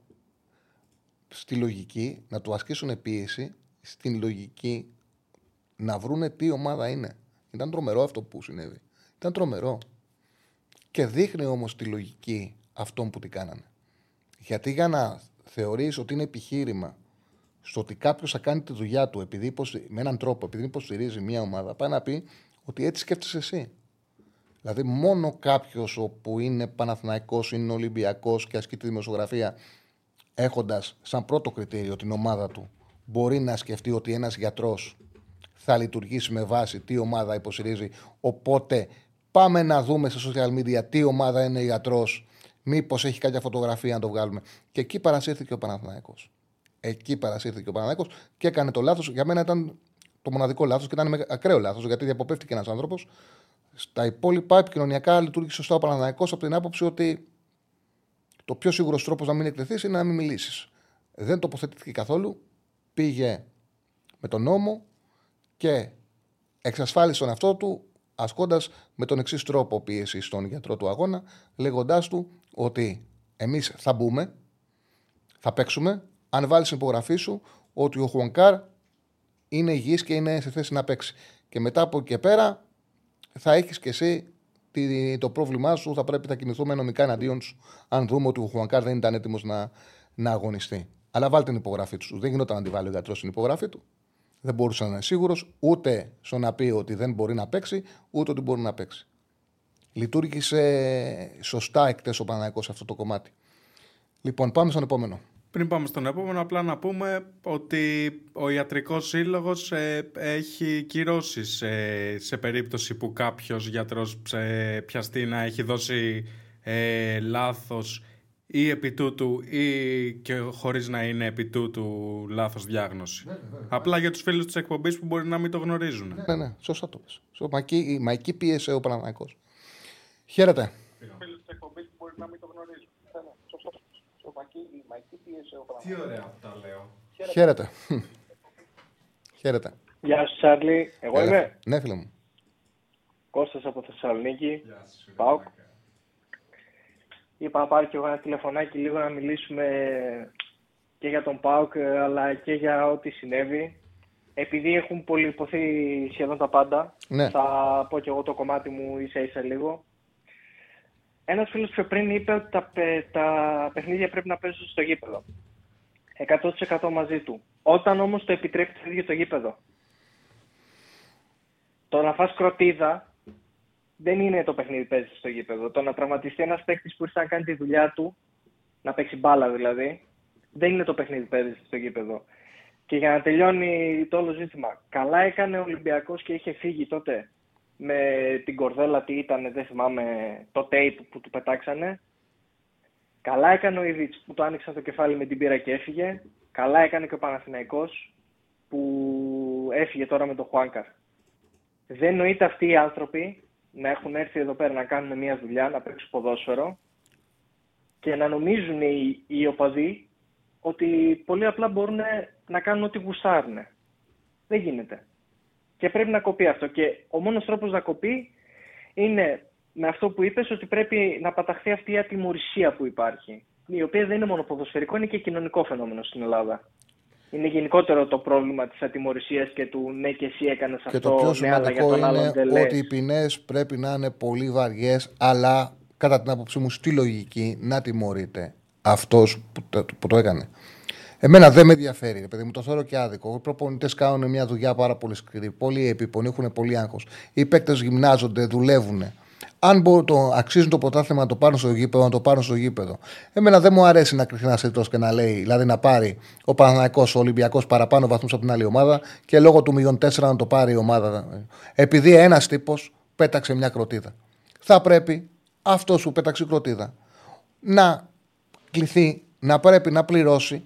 [SPEAKER 1] στη λογική, να του ασκήσουν πίεση, στην λογική να βρούνε τι ομάδα είναι. Ήταν τρομερό αυτό που συνέβη. Ήταν τρομερό. Και δείχνει όμως τη λογική αυτών που την κάνανε. Γιατί για να θεωρείς ότι είναι επιχείρημα στο ότι κάποιος θα κάνει τη δουλειά του επειδή με έναν τρόπο, επειδή υποστηρίζει μια ομάδα, πάει να πει ότι έτσι σκέφτεσαι εσύ. Δηλαδή, μόνο κάποιος που είναι Παναθηναϊκός, είναι Ολυμπιακός και ασκεί τη δημοσιογραφία, έχοντας σαν πρώτο κριτήριο την ομάδα του, μπορεί να σκεφτεί ότι ένας γιατρός θα λειτουργήσει με βάση τι ομάδα υποστηρίζει. Οπότε πάμε να δούμε σε social media τι ομάδα είναι γιατρός, μήπως έχει κάποια φωτογραφία να το βγάλουμε. Και εκεί παρασύρθηκε ο Παναθηναϊκός. Εκεί παρασύρθηκε ο Παναναναϊκό και έκανε το λάθος. Για μένα ήταν το μοναδικό λάθος και ήταν ακραίο λάθος γιατί διαποπεύτηκε ένας άνθρωπος. Στα υπόλοιπα επικοινωνιακά λειτουργήσε σωστά ο Παναναναϊκό από την άποψη ότι το πιο σίγουρος τρόπος να μην εκτεθείς είναι να μην μιλήσεις. Δεν τοποθετήθηκε καθόλου. Πήγε με τον νόμο και εξασφάλισε τον εαυτό του ασκώντας με τον εξής τρόπο πίεση στον γιατρό του αγώνα, λέγοντάς του ότι εμείς θα μπούμε, θα παίξουμε, αν βάλεις την υπογραφή σου ότι ο Χουανκάρ είναι υγιής και είναι σε θέση να παίξει. Και μετά από εκεί και πέρα θα έχεις και εσύ το πρόβλημά σου, θα πρέπει να κινηθούμε νομικά εναντίον σου, αν δούμε ότι ο Χουανκάρ δεν ήταν έτοιμος να, να αγωνιστεί. Αλλά βάλει την υπογραφή του. Δεν γινόταν να τη βάλει ο γιατρός στην υπογραφή του. Δεν μπορούσε να είναι σίγουρος ούτε στο να πει ότι δεν μπορεί να παίξει, ούτε ότι μπορεί να παίξει. Λειτουργήσε σωστά εκτέ ο Παναγικό σε αυτό το κομμάτι. Λοιπόν, πάμε στον επόμενο.
[SPEAKER 2] Πριν πάμε στον επόμενο, απλά να πούμε ότι ο Ιατρικός Σύλλογος ε, έχει κυρώσεις σε, περίπτωση που κάποιος γιατρός πιαστεί να έχει δώσει ε, λάθος ή επί τούτου ή και χωρίς να είναι επί τούτου λάθος διάγνωση. Ναι, ναι, ναι. Απλά για τους φίλους της εκπομπής που μπορεί να μην το γνωρίζουν.
[SPEAKER 1] Ναι, ναι, σωστά το πες. Η μαϊκή πίεση ο Παναναϊκός. Χαίρετε. Φίλους της εκπομπής που μπορεί να μην το γνωρίζουν. Τι ωραία που τα λέω. Χαίρετε. Χαίρετε.
[SPEAKER 8] Γεια σου Τσάρλι. Εγώ είμαι.
[SPEAKER 1] Ναι φίλε μου.
[SPEAKER 8] Κώστας από Θεσσαλονίκη. Πάω. Είπα να πάρω και εγώ ένα τηλεφωνάκι λίγο να μιλήσουμε και για τον ΠΑΟΚ αλλά και για ό,τι συνέβη. Επειδή έχουν πολυποθεί σχεδόν τα πάντα,
[SPEAKER 1] ναι.
[SPEAKER 8] θα πω και εγώ το κομμάτι μου ίσα ίσα λίγο. Ένας φίλος πιο πριν είπε ότι τα, τα παιχνίδια πρέπει να παίζουν στο γήπεδο. 100% μαζί του. Όταν όμως το επιτρέπει το ίδιο το γήπεδο. Το να φας κροτίδα δεν είναι το παιχνίδι που παίζεις στο γήπεδο. Το να τραυματιστεί ένας παίκτης που ήρθε να κάνει τη δουλειά του, να παίξει μπάλα δηλαδή, δεν είναι το παιχνίδι που παίζεις στο γήπεδο. Και για να τελειώνει το όλο ζήτημα, καλά έκανε ο Ολυμπιακός και είχε φύγει τότε με την κορδέλα τι ήταν, δεν θυμάμαι, το tape που του πετάξανε. Καλά έκανε ο Ιβίτς που το άνοιξε το κεφάλι με την πύρα και έφυγε. Καλά έκανε και ο Παναθηναϊκός που έφυγε τώρα με τον Χουάνκαρ. Δεν νοείται αυτοί οι άνθρωποι να έχουν έρθει εδώ πέρα να κάνουν μια δουλειά, να παίξουν ποδόσφαιρο και να νομίζουν οι, οι οπαδοί ότι πολύ απλά μπορούν να κάνουν ό,τι γουστάρουν. Δεν γίνεται. Και πρέπει να κοπεί αυτό. Και ο μόνος τρόπος να κοπεί είναι με αυτό που είπες ότι πρέπει να παταχθεί αυτή η ατιμορρησία που υπάρχει. Η οποία δεν είναι μόνο ποδοσφαιρικό, είναι και κοινωνικό φαινόμενο στην Ελλάδα. Είναι γενικότερο το πρόβλημα της ατιμορρησίας και του ναι και εσύ έκανες
[SPEAKER 1] και αυτό, το πιο ναι, αλλά για τον άλλον δεν ότι οι ποινές πρέπει να είναι πολύ βαριές, αλλά κατά την άποψή μου στη λογική να τιμωρείται αυτός που το, που το έκανε. Εμένα δεν με ενδιαφέρει, παιδί μου, το θεωρώ και άδικο. Οι προπονητές κάνουν μια δουλειά πάρα πολύ σκληρή, πολύ επίπονη, έχουν πολύ άγχος. Οι παίκτες γυμνάζονται, δουλεύουν. Αν μπορούν, το, αξίζουν το πρωτάθλημα να το πάρουν στο γήπεδο, να το πάρουν στο γήπεδο. Εμένα δεν μου αρέσει να κρυφτεί ένας και να λέει, δηλαδή να πάρει ο Παναναναϊκό, ο Ολυμπιακός παραπάνω βαθμούς από την άλλη ομάδα και λόγω του 0-4 να το πάρει η ομάδα. Επειδή ένας τύπος πέταξε μια κροτίδα. Θα πρέπει αυτός που πέταξε κροτίδα να κληθεί να πρέπει να πληρώσει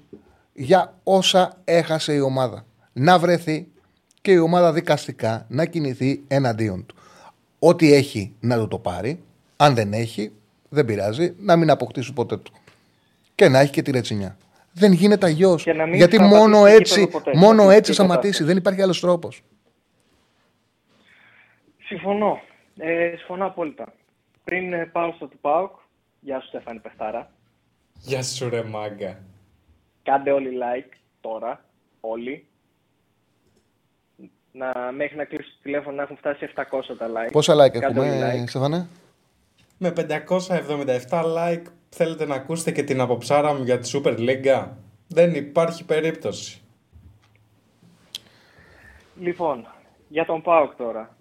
[SPEAKER 1] για όσα έχασε η ομάδα. Να βρεθεί και η ομάδα δικαστικά να κινηθεί εναντίον του. Ό,τι έχει να του το πάρει, αν δεν έχει, δεν πειράζει, να μην αποκτήσει ποτέ του. Και να έχει και τη ρετσινιά. Δεν γίνεται αλλιώ. Γιατί μόνο έτσι, μόνο έτσι σταματήσει. Δεν υπάρχει άλλος τρόπος.
[SPEAKER 8] Συμφωνώ. Ε, συμφωνώ απόλυτα. Πριν ε, πάω στο του ΠΑΟΚ, γεια σου Στέφανη Πεχτάρα.
[SPEAKER 2] Γεια σου ρε μάγκα.
[SPEAKER 8] Κάντε όλοι like τώρα, όλοι. Να, μέχρι να κλείσει το τηλέφωνο να έχουν φτάσει 700 τα like.
[SPEAKER 1] Πόσα like Κάντε έχουμε, like. Στεφανέ;
[SPEAKER 2] Με 577 like θέλετε να ακούσετε και την αποψάρα μου για τη Super League. Δεν υπάρχει περίπτωση.
[SPEAKER 8] Λοιπόν, για τον ΠΑΟΚ τώρα.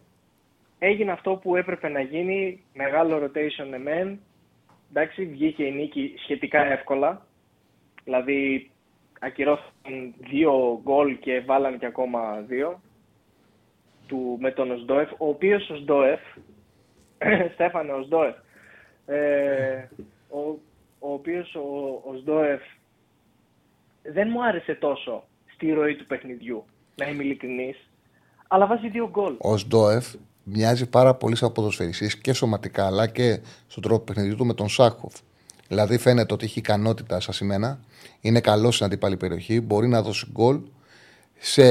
[SPEAKER 8] Έγινε αυτό που έπρεπε να γίνει, μεγάλο rotation εμέν. Εντάξει, βγήκε η νίκη σχετικά εύκολα. Δηλαδή ακυρώθηκαν δύο γκολ και βάλαν και ακόμα δύο του, με τον Οσντόεφ, ο οποίος ο Οσντόεφ, Στέφανε Οσντόεφ, ε, ο, ο οποίος ο Οσντόεφ δεν μου άρεσε τόσο στη ροή του παιχνιδιού, να είμαι ειλικρινής, αλλά βάζει δύο γκολ.
[SPEAKER 1] Ο Σντόεφ μοιάζει πάρα πολύ σαν ποδοσφαιριστής και σωματικά αλλά και στον τρόπο παιχνιδιού του με τον Σάχοφ. Δηλαδή φαίνεται ότι έχει ικανότητα σαν σημαίνα, είναι καλός στην αντίπαλη περιοχή, μπορεί να δώσει γκολ. Σε...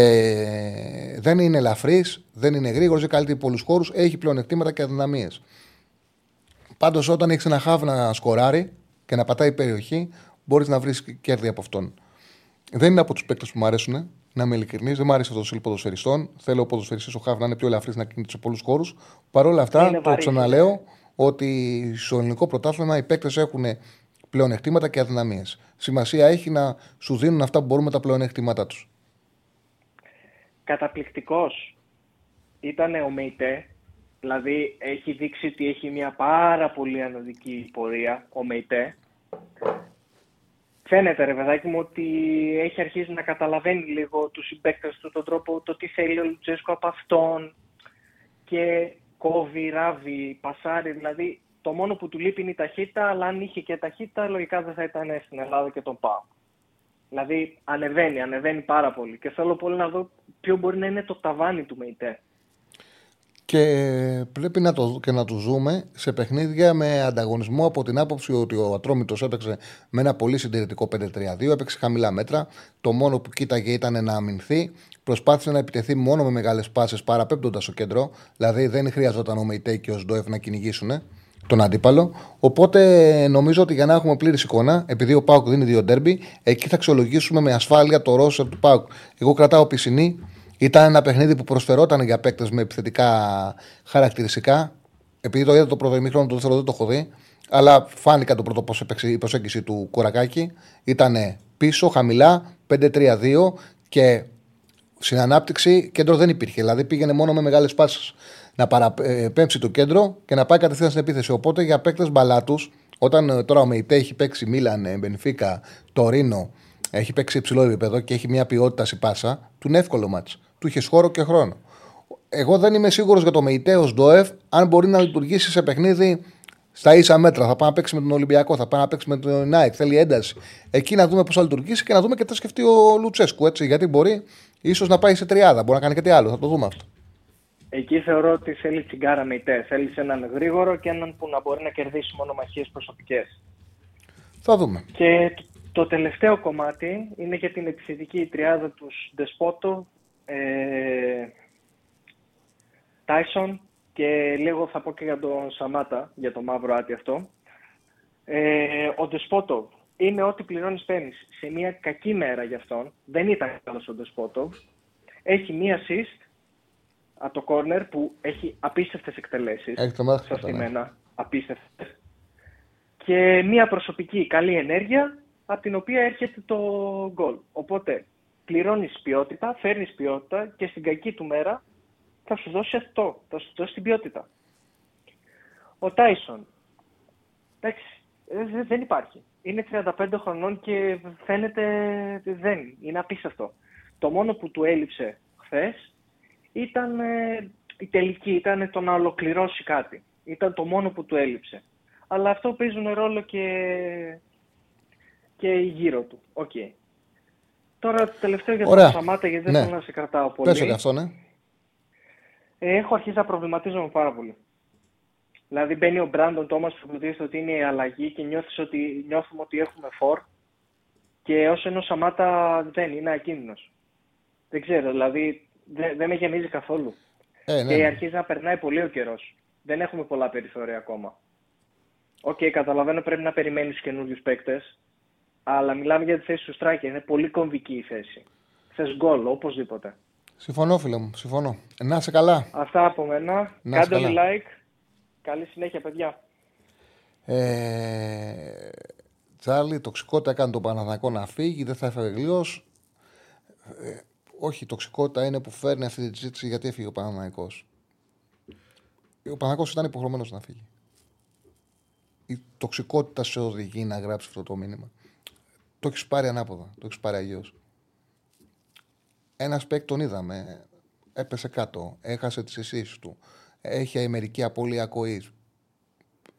[SPEAKER 1] Δεν είναι ελαφρύς, δεν είναι γρήγορος, δεν καλύπτει πολλούς χώρους, έχει πλεονεκτήματα και αδυναμίες. Πάντως, όταν έχεις ένα χάβ να σκοράρει και να πατάει περιοχή, μπορείς να βρεις κέρδη από αυτόν. Δεν είναι από τους παίκτες που μου αρέσουν, να είμαι ειλικρινής. Δεν μου αρέσει αυτός το στυλ ποδοσφαιριστών. Θέλω ο ποδοσφαιριστής ο Χάβ να είναι πιο ελαφρύς να κινείται σε πολλούς χώρους. Παρ' όλα αυτά, το ξαναλέω, ότι στο ελληνικό πρωτάθλημα οι παίκτες έχουν πλεονεκτήματα και αδυναμίες. Σημασία έχει να σου δίνουν αυτά που μπορούν με τα πλεονεκτήματά τους.
[SPEAKER 8] Καταπληκτικός ήταν ο Μεϊτέ. Δηλαδή έχει δείξει ότι έχει μια πάρα πολύ ανωδική πορεία ο Μεϊτέ. φαίνεται ρε παιδάκι μου ότι έχει αρχίσει να καταλαβαίνει λίγο τους συμπαίκτες του τον τρόπο, το τι θέλει ο Λουτζέσκο από αυτόν και κόβει, ράβει, πασάρει, δηλαδή το μόνο που του λείπει είναι η ταχύτητα, αλλά αν είχε και ταχύτητα λογικά δεν θα ήταν στην Ελλάδα και τον πάω. Δηλαδή ανεβαίνει, ανεβαίνει πάρα πολύ και θέλω πολύ να δω ποιο μπορεί να είναι το ταβάνι του ΜΕΙΤΕ.
[SPEAKER 1] Και πρέπει να το, και να του ζούμε σε παιχνίδια με ανταγωνισμό από την άποψη ότι ο Ατρόμητος έπαιξε με ένα πολύ συντηρητικό 5-3-2, έπαιξε χαμηλά μέτρα. Το μόνο που κοίταγε ήταν να αμυνθεί. Προσπάθησε να επιτεθεί μόνο με μεγάλες πάσει παραπέμπτοντας στο κέντρο. Δηλαδή δεν χρειαζόταν ο Μεϊτέ και ο Σντόεφ να κυνηγήσουν τον αντίπαλο. Οπότε νομίζω ότι για να έχουμε πλήρη εικόνα, επειδή ο Πάουκ δίνει δύο ντέρμπι, εκεί θα αξιολογήσουμε με ασφάλεια το ρόσερ του Πάουκ. Εγώ κρατάω πισινή ήταν ένα παιχνίδι που προσφερόταν για παίκτες με επιθετικά χαρακτηριστικά. Επειδή το είδα το πρώτο ημίχρονο, το δεύτερο δεν το έχω δει. Αλλά φάνηκα το πρώτο πώς έπαιξε η προσέγγιση του Κορακάκη. Ήταν πίσω, χαμηλά, 5-3-2 και στην ανάπτυξη κέντρο δεν υπήρχε. Δηλαδή πήγαινε μόνο με μεγάλες πάσει να παραπέμψει το κέντρο και να πάει κατευθείαν στην επίθεση. Οπότε για παίκτες μπαλάτους, όταν ε, τώρα ο Μεϊτέ έχει παίξει Μίλαν, Μπενφίκα, Τορίνο, έχει παίξει υψηλό επίπεδο και έχει μια ποιότητα σε πάσα, του είναι εύκολο ματς όπου είχε χώρο και χρόνο. Εγώ δεν είμαι σίγουρος για το Μεϊτέ Οζντόεφ αν μπορεί να λειτουργήσει σε παιχνίδι στα ίσα μέτρα. Θα πάει να παίξει με τον Ολυμπιακό, θα πάει να παίξει με την ΑΕΚ. Θέλει ένταση. Εκεί να δούμε πώς θα λειτουργήσει και να δούμε και τι θα σκεφτεί ο Λουτσέσκου. Έτσι, γιατί μπορεί ίσως να πάει σε τριάδα, μπορεί να κάνει κάτι άλλο. Θα το δούμε αυτό.
[SPEAKER 8] Εκεί θεωρώ ότι θέλει Τσιγκάρα Μεϊτέ. Θέλει έναν γρήγορο και έναν που να μπορεί να κερδίσει μονομαχίες προσωπικές.
[SPEAKER 1] Θα δούμε.
[SPEAKER 8] Και το τελευταίο κομμάτι είναι για την επιθετική τριάδα τους Ντεσπότο, Τάισον ε, και λίγο θα πω και για τον Σαμάτα, για το μαύρο άτι αυτό. Ε, ο Ντεσπότο είναι ό,τι πληρώνεις παίρνεις. Σε μια κακή μέρα για αυτόν, δεν ήταν καλός ο Ντεσπότο. Έχει μία assist από το corner που έχει απίστευτες εκτελέσεις.
[SPEAKER 1] Έχει το μάθημα.
[SPEAKER 8] Στα στημένα, απίστευτες. Και μία προσωπική καλή ενέργεια από την οποία έρχεται το γκολ. Οπότε πληρώνεις ποιότητα, φέρνεις ποιότητα και στην κακή του μέρα θα σου δώσει αυτό, θα σου δώσει την ποιότητα. Ο Τάισον, εντάξει, ε, δεν υπάρχει. Είναι 35 χρονών και φαίνεται δεν, είναι απίστευτο. Το μόνο που του έλειψε χθες ήταν ε, η τελική, ήταν το να ολοκληρώσει κάτι. Ήταν το μόνο που του έλειψε. Αλλά αυτό παίζουν ρόλο και, και γύρω του. Οκ. Τώρα το τελευταίο για τον Σαμάτα, γιατί δεν ναι. θέλω να σε κρατάω πολύ.
[SPEAKER 1] Πες το και αυτό, ναι.
[SPEAKER 8] Ε, έχω αρχίσει να προβληματίζομαι πάρα πολύ. Δηλαδή μπαίνει ο Μπράντον Τόμας που υποτίθεται ότι είναι η αλλαγή και νιώθεις ότι, νιώθουμε ότι έχουμε φορ και όσο είναι ο Σαμάτα δεν είναι ακίνδυνος. Δεν ξέρω, δηλαδή δεν, δεν με γεμίζει καθόλου. Ε, ναι. Και αρχίζει να περνάει πολύ ο καιρός. Δεν έχουμε πολλά περιθώρια ακόμα. Ok, okay, καταλαβαίνω πρέπει να περιμένεις καινούριους παίκτες, αλλά μιλάμε για τη θέση του striker. Είναι πολύ κομβική η θέση. Θες γκολ, οπωσδήποτε.
[SPEAKER 1] Συμφωνώ, φίλε μου. Συμφωνώ. Να είσαι καλά.
[SPEAKER 8] Αυτά από μένα. Να Κάντε μου like. Καλή συνέχεια, παιδιά.
[SPEAKER 1] Ε, Τσάρλι, τοξικότητα έκανε τον Παναθηναϊκό να φύγει, δεν θα έφευγε αλλιώς. Ε, όχι, η τοξικότητα είναι που φέρνει αυτή τη συζήτηση γιατί έφυγε ο Παναθανικό. Ο Παναθανικό ήταν υποχρεωμένος να φύγει. Η τοξικότητα σε οδηγεί να γράψει αυτό το μήνυμα. Το έχεις πάρει ανάποδα. Το έχεις πάρει αγίω. Ένας παίκ τον είδαμε. Έπεσε κάτω. Έχασε τις αισθήσει του. Έχει μερική απώλεια ακοής.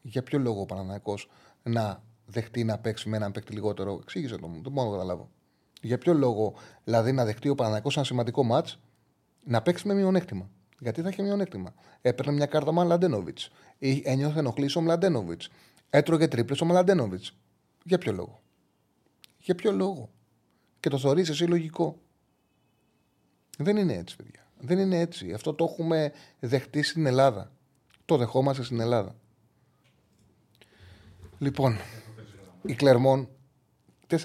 [SPEAKER 1] Για ποιο λόγο ο Παναναναϊκό να δεχτεί να παίξει με έναν παίκτη λιγότερο. Εξήγησε το μου. Δεν μπορώ να καταλάβω. Για ποιο λόγο δηλαδή να δεχτεί ο Παναναναϊκό ένα σημαντικό ματ να παίξει με μειονέκτημα. Γιατί θα είχε μειονέκτημα. Έπαιρνε μια κάρτα με Μλαντένοβιτς. Ένιωθε ενοχλήσει ο Μλαντένοβιτς. Έτρωγε τρίπλες ο Μλαντένοβιτς. Για ποιο λόγο. Για ποιο λόγο. Και το θεωρείς εσύ λογικό. Δεν είναι έτσι, παιδιά. Δεν είναι έτσι. Αυτό το έχουμε δεχτεί στην Ελλάδα. Το δεχόμαστε στην Ελλάδα. Λοιπόν, η Κλερμόν.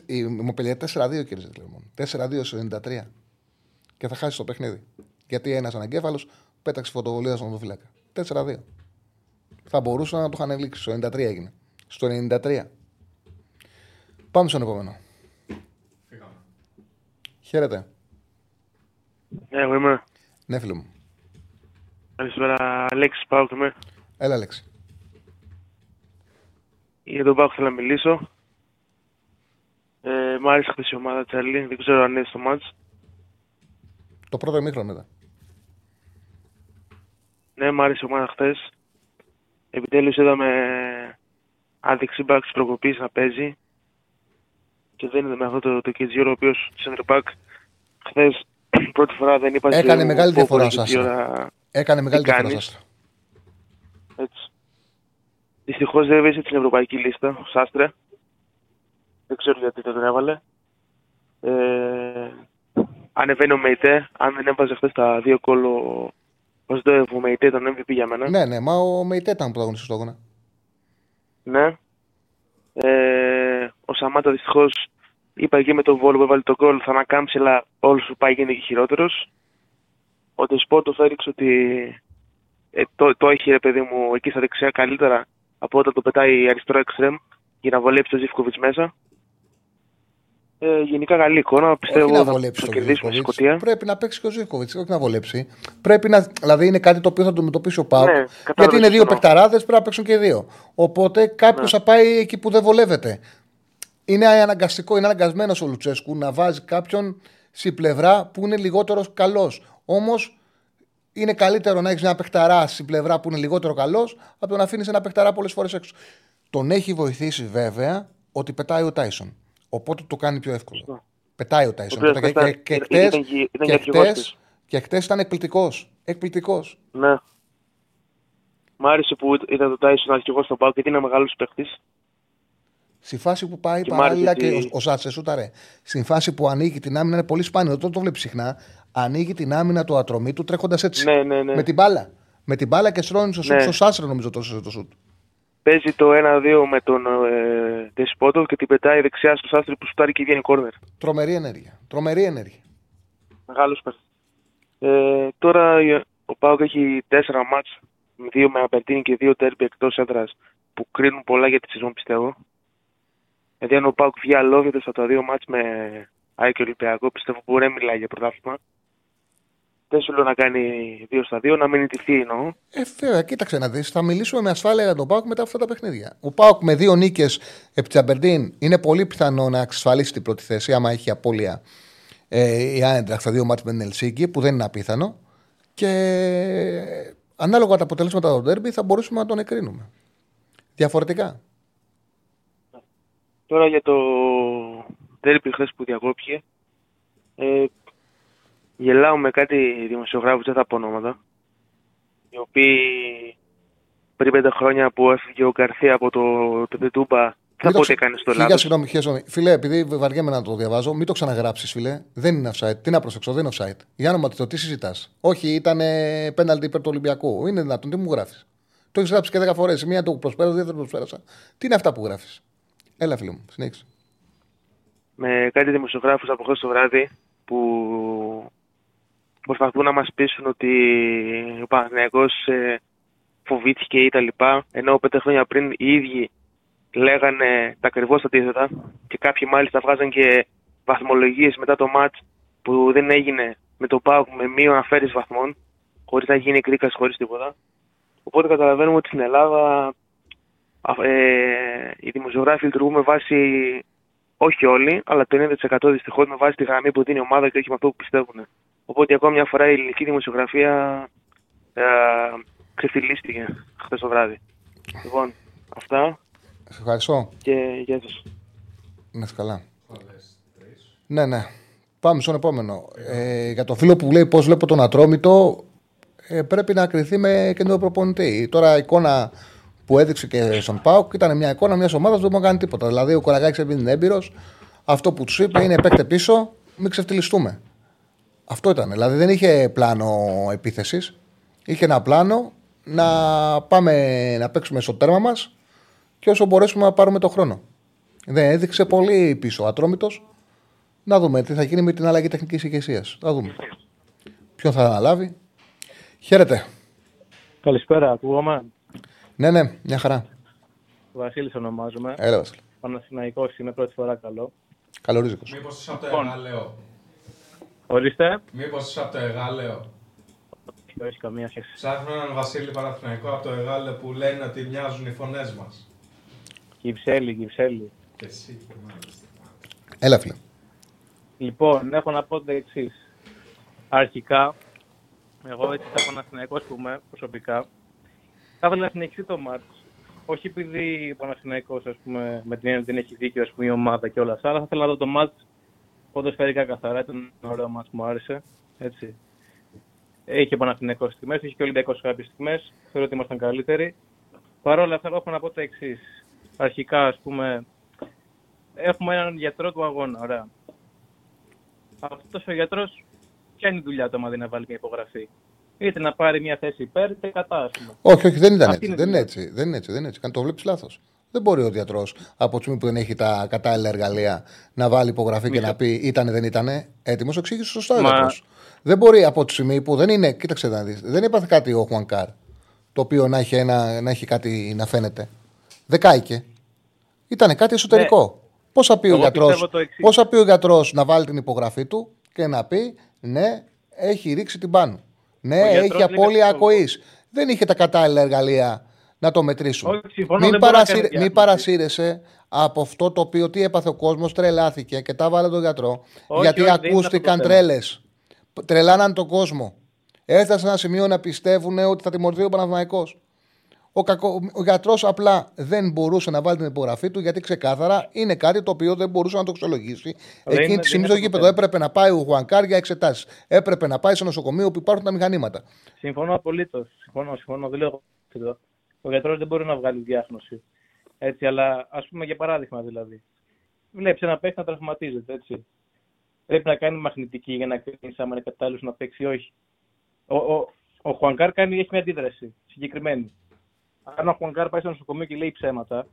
[SPEAKER 1] Η Μοπελιά 4-2 κέρδισε η Κλερμόν. 4-2 σε 93. Και θα χάσει το παιχνίδι. Γιατί ένας αναγκέφαλος πέταξε φωτοβολία στον φυλάκα. 4-2. Θα μπορούσαν να το είχαν λήξει. Στο 93 έγινε. Στο 93. Πάμε στον επόμενο. Χαίρετε.
[SPEAKER 9] Ναι, εγώ είμαι.
[SPEAKER 1] Ναι, φίλο μου.
[SPEAKER 9] Καλησπέρα, Αλέξης Πάουκ είμαι.
[SPEAKER 1] Έλα, Αλέξη.
[SPEAKER 9] Για τον Πάουκ θέλω να μιλήσω. Ε, μ' άρεσε χθες η ομάδα Τσαρλί. Δεν ξέρω αν είναι στο μάτς.
[SPEAKER 1] Το πρώτο ημίχρονο ήταν.
[SPEAKER 9] Ναι, μ' άρεσε η ομάδα χθες. Επιτέλους είδαμε άδειξη μπακ της προκοπής να παίζει. Και δεν είναι με αυτό το, το ο οποίος center back χθες πρώτη φορά δεν είπα
[SPEAKER 1] Έκανε μεγάλη διαφορά ο Σάστρα. Έκανε μεγάλη διαφορά ο Σάστρα.
[SPEAKER 9] Έτσι. Δυστυχώς δεν βρίσκεται στην ευρωπαϊκή λίστα ο Σάστρε. Δεν ξέρω γιατί δεν τον έβαλε. Ε, ανεβαίνει ο Μεϊτέ. Αν δεν έβαζε χθες τα δύο κόλλο. Πώ το ο Μεϊτέ ήταν MVP για μένα.
[SPEAKER 1] Ναι, ναι, μα ο Μεϊτέ ήταν πρωταγωνιστής στο αγώνα.
[SPEAKER 9] Ναι. Ε, ο Σαμάτα δυστυχώς είπα εκεί με τον Βόλο που έβαλε τον κόλλο θα ανακάμψει, αλλά όλος σου πάει γίνεται και χειρότερος. Ο Τεσπότο έδειξε ότι ε, το, το έχει ρε παιδί μου εκεί στα δεξιά καλύτερα από όταν το πετάει αριστερό εξτρέμ για να βολέψει το Ζήφκοβιτς μέσα. Ε, γενικά καλή εικόνα. Πιστεύω
[SPEAKER 1] να θα το κερδίσουμε στη Σκωτία. Πρέπει να παίξει και ο Ζήφκοβιτ, όχι να βολέψει. Πρέπει να, δηλαδή είναι κάτι το οποίο θα το αντιμετωπίσει ο Πάουκ. Ναι, γιατί είναι δύο παικταράδες, πρέπει να παίξουν και δύο. Οπότε κάποιος ναι. θα πάει εκεί που δεν βολεύεται. Είναι αναγκαστικό, είναι αναγκασμένος ο Λουτσέσκου να βάζει κάποιον στη πλευρά που είναι λιγότερος καλός. Όμως είναι καλύτερο να έχεις ένα παιχταρά στην πλευρά που είναι λιγότερο καλός από το να αφήνεις ένα παιχταρά πολλές φορές έξω. Τον έχει βοηθήσει βέβαια ότι πετάει ο Τάισον. Οπότε το κάνει πιο εύκολο. Πετάει ο Τάισον. Και χτε ήταν εκπληκτικός. Εκπληκτικός.
[SPEAKER 9] Ναι. Μ' άρεσε που ήταν το Τάισον αρχηγός στο Πάο γιατί είναι μεγάλο παίχτη.
[SPEAKER 1] Στη φάση που πάει και παράλληλα και ο, ο Σάτσε σούταρε. Στη φάση που ανοίγει την άμυνα είναι πολύ σπάνιο. Δεν το βλέπεις συχνά. Ανοίγει την άμυνα του ατρωμί του τρέχοντας έτσι.
[SPEAKER 9] Ναι, ναι, ναι.
[SPEAKER 1] Με την μπάλα. Με την μπάλα και στρώνει στο ναι. σούτ. Στο νομίζω το, το σούτ.
[SPEAKER 9] Παίζει το 1-2 με τον ε, Τεσπότο και την πετάει δεξιά στο Σάστρι που σουτάρει και βγαίνει κόρνερ.
[SPEAKER 1] Τρομερή ενέργεια. Τρομερή ενέργεια.
[SPEAKER 9] Μεγάλος παίχτης. Ε, τώρα ο Πάοκ έχει 4 μάτς, 2 με Απερτίνη και 2 τέρπι εκτός έδρας που κρίνουν πολλά για τη σεζόν πιστεύω. Δηλαδή, αν ο Πάουκ βγει αλόβητος από τα δύο μάτς με ΑΕΚ και Ολυμπιακό, πιστεύω που δεν μιλάει για πρωτάθλημα. Δεν σου λέω να κάνει δύο στα δύο, να μην ιτηθεί εννοώ.
[SPEAKER 1] Ε, βέβαια, κοίταξε να δεις. Θα μιλήσουμε με ασφάλεια για τον Πάουκ μετά αυτά τα παιχνίδια. Ο Πάουκ με δύο νίκες επί Τσαμπερντίν είναι πολύ πιθανό να εξασφαλίσει την πρώτη θέση, άμα έχει απώλεια ε, η Άιντραχ στα δύο μάτια με την Ελσίγκη, που δεν είναι απίθανο. Και ανάλογα τα αποτελέσματα του Ντέρμπι θα μπορούσαμε να τον εκρίνουμε. Διαφορετικά.
[SPEAKER 9] Τώρα για το τέρπι χθες που διακόπηκε. Ε, γελάω με κάτι δημοσιογράφους, δεν θα πω ονόματα, οι οποίοι πριν πέντε χρόνια που έφυγε ο Καρθία από το Τετούμπα θα πω τι έκανε στο
[SPEAKER 1] λάθος. Συγγνώμη, συγγνώμη. Φιλέ, επειδή βαριέμαι να το διαβάζω, μην το ξαναγράψεις, φιλέ. Δεν είναι offside. Τι να προσέξω, δεν είναι offside. Για να το τι συζητάς; Όχι, ήταν πέναλτι υπέρ του Ολυμπιακού. Είναι δυνατόν, τι μου γράφεις; Το έχεις γράψει και 10 φορές. Μία το προσπέρασα, δεν το προσπέρασα. Τι είναι αυτά που γράφεις; Έλα, φίλο μου, συνέχισε.
[SPEAKER 9] Με κάτι δημοσιογράφους από χθες το βράδυ που προσπαθούν να μας πείσουν ότι ο Παναγιακός ε, φοβήθηκε ή τα λοιπά, ενώ πέντε χρόνια πριν οι ίδιοι λέγανε τα ακριβώς αντίθετα και κάποιοι μάλιστα βγάζαν και βαθμολογίες μετά το ματ που δεν έγινε με το ΠΑΟΚ με μείον αφαίρεση βαθμών, χωρίς να γίνει εκδίκαση, χωρίς τίποτα. Οπότε καταλαβαίνουμε ότι στην Ελλάδα ε, οι δημοσιογράφοι λειτουργούν με βάση, όχι όλοι, αλλά το 90% δυστυχώς με βάση τη γραμμή που δίνει η ομάδα και όχι με αυτό που πιστεύουν. Οπότε ακόμα μια φορά η ελληνική δημοσιογραφία ε, ξεφυλίστηκε χθες το βράδυ. Λοιπόν, αυτά.
[SPEAKER 1] Σε ευχαριστώ.
[SPEAKER 9] Και γεια σας.
[SPEAKER 1] Να είσαι καλά. Ναι, ναι. Πάμε στον επόμενο. Ε, για το φίλο που λέει πώς βλέπω τον Ατρόμητο, ε, πρέπει να κρυθεί με καινούριο προπονητή. Τώρα εικόνα που έδειξε και στον Πάουκ ήταν μια εικόνα μιας ομάδας που δεν μπορεί να κάνει τίποτα. Δηλαδή ο Κοραγάκης επειδή είναι έμπειρος, αυτό που τους είπε είναι παίκτε πίσω, μην ξεφτυλιστούμε. Αυτό ήταν. Δηλαδή δεν είχε πλάνο επίθεσης. Είχε ένα πλάνο να πάμε να παίξουμε στο τέρμα μας και όσο μπορέσουμε να πάρουμε το χρόνο. Δεν έδειξε πολύ πίσω ο Ατρόμητος. Να δούμε τι θα γίνει με την αλλαγή τεχνικής ηγεσίας. Θα δούμε. Ποιον θα αναλάβει. Χαίρετε.
[SPEAKER 10] Καλησπέρα, ακούγομαι;
[SPEAKER 1] Ναι, ναι, μια χαρά.
[SPEAKER 10] Βασίλης ονομάζομαι.
[SPEAKER 1] Έλα, Βασίλη.
[SPEAKER 10] Παναθηναϊκός είναι πρώτη φορά καλό.
[SPEAKER 1] Καλό ρίζικο.
[SPEAKER 2] Μήπως είσαι από το λοιπόν. Εγάλεο.
[SPEAKER 10] Ορίστε.
[SPEAKER 2] Μήπως είσαι από το Εγάλεο;
[SPEAKER 10] Όχι, καμία σχέση.
[SPEAKER 2] Ψάχνω έναν Βασίλη Παναθηναϊκό από το Εγάλεο που λένε ότι μοιάζουν οι φωνές μας.
[SPEAKER 10] Κυψέλη, Κυψέλη.
[SPEAKER 2] Και εσύ,
[SPEAKER 1] Έλα, φίλε.
[SPEAKER 10] Λοιπόν, έχω να πω το εξής. Αρχικά, εγώ έτσι θα Παναθηναϊκός πούμε προσωπικά, θα ήθελα να συνεχίσει το μάτς. Όχι επειδή ο Παναθηναϊκός ας πούμε, με την έννοια ότι δεν έχει δίκιο ας πούμε, η ομάδα και όλα αυτά, αλλά θα ήθελα να δω το μάτς ποδοσφαιρικά καθαρά. Ήταν ένα ωραίο μάτς μου άρεσε. Έτσι. Έχει ο Παναθηναϊκός στιγμές, έχει και ο Ολυμπιακός κάποιες στιγμές. Θεωρώ ότι ήμασταν καλύτεροι. Παρ' όλα αυτά, έχω να πω το εξής. Αρχικά, ας πούμε, έχουμε έναν γιατρό του αγώνα. Ωραία. Αυτός ο γιατρός, ποια είναι η δουλειά του, άμα δεν να βάλει μια υπογραφή. Είτε να πάρει μια θέση υπέρ, είτε κατά, ας πούμε.
[SPEAKER 1] Όχι, όχι, δεν ήταν έτσι. Δεν είναι έτσι. Δεν είναι έτσι. Δεν είναι έτσι. το βλέπεις λάθος. Δεν μπορεί ο γιατρός από τη στιγμή που δεν έχει τα κατάλληλα εργαλεία να βάλει υπογραφή και να πει ήταν δεν ήταν έτοιμος. Εξήγησε σωστά Μα... ο Δεν μπορεί από τη στιγμή που δεν είναι. Κοίταξε να δεις. Δεν έπαθε κάτι ο Χουανκάρ το οποίο να έχει, ένα, να έχει κάτι να φαίνεται. Δεν κάηκε. Ήταν κάτι εσωτερικό. Ναι. Πώς θα πει ο γιατρό πώς θα πει ο γιατρός να βάλει την υπογραφή του και να πει ναι, έχει ρίξει την πάνω. Ναι, έχει απώλεια ακοής. Δεν είχε τα κατάλληλα εργαλεία να το μετρήσουν.
[SPEAKER 10] Όχι, συμφωνώ, μην, παρασύρε,
[SPEAKER 1] μην παρασύρεσαι από αυτό το οποίο τι έπαθε ο κόσμος, τρελάθηκε και τα βάλε τον γιατρό. γιατί όχι, ακούστηκαν τρέλες. Τρελάναν τον κόσμο. Έφτασε σε ένα σημείο να πιστεύουν ότι θα τιμωρηθεί ο Παναθηναϊκός. Ο, κακο... ο γιατρός απλά δεν μπορούσε να βάλει την υπογραφή του γιατί ξεκάθαρα είναι κάτι το οποίο δεν μπορούσε να το αξιολογήσει. Εκείνη τη στιγμή στο γήπεδο έπρεπε να πάει ο Χουανκάρ για εξετάσεις. Έπρεπε να πάει σε νοσοκομείο που υπάρχουν τα μηχανήματα.
[SPEAKER 10] Συμφωνώ απολύτως. Συμφωνώ, συμφωνώ. Δεν λέω Ο γιατρός δεν μπορεί να βγάλει διάγνωση. Έτσι, αλλά ας πούμε για παράδειγμα δηλαδή. Βλέπεις ένα παίχτη να τραυματίζεται. Έτσι. Πρέπει να κάνει μαγνητική για να κρίνεις αν είναι κατάλληλος να παίξει ή όχι. Ο, ο, ο Χουανκάρ κάνει, έχει μια αντίδραση συγκεκριμένη. Αν ο Χουανκάρ πάει στο νοσοκομείο και λέει ψέματα,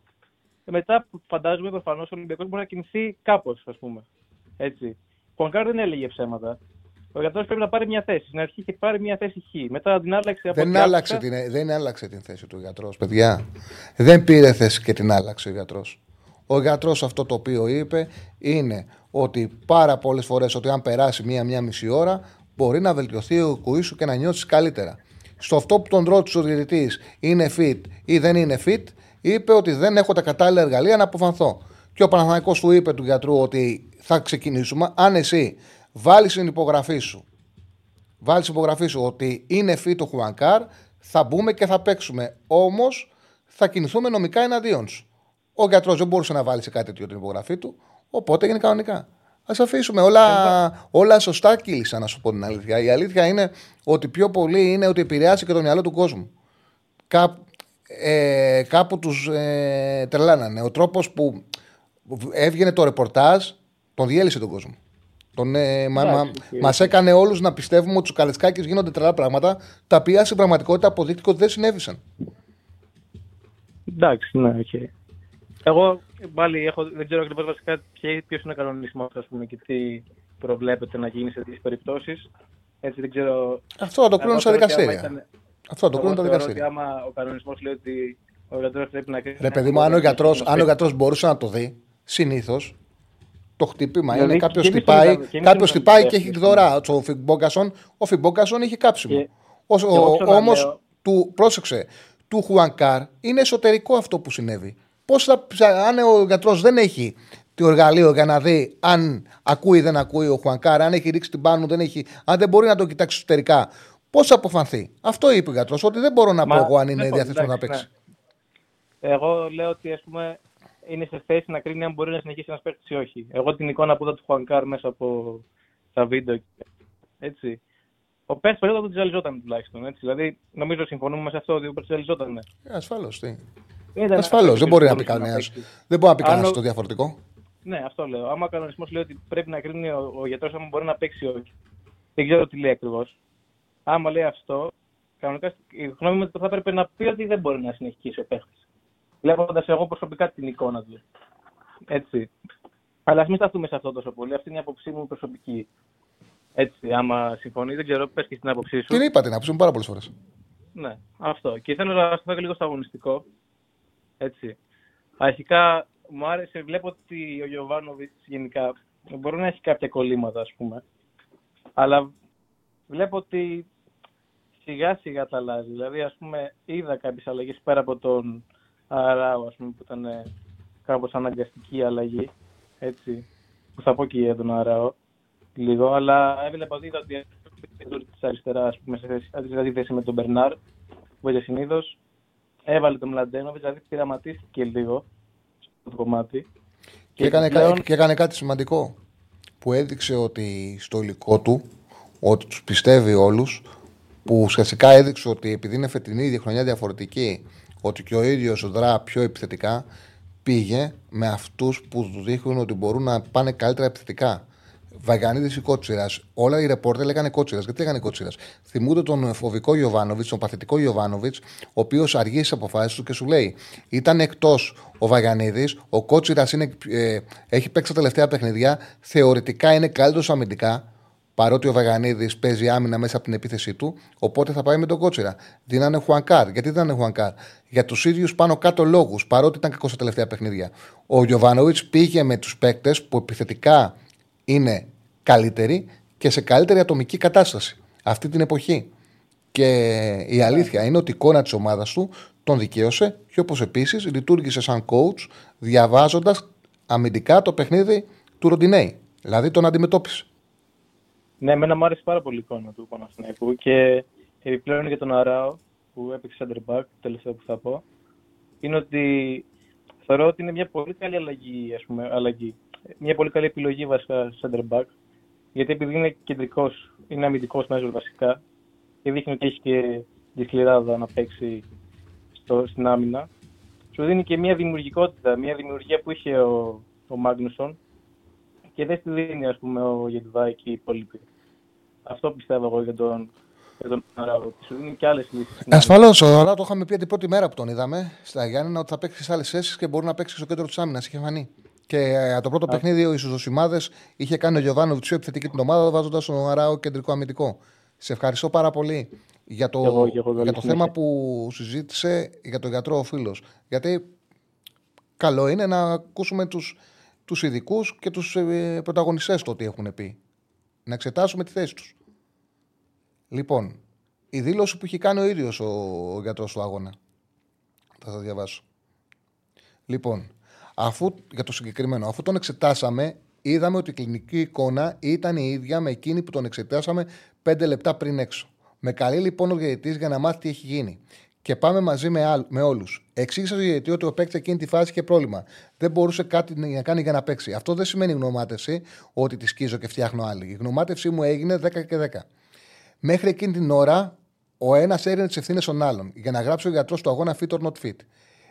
[SPEAKER 10] ε, μετά φαντάζομαι προφανώς ο Ολυμπιακός μπορεί να κινηθεί κάπως, ας πούμε. Έτσι. Ο Χουανκάρ δεν έλεγε ψέματα. Ο γιατρό πρέπει να πάρει μια θέση. Στην αρχή και πάρει μια θέση χ. Μετά την άλλαξε από
[SPEAKER 1] δεν, άλλαξε την, δεν άλλαξε την θέση του γιατρός, παιδιά. Δεν πήρε θέση και την άλλαξε ο γιατρός. Ο γιατρός αυτό το οποίο είπε είναι ότι πάρα πολλές φορές ότι αν περάσει μία-μία μισή ώρα μπορεί να βελτιωθεί ο κουί σου και να νιώσει καλύτερα. Στο αυτό που τον ρώτησε ο διαιτητής είναι fit ή δεν είναι fit, είπε ότι δεν έχω τα κατάλληλα εργαλεία να αποφανθώ. Και ο Παναθανικό του είπε του γιατρού ότι θα ξεκινήσουμε. Αν εσύ βάλεις την υπογραφή σου, βάλεις την υπογραφή σου ότι είναι fit ο Χουανκάρ, θα μπούμε και θα παίξουμε. Όμως θα κινηθούμε νομικά εναντίον σου. Ο γιατρός δεν μπορούσε να βάλει σε κάτι τέτοιο την υπογραφή του, οπότε έγινε κανονικά. Α αφήσουμε. Όλα, όλα σωστά κύλησαν, να σου πω την αλήθεια. Η αλήθεια είναι ότι πιο πολύ είναι ότι επηρεάσει και το μυαλό του κόσμου. Κά, ε, κάπου τους ε, τρελάνανε. Ο τρόπος που έβγαινε το ρεπορτάζ τον διέλυσε τον κόσμο. Τον, ε, μα, μα, μας έκανε όλους να πιστεύουμε ότι στους Καλετσκάκης γίνονται τρελά πράγματα τα οποία στην πραγματικότητα αποδείχτηκε ότι δεν συνέβησαν.
[SPEAKER 10] Εντάξει, ναι, okay. Εγώ πάλι έχω, δεν ξέρω ακριβώς βασικά ποιος είναι ο κανονισμός και τι προβλέπεται να γίνει σε τέτοιες περιπτώσεις. Έτσι δεν ξέρω.
[SPEAKER 1] Αυτό θα το κρίνουν στα δικαστήρια. Αυτό θα το κρίνουν τα δικαστήρια.
[SPEAKER 10] Άμα ο κανονισμός λέει ότι ο γιατρός πρέπει να κρίνει.
[SPEAKER 1] Ρε παιδί μου, αν ο γιατρός μπορούσε να το δει, συνήθως το χτύπημα δηλαδή, είναι κάποιος χτυπάει, κάποιος χτυπάει και έχει εκδορά. Ο Φιμπόκασον, ο Φιμπόκασον είχε κάψιμο. Όμως, του, πρόσεξε, του Χουανκάρ είναι εσωτερικό αυτό που συνέβη. Πώς θα, αν ο γιατρός δεν έχει το εργαλείο για να δει αν ακούει ή δεν ακούει ο Χουανκάρ, αν έχει ρίξει την πάνω, δεν έχει, αν δεν μπορεί να το κοιτάξει εσωτερικά, πώς θα αποφανθεί; Αυτό είπε ο γιατρός, ότι δεν μπορώ να Μα, πω εγώ αν είναι διαθέσιμο να παίξει.
[SPEAKER 10] Ναι. Εγώ λέω ότι ας πούμε, είναι σε θέση να κρίνει αν μπορεί να συνεχίσει να παίξει ή όχι. Εγώ την εικόνα που είδα του Χουανκάρ μέσα από τα βίντεο. Έτσι. Ο Πέρσι περίοδο δεν τζαλιζόταν τουλάχιστον. Έτσι. Δηλαδή, νομίζω συμφωνούμε σε αυτό ότι ο Πέρσι τζαλιζόταν.
[SPEAKER 1] Ε, Ασφαλώς. Ασφαλώς. Δεν μπορεί να πει κανένας. Δεν μπορεί να πει κανένας το διαφορετικό.
[SPEAKER 10] Ναι, αυτό λέω. Άμα ο κανονισμός λέει ότι πρέπει να κρίνει ο, ο γιατρός αν μπορεί να παίξει όχι. Δεν ξέρω τι λέει ακριβώς. Άμα λέει αυτό, κανονικά η γνώμη μου θα έπρεπε να πει ότι δεν μπορεί να συνεχίσει ο παίχτη. Βλέποντας εγώ προσωπικά την εικόνα του. Έτσι. Αλλά ας μην σταθούμε σε αυτό τόσο πολύ. Αυτή είναι η άποψή μου προσωπική. Έτσι, άμα συμφωνεί, δεν ξέρω, πες και στην άποψή σου.
[SPEAKER 1] Την είπα την άποψή μου πάρα πολλές φορές.
[SPEAKER 10] Ναι, αυτό. Και θέλω να σταθώ λίγο στο αγωνιστικό. Έτσι. Αρχικά μου άρεσε, βλέπω ότι ο Γιωβάνοβιτς γενικά μπορεί να έχει κάποια κολλήματα, ας πούμε. Αλλά βλέπω ότι σιγά σιγά τα αλλάζει. Δηλαδή, ας πούμε, είδα κάποιες αλλαγές πέρα από τον Αράου, ας πούμε, που ήταν κάπως αναγκαστική αλλαγή. Έτσι. που θα πω και για τον Αράο λίγο, αλλά έβλεπα ότι είδα ότι της αριστεράς, ας πούμε, σε δηλαδή θέση με τον Μπερνάρ, που είχε συνήθως. Έβαλε τον Μλαντένοβιτς, δηλαδή πειραματίστηκε λίγο στο κομμάτι.
[SPEAKER 1] Και, και, έκανε, πλέον... και έκανε κάτι σημαντικό που έδειξε ότι στο υλικό του ότι τους πιστεύει όλους, που ουσιαστικά έδειξε ότι επειδή είναι φετινή η χρονιά διαφορετική, ότι και ο ίδιος δρά πιο επιθετικά, πήγε με αυτούς που τους δείχνουν ότι μπορούν να πάνε καλύτερα επιθετικά. Βαγανίδη ή Κότσιρας. Όλα οι ρεπόρτερ λέγανε Κότσιρας. Γιατί λέγανε Κότσιρας; Θυμούνται τον φοβικό Ιωβάνοβιτς, τον παθητικό Ιωβάνοβιτς, ο οποίος αργείς στι αποφάσεις του και σου λέει: Ήταν εκτός ο Βαγανίδη, ο Κότσιρας ε, έχει παίξει τα τελευταία παιχνιδιά, θεωρητικά είναι καλύτερος αμυντικά. Παρότι ο Βαγανίδη παίζει άμυνα μέσα από την επίθεσή του, οπότε θα πάει με τον Κότσιρα. Δίνανε Χουανκάρ. Γιατί δεν είναι Χουανκάρ. Για τους ίδιους πάνω κάτω λόγους, παρότι ήταν κακό στα τελευταία παιχνίδια. Ο Γιωβάνοβιτς πήγε με τους παίκτες που επιθετικά είναι καλύτεροι και σε καλύτερη ατομική κατάσταση αυτή την εποχή. Και η αλήθεια είναι ότι η εικόνα της ομάδας του τον δικαίωσε και όπως επίσης λειτουργήσε σαν coach διαβάζοντας αμυντικά το παιχνίδι του Ροντινέη. Δηλαδή τον αντιμετώπισε.
[SPEAKER 10] Ναι, εμένα μου άρεσε πάρα πολύ η εικόνα του Παναθηναϊκού και επιπλέον για τον Αράο που έπαιξε center back, το τελευταίο που θα πω, είναι ότι θεωρώ ότι είναι μια πολύ καλή αλλαγή, ας πούμε, αλλαγή. Μια πολύ καλή επιλογή βασικά center back, γιατί επειδή είναι κεντρικός, είναι αμυντικός μέσος βασικά και δείχνει ότι έχει και τη σκληράδα να παίξει στο, στην άμυνα, σου δίνει και μια δημιουργικότητα, μια δημιουργία που είχε ο, ο Μάγνουσον και δεν στη δίνει ας πούμε ο Γεντβάη και οι υπόλοιποι. Αυτό πιστεύω εγώ για τον, για τον Αράου. Σου δίνει και άλλες λύσεις.
[SPEAKER 1] Ασφαλώς. Ο Αράου το είχαμε πει την πρώτη μέρα που τον είδαμε στα Γιάννενα ότι θα παίξει σε άλλες θέσεις και μπορεί να παίξει στο κέντρο της άμυνας. Είχε φανεί. Και ε, το πρώτο Α. παιχνίδι, ο Ισουζοσημάδε είχε κάνει ο Γιωβάνο πιο επιθετική την ομάδα, βάζοντας τον Αράου κεντρικό αμυντικό. Σε ευχαριστώ πάρα πολύ για το, εγώ, εγώ, για το θέμα που συζήτησε για τον γιατρό ο φίλος. Γιατί καλό είναι να ακούσουμε τους τους ειδικούς και τους ε, πρωταγωνιστές το τι έχουν πει. Να εξετάσουμε τη θέση τους. Λοιπόν, η δήλωση που έχει κάνει ο ίδιος ο, ο γιατρός του αγώνα. Θα σας διαβάσω. Λοιπόν, αφού, για το συγκεκριμένο, αφού τον εξετάσαμε, είδαμε ότι η κλινική εικόνα ήταν η ίδια με εκείνη που τον εξετάσαμε πέντε λεπτά πριν έξω. Με καλή λοιπόν ο διαιτητής για να μάθει τι έχει γίνει. Και πάμε μαζί με, με όλους. Εξήγησε ο διαιτητή ότι ο παίκτης εκείνη τη φάση είχε πρόβλημα. Δεν μπορούσε κάτι να κάνει για να παίξει. Αυτό δεν σημαίνει γνωμάτευση ότι τη σκίζω και φτιάχνω άλλη. Η γνωμάτευσή μου έγινε 10 και 10. Μέχρι εκείνη την ώρα, ο ένας έρινε τις ευθύνες των άλλων για να γράψει ο γιατρός του αγώνα fit or not fit.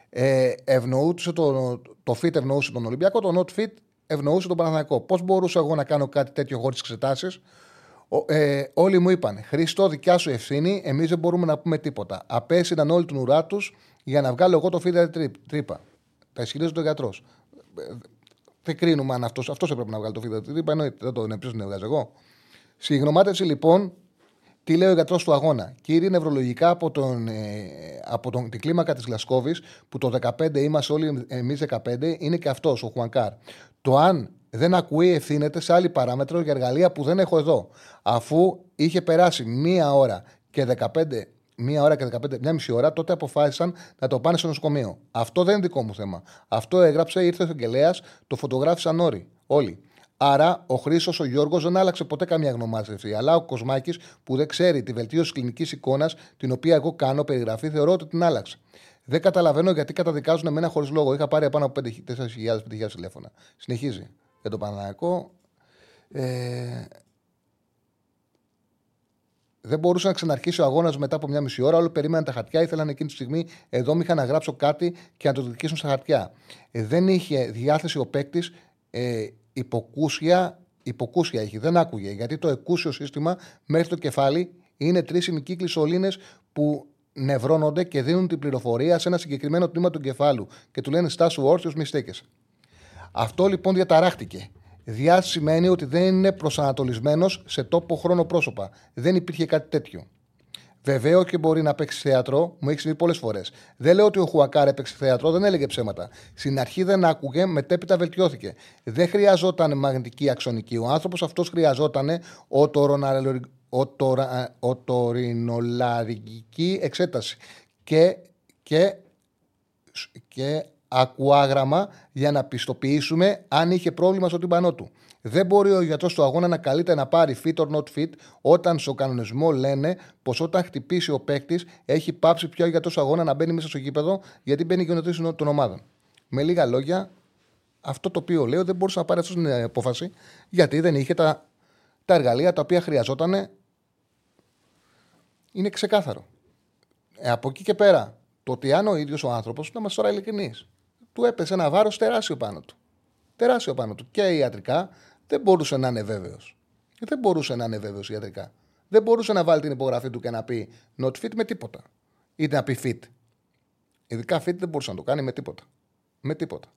[SPEAKER 1] Ε, ευνοούσε το, το fit ευνοούσε τον Ολυμπιακό, το not fit ευνοούσε τον Παναθηναϊκό. Πώς μπορούσα εγώ να κάνω κάτι τέτοιο χωρίς εξετάσεις; Ε, όλοι μου είπαν: Χρήστο, δικιά σου ευθύνη, εμείς δεν μπορούμε να πούμε τίποτα. Απέσυναν όλοι την ουρά τους για να βγάλω εγώ το φίδερ τρύπα. Τα ισχυρίζεται ο γιατρός. Ε, δεν κρίνουμε αν αυτός αυτός έπρεπε να βγάλει το φίδερ τρύπα. Εννοείται, δεν το είναι, ποιο την έβγαζε εγώ. Συγγνωμάτευση λοιπόν τι λέει ο γιατρός του αγώνα. Κύριε, νευρολογικά από, τον, ε, από τον, την κλίμακα της Γλασκόβης, που το 15 είμαστε όλοι εμείς 15, είναι και αυτός, ο Χουανκάρ. Το αν δεν ακούει ευθύνεται σε άλλη παράμετρο για εργαλεία που δεν έχω εδώ. Αφού είχε περάσει μία ώρα και 15 μία ώρα και 15, μια μισή ώρα, τότε αποφάσισαν να το πάνε στο νοσοκομείο. Αυτό δεν είναι δικό μου θέμα. Αυτό έγραψε, ήρθε ο Εγγελέα, το φωτογράφησαν όλοι. Όλοι. Άρα ο Χρήσος, ο Γιώργος δεν άλλαξε ποτέ καμία γνωμάτευση. Αλλά ο Κοσμάκης που δεν ξέρει τη βελτίωση κλινικής εικόνας, την οποία εγώ κάνω περιγραφή, θεωρώ ότι την άλλαξε. Δεν καταλαβαίνω γιατί καταδικάζουν εμένα χωρίς λόγο. Είχα πάρει πάνω από 4.000-5.000 τηλέφωνα. Συνεχίζει για το Παναναναϊκό. Ε, δεν μπορούσε να ξαναρχίσει ο αγώνας μετά από μια μισή ώρα. Όλοι περίμεναν τα χαρτιά. Ήθελαν εκείνη τη στιγμή εδώ είχα να γράψω κάτι και να το δικήσουν στα χαρτιά. Ε, δεν είχε διάθεση ο παίκτης. Ε, υποκούσια, υποκούσια έχει. Δεν άκουγε. Γιατί το εκούσιο σύστημα μέχρι το κεφάλι είναι τρεις ημικύκλοι σωλήνες που νευρώνονται και δίνουν την πληροφορία σε ένα συγκεκριμένο τμήμα του κεφάλου και του λένε στάσου όρθιος, μη στέκεσαι. Αυτό λοιπόν διαταράχτηκε. Διά σημαίνει ότι δεν είναι προσανατολισμένος σε τόπο χρόνο πρόσωπα. Δεν υπήρχε κάτι τέτοιο. Βεβαίω και μπορεί να παίξει θέατρο, μου έχεις συμβεί πολλές φορές. Δεν λέω ότι ο Χουακάρ έπαιξε θέατρο, δεν έλεγε ψέματα. Στην αρχή δεν άκουγε, μετέπειτα βελτιώθηκε. Δεν χρειαζόταν μαγνητική αξονική. Ο άνθρωπος αυτός χρειαζόταν οτορινολαρική εξέταση. Και, και, και ακουάγραμμα για να πιστοποιήσουμε αν είχε πρόβλημα στο τυμπανό του. Δεν μπορεί ο γιατρός του αγώνα να καλείται να πάρει fit or not fit όταν στο κανονισμό λένε πως όταν χτυπήσει ο παίκτης έχει πάψει πια ο γιατρός του αγώνα να μπαίνει μέσα στο γήπεδο γιατί μπαίνει η κοινοτήση των ομάδων. Με λίγα λόγια, αυτό το οποίο λέω δεν μπορούσε να πάρει αυτή την απόφαση γιατί δεν είχε τα, τα εργαλεία τα οποία χρειαζόταν. Είναι ξεκάθαρο. Ε, από εκεί και πέρα, το ότι αν ο ίδιος ο άνθρωπος, να είμαστε τώρα ειλικρινείς, του έπεσε ένα βάρος τεράστιο πάνω του. Τεράστιο πάνω του. Και ιατρικά δεν μπορούσε να είναι βέβαιος. Δεν μπορούσε να είναι βέβαιος ιατρικά. Δεν μπορούσε να βάλει την υπογραφή του και να πει not fit με τίποτα. Ή να πει fit. Ειδικά fit δεν μπορούσε να το κάνει με τίποτα. Με τίποτα.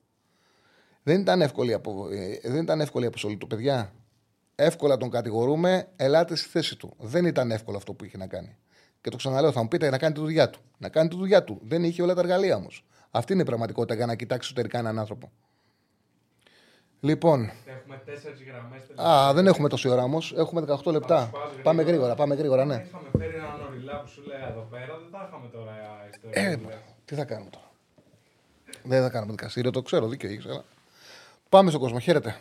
[SPEAKER 1] Δεν ήταν εύκολη, απο... Ε, δεν ήταν εύκολη η αποστολή του, παιδιά. Εύκολα τον κατηγορούμε, ελάτε στη θέση του. Δεν ήταν εύκολο αυτό που είχε να κάνει. Και το ξαναλέω, θα μου πείτε να κάνει τη δουλειά του. Να κάνει τη δουλειά του. Δεν είχε όλα τα εργαλεία όμως. Αυτή είναι η πραγματικότητα για να κοιτάξεις εσωτερικά έναν άνθρωπο. Λοιπόν.
[SPEAKER 2] Έχουμε τέσσερις γραμμές.
[SPEAKER 1] Α, δεν έχουμε τόση ώρα όμως. Έχουμε 18 λεπτά. Πάμε γρήγορα, πάμε γρήγορα, ναι.
[SPEAKER 2] Είχαμε φέρει έναν οριλά που σου λέει εδώ πέρα, δεν τα είχαμε τώρα
[SPEAKER 1] Ε, τι θα κάνουμε τώρα. Δεν θα κάνουμε δικαστήριο, το ξέρω, δίκιο έχεις. Αλλά... Πάμε στον κόσμο. Χαίρετε.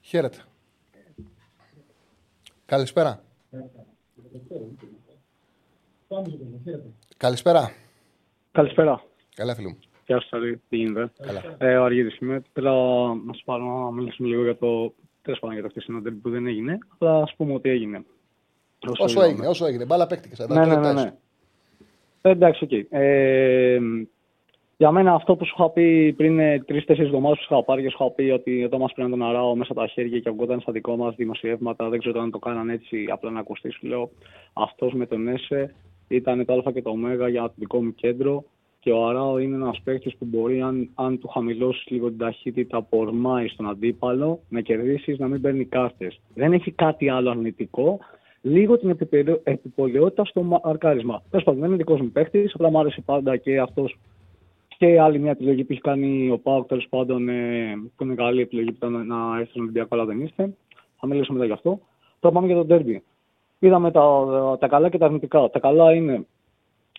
[SPEAKER 1] Χαίρετε. Καλησπέρα. Καλησπέρα.
[SPEAKER 11] Καλησπέρα.
[SPEAKER 1] Καλά, φίλο μου.
[SPEAKER 11] Γεια σα, τι γίνεται; Ε, ο Αργύρης είμαι. Θέλω να σα πάρω να μιλήσουμε λίγο για το τέλος πάντων για το χτεσινό τέλο που δεν έγινε. Αλλά ας πούμε ότι έγινε.
[SPEAKER 1] Όσο, όσο έγινε, όσο έγινε. Μπάλα παίχτηκε.
[SPEAKER 11] Ναι, ναι, ναι, ναι. Ε, εντάξει, οκ. Okay. Ε, για μένα αυτό που σου είχα πει πριν ε, τρει-τέσσερι εβδομάδες που σου είχα πάρει και σου είχα πει ότι εδώ μας πρέπει να τον αράω μέσα τα χέρια και αγκόταν στα δικό μας δημοσιεύματα. Δεν ξέρω αν το κάναν έτσι απλά να ακουστεί. Σου λέω αυτός με τον ΕΣΕ ήταν το Α και το Ω για το δικό μου κέντρο. Και ο Αράο είναι ένας παίκτης που μπορεί, αν, αν του χαμηλώσεις λίγο την ταχύτητα, πορμάει στον αντίπαλο, να κερδίσεις, να μην παίρνει κάρτες. Δεν έχει κάτι άλλο αρνητικό. Λίγο την επιπολαιότητα στο μαρκάρισμα. Τέλος πάντων, δεν είναι δικός μου παίκτης, απλά μου άρεσε πάντα και αυτός και άλλη μια επιλογή που έχει κάνει ο Πάοκ, τέλος πάντων, ε, που είναι καλή επιλογή που ήταν να έρθει στον Ολυμπιακό, αλλά δεν είστε. Θα μιλήσουμε μετά γι' αυτό. Τώρα πάμε για τον Τέρμπι. Είδαμε τα, τα καλά και τα αρνητικά. Τα καλά είναι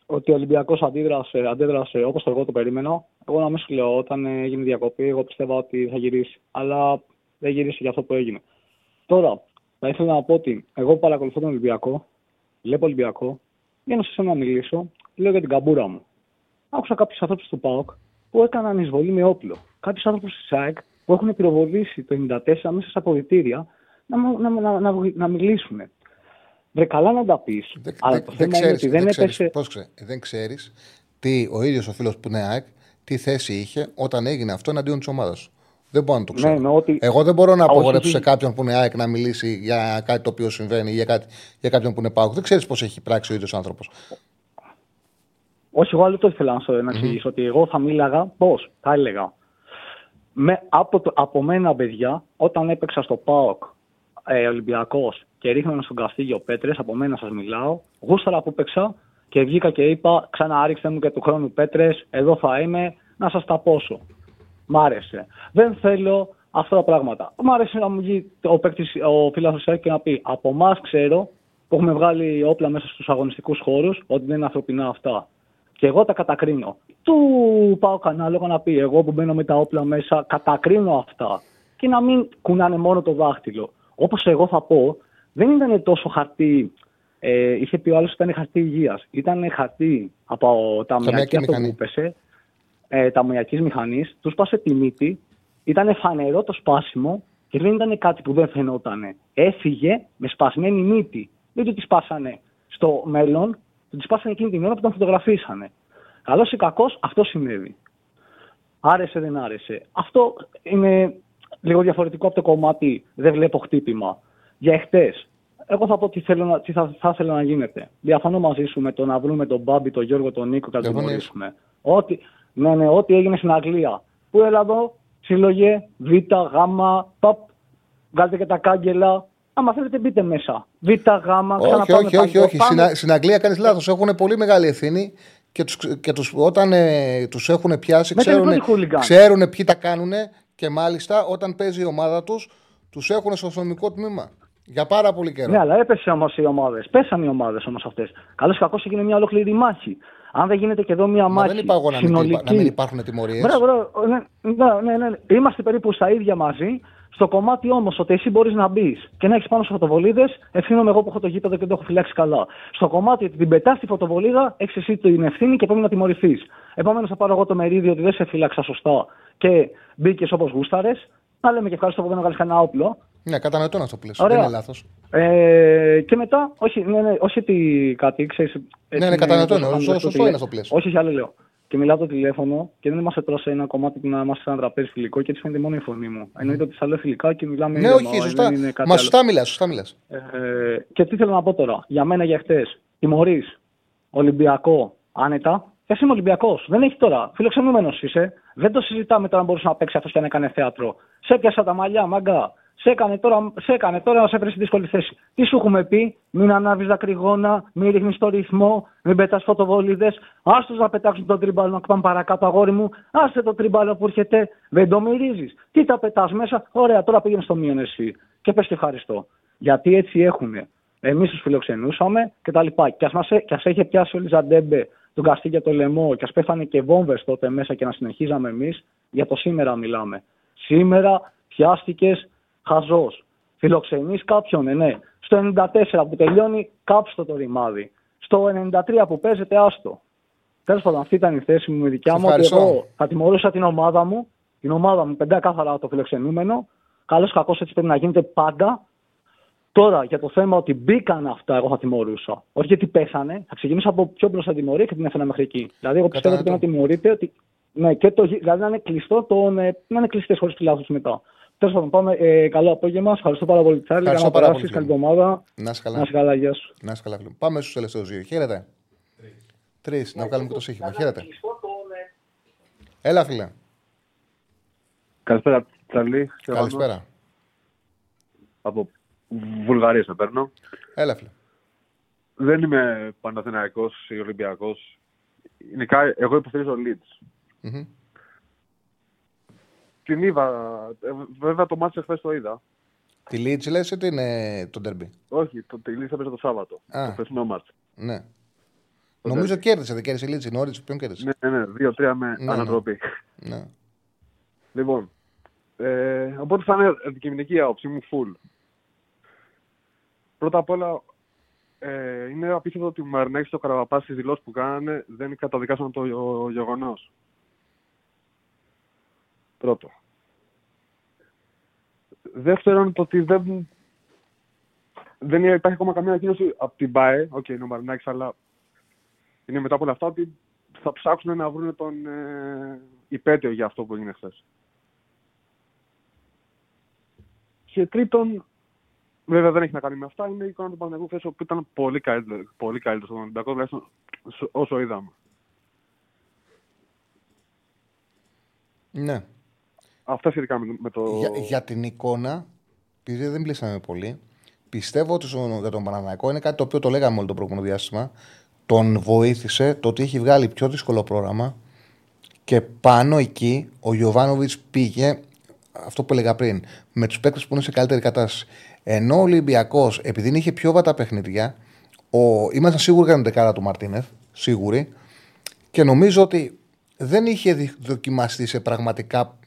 [SPEAKER 11] ότι ο Ολυμπιακός αντίδρασε, αντέδρασε όπως το εγώ το περίμενα. Εγώ να μην σου λέω, όταν έγινε διακοπή, εγώ πιστεύω ότι θα γυρίσει. Αλλά δεν γύρισε για αυτό που έγινε. Τώρα, θα ήθελα να πω ότι εγώ παρακολουθώ τον Ολυμπιακό, βλέπω Ολυμπιακό, βγαίνω σε να μιλήσω, λέω για την καμπούρα μου. Άκουσα κάποιους ανθρώπους του ΠΑΟΚ που έκαναν εισβολή με όπλο. Κάποιους άνθρωπου της ΣΑΕΚ που έχουν πυροβολήσει το 94 μέσα στα αποδητήρια να, να, να, να, να μιλήσουν. Βρε καλά να τα πεις. Αλλά το θέμα είναι ότι δεν, έπεσε.
[SPEAKER 1] Πώς ξέρει, δεν ξέρεις τι ο ίδιος ο φίλος που είναι ΑΕΚ, τι θέση είχε όταν έγινε αυτό εναντίον της ομάδας σου. Δεν μπορώ να το ξέρω.
[SPEAKER 11] Ναι, ότι...
[SPEAKER 1] Εγώ δεν μπορώ να απογορεύσω σε κάποιον που είναι ΑΕΚ να μιλήσει για κάτι το οποίο συμβαίνει ή για, κάτι, για κάποιον που είναι ΠΑΟΚ. Δεν ξέρεις πώς έχει πράξει ο ίδιος άνθρωπος.
[SPEAKER 11] Όχι, εγώ άλλο το ήθελα να σου εξηγήσω. Mm-hmm. Ότι εγώ θα μίλαγα πώς, θα έλεγα. Με, από, το, από μένα, παιδιά, όταν έπαιξα στο ΠΑΟΚ ε, Ολυμπιακός και ρίχνανε στον Καστίγιο Πέτρε, από μένα σας μιλάω. Γούσταρα που παίξα και βγήκα και είπα: Ξαναρίξτε μου και του χρόνου Πέτρες, εδώ θα είμαι, να σας τα πόσο. Μ' άρεσε. Δεν θέλω αυτά τα πράγματα. Μ' άρεσε να μου βγει ο, παίκτης, ο φίλο και να πει: Από εμάς ξέρω που έχουμε βγάλει όπλα μέσα στους αγωνιστικούς χώρους ότι δεν είναι ανθρωπινά αυτά. Και εγώ τα κατακρίνω. Του πάω κανένα να πει: Εγώ που μπαίνω με τα όπλα μέσα, κατακρίνω αυτά. Και να μην κουνάνε μόνο το δάχτυλο. Όπως εγώ θα πω, δεν ήταν τόσο χαρτί. Ε, είχε πει ο άλλος ότι ήταν χαρτί υγείας. Ήταν χαρτί από τα μοιρακή αυτό που πέσε, ε, τα μοιρακή μηχανής, τους σπάσε τη μύτη, ήταν φανερό το σπάσιμο και δεν ήταν κάτι που δεν φαινόταν. Έφυγε με σπασμένη μύτη. Δεν του τη σπάσανε στο μέλλον, του τη σπάσανε εκείνη την ώρα που τον φωτογραφίσανε. Καλός ή κακός, αυτό συνέβη. Άρεσε, δεν άρεσε. Αυτό είναι λίγο διαφορετικό από το κομμάτι δεν βλέπω χτύπημα. Για εχθές, εγώ θα πω τι, θέλω να, τι θα, θα ήθελα να γίνεται. Διαφωνώ μαζί σου με το να βρούμε τον Μπάμπη, τον Γιώργο, τον Νίκο και να τον γνωρίσουμε. Ό,τι, ναι, ναι, ό,τι έγινε στην Αγγλία. Πού έλα εδώ, σύλλογε, Β, Γ, Παπ, βγάλτε και τα κάγκελα. Άμα θέλετε, μπείτε μέσα. Β, Γ,
[SPEAKER 1] Όχι, όχι, όχι. όχι. Στην, στην Αγγλία κάνεις λάθος. Έχουν πολύ μεγάλη ευθύνη και, τους, και τους, όταν ε, τους έχουν πιάσει ξέρουν, ξέρουν ποιοι τα κάνουν και μάλιστα όταν παίζει η ομάδα τους τους έχουν στο αστυνομικό τμήμα. Για πάρα πολύ καιρό.
[SPEAKER 11] Ναι, αλλά έπεσε όμως οι ομάδες. Πέσαν οι ομάδες όμως αυτές. Καλώς ή κακό έγινε μια ολόκληρη μάχη. Αν δεν γίνεται και εδώ μια
[SPEAKER 1] Μα
[SPEAKER 11] μάχη.
[SPEAKER 1] δεν είπα εγώ να,
[SPEAKER 11] συνολική...
[SPEAKER 1] μην, να μην υπάρχουν τιμωρίες.
[SPEAKER 11] Μπράβο, μπράβο. Ναι, ναι, ναι, ναι. Είμαστε περίπου στα ίδια μαζί. Στο κομμάτι όμως ότι εσύ μπορείς να μπεις και να έχεις πάνω σε φωτοβολίδες, ευθύνομαι εγώ που έχω το γήπεδο και το έχω φυλάξει καλά. Στο κομμάτι ότι την πετάς τη φωτοβολίδα, έχεις εσύ την ευθύνη και πρέπει να τιμωρηθείς. Επομένως θα πάρω εγώ το μερίδιο ότι δεν σε φύλαξα σωστά και μπήκες όπως γούσταρες. Να λέμε και ευχαριστώ που δεν έβγαλε κανένα όπλο.
[SPEAKER 1] Ναι, κατανοητό να το πλαίσιο. Δεν είναι λάθος.
[SPEAKER 11] Ε, και μετά, όχι, ναι, ναι, όχι ότι κάτι ξέρεις.
[SPEAKER 1] Ναι, ναι, κατανοητό είναι. Σωστό είναι στο πλαίσιο.
[SPEAKER 11] Όχι, όχι, άλλο λέω. Και μιλάω το τηλέφωνο και δεν είμαστε τώρα σε ένα κομμάτι που να είμαστε σε ένα τραπέζι φιλικό και έτσι φαίνεται μόνο η φωνή μου. Εννοείται ότι σα λέω φιλικά και μιλάμε.
[SPEAKER 1] Ναι, όχι, σωστά. Μα σωστά μιλάς, σωστά μιλάς.
[SPEAKER 11] Ε, και τι θέλω να πω τώρα. Για μένα για χτες. Τιμωρείς Ολυμπιακό άνετα. Και εσύ είμαι Ολυμπιακός. Δεν έχει τώρα. Φιλοξενούμενος είσαι. Δεν το συζητάμε τώρα αν μπορούσε να παίξει αυτός και να έκανε θέατρο. Σε πιάσα τα μαλλιά, μαγκά σε έκανε τώρα, σε έκανε τώρα να σε βρει στη δύσκολη θέση. Τι σου έχουμε πει, μην ανάβεις δακρυγόνα, μην ρίχνεις το ρυθμό, μην πετάς φωτοβολίδες. Άστο να πετάξουν τον τριμπάλο να πάμε παρακάτω, αγόρι μου. Άστε το τριμπάλο που έρχεται, δεν το μυρίζεις. Τι τα πετάς μέσα, ωραία, τώρα πήγαινε στο μείον εσύ. Και πες και ευχαριστώ. Γιατί έτσι έχουν. Εμείς τους φιλοξενούσαμε κτλ. Και ας ας έχει πιάσει ο Λιζαντέμπε τον Καστί για το λαιμό και ας πέθανε και βόμβες τότε μέσα και να συνεχίζαμε εμείς, για το σήμερα μιλάμε. Σήμερα πιάστηκες χαζός. Φιλοξενείς κάποιον, ναι, ναι. Στο 94 που τελειώνει, κάψτε το ρημάδι. Στο 93 που παίζεται, άστο. Τέλος πάντων, αυτή ήταν η θέση μου η δικιά μου. Ότι εγώ θα τιμωρούσα την ομάδα μου, την ομάδα μου κάθαρα το φιλοξενούμενο. Καλός κακός έτσι πρέπει να γίνεται πάντα. Τώρα για το θέμα ότι μπήκαν αυτά, εγώ θα τιμωρούσα. Όχι γιατί πέθανε, θα ξεκινήσω από πιο μπροστά τιμωρία και την έφερα μέχρι εκεί. Δηλαδή, εγώ πιστεύω ότι πρέπει να τιμωρείτε, ότι. Ναι, και το, δηλαδή να είναι κλειστό, το, ναι, να είναι κλειστές χωρίς του μετά. Τέλος πάντων, πάμε. Ε, καλό απόγευμα. Ευχαριστώ πάρα πολύ, Τσάρλι. Ευχαριστώ πάρα πολύ. Καλή εβδομάδα.
[SPEAKER 1] Να είσαι καλά.
[SPEAKER 11] Να είσαι καλά, γεια σου.
[SPEAKER 1] Να είσαι καλά, φίλε. Πάμε στους τελευταίους δύο. Χαίρετε. Τρεις. Να βγάλουμε και το σύγχυμα. Χαίρετε. Έλα, φίλε.
[SPEAKER 12] Καλησπέρα, Τσάρλι.
[SPEAKER 1] Καλησπέρα.
[SPEAKER 12] Από Βουλγαρία σε παίρνω.
[SPEAKER 1] Έλα, φίλε.
[SPEAKER 12] Δεν είμαι Παναθηναϊκός ή Ολυμπιακός. Γενικά, εγώ υποστηρίζω Leeds. Mm-hmm την είδα. Ε, βέβαια το μάτι χθε το είδα.
[SPEAKER 1] Τη Λίτζ λες ή την, ε, το Ντέρμπι;
[SPEAKER 12] Όχι, το, τη Λίτζ έπαιζε το Σάββατο. Α. Το χθεσινό μάτι.
[SPEAKER 1] Ναι. Το Νομίζω derby. κέρδισε, δεν κέρδισε η Λίτζ, η Νόριτς, ποιον κέρδισε;
[SPEAKER 12] Ναι, ναι, ναι, δύο-τρία με ναι, ναι. ανατροπή.
[SPEAKER 1] Ναι.
[SPEAKER 12] Λοιπόν, ε, οπότε θα είναι αντικειμενική άποψή μου full. Πρώτα απ' όλα, ε, είναι απίστευτο ότι ο Μαρινάκη το Καραβαπάς στις δηλώσεις που κάνανε δεν καταδικάσαν το γεγονός. Πρώτο. Δεύτερον, το ότι δεν, δεν υπάρχει ακόμα καμία ανακοίνωση από την ΠΑΕ. Ok, okay, είναι ο Μαρινάκης, αλλά είναι μετά από όλα αυτά ότι θα ψάξουν να βρουν τον ε, υπαίτιο για αυτό που έγινε χθες. Και τρίτον, βέβαια δεν έχει να κάνει με αυτά, είναι η εικόνα του Παναθηναϊκού χθες που ήταν πολύ καλύτερος, πολύ καλύτερος από τον Ολυμπιακό, τουλάχιστον όσο είδαμε.
[SPEAKER 1] Ναι.
[SPEAKER 12] Αυτά σχετικά με, το.
[SPEAKER 1] Για, για την εικόνα, επειδή δεν μιλήσαμε πολύ, πιστεύω ότι στον, για τον Παναναναϊκό είναι κάτι το οποίο το λέγαμε όλο το προηγούμενο διάστημα. Τον βοήθησε το ότι έχει βγάλει πιο δύσκολο πρόγραμμα και πάνω εκεί ο Γιωβάνοβιτς πήγε αυτό που έλεγα πριν, με τους παίκτες που είναι σε καλύτερη κατάσταση. Ενώ ο Ολυμπιακός, επειδή είχε πιο βατά παιχνίδια, ο... ήμασταν σίγουροι για την δεκάρα του Μαρτίνεθ, σίγουροι, και νομίζω ότι δεν είχε δοκιμαστεί σε πραγματικά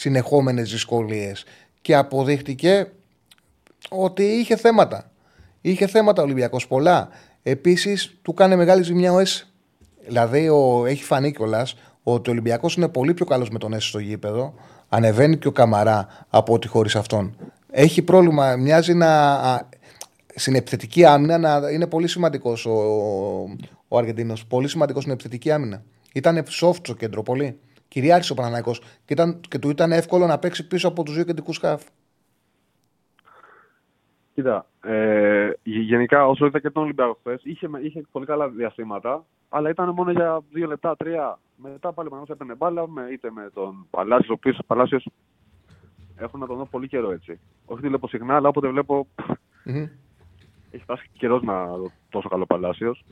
[SPEAKER 1] συνεχόμενες δυσκολίες και αποδείχτηκε ότι είχε θέματα. Είχε θέματα ο Ολυμπιακός πολλά. Επίσης του κάνει μεγάλη ζημιά ο ΕΣ. Δηλαδή ο, έχει φανεί κιόλας ότι ο Ολυμπιακός είναι πολύ πιο καλός με τον ΕΣ στο γήπεδο. Ανεβαίνει και ο Καμαρά από ότι χωρίς αυτόν. Έχει πρόβλημα, μοιάζει να... Στην επιθετική άμυνα να είναι πολύ σημαντικός ο, ο, ο Αργεντίνος. Πολύ σημαντικός στην επιθετική άμυνα. Ήταν soft στο κέντρο, πολύ κυριάρχησε ο Παναναναϊκό και, και του ήταν εύκολο να παίξει πίσω από τους δύο κεντρικούς σκάφ.
[SPEAKER 12] Κοίτα, ε, γενικά όσο είδα και τον Ολυμπιακό χθες, είχε, είχε πολύ καλά διαστήματα, αλλά ήταν μόνο για δύο λεπτά, τρία. Μετά πάλι ο έπαιρνε μπάλα, με, είτε με τον Παλάσιος, ο οποίο Παλάσιος έχω να τον δω πολύ καιρό έτσι. Όχι τη βλέπω συχνά, αλλά όποτε βλέπω. Mm-hmm. Έχει φτάσει καιρός να δω τόσο καλό Παλάσιος.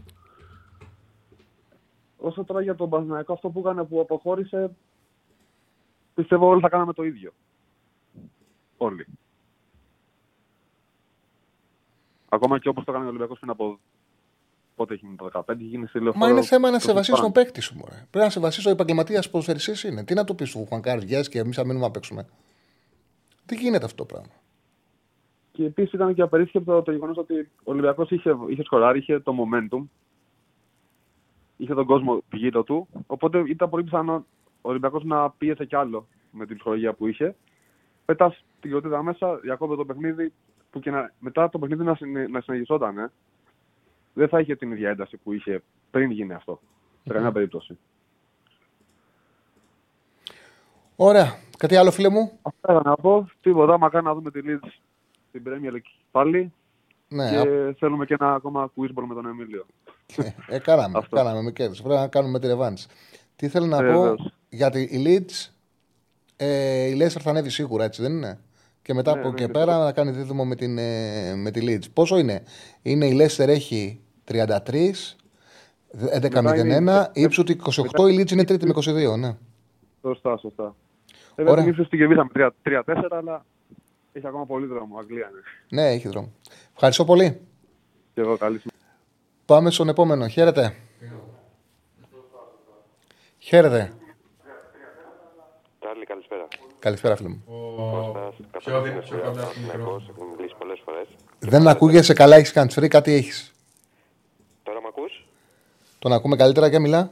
[SPEAKER 12] Όσο τώρα για τον Παναθηναϊκό αυτό που έκανε που αποχώρησε, πιστεύω όλοι θα κάναμε το ίδιο. Όλοι. Ακόμα και όπως το έκανε ο Ολυμπιακός πριν από. Πότε έχει γίνει το 15, έχει γίνει στη
[SPEAKER 1] Μα είναι θέμα να σε βασίσει τον παίκτη σου. Μωρέ. Πρέπει να σε βασίσει ο επαγγελματία ποδοσφαιριστή είναι. Τι να το πεις του Χουανκάρ, και εμείς θα μείνουμε να παίξουμε. Τι γίνεται αυτό το πράγμα;
[SPEAKER 12] Και επίσης ήταν και απερίσκεπτο το γεγονός ότι ο Ολυμπιακός είχε, είχε σκοράρει, είχε το momentum, είχε τον κόσμο γύρω του. Οπότε ήταν πολύ πιθανό ο Ολυμπιακός να πίεσε κι άλλο με την ψυχολογία που είχε. Πετά την κροτίδα μέσα, διακόπτει το παιχνίδι, που και να, μετά το παιχνίδι να, συνε, να συνεχιζόταν. Ε. Δεν θα είχε την ίδια ένταση που είχε πριν γίνει αυτό. Σε καμία περίπτωση.
[SPEAKER 1] Ωραία. Κάτι άλλο, φίλε μου;
[SPEAKER 12] Αυτά να πω. Τίποτα. Μακάρι να δούμε τη Leeds στην Premier League πάλι. Ναι, και α... θέλουμε και ένα ακόμα quizball με τον Εμίλιο.
[SPEAKER 1] ε, ε κάναμε, κάναμε με κέρδος. Πρέπει να κάνουμε τη ρεβάνς. Τι θέλω να ε, πω γιατί η Leeds, ε, η Leicester θα ανέβει σίγουρα, έτσι δεν είναι; Και μετά ναι, από εκεί πέρα να κάνει δίδυμο με, την, ε, με τη Leeds. Πόσο είναι, είναι η Leicester έχει 33, 11-01, ύψου 28, η Leeds είναι τρίτη με 22, ναι.
[SPEAKER 12] Σωστά, σωστά. Βέβαια, ίσω την κερδίσαμε 3-4, αλλά έχει ακόμα πολύ δρόμο. Αγγλία
[SPEAKER 1] είναι. Ναι, έχει δρόμο. Ευχαριστώ πολύ.
[SPEAKER 12] Και εγώ, καλή
[SPEAKER 1] Πάμε στον επόμενο. Χαίρετε. Χαίρετε.
[SPEAKER 13] Τάρλι, καλησπέρα.
[SPEAKER 1] Καλησπέρα, φίλε μου.
[SPEAKER 13] Ποιο μιλήσει πολλές φορές.
[SPEAKER 1] Δεν ακούγεσαι καλά, έχεις κάνει κάτι έχεις.
[SPEAKER 13] Τώρα με ακούς;
[SPEAKER 1] Τον ακούμε καλύτερα και μιλά.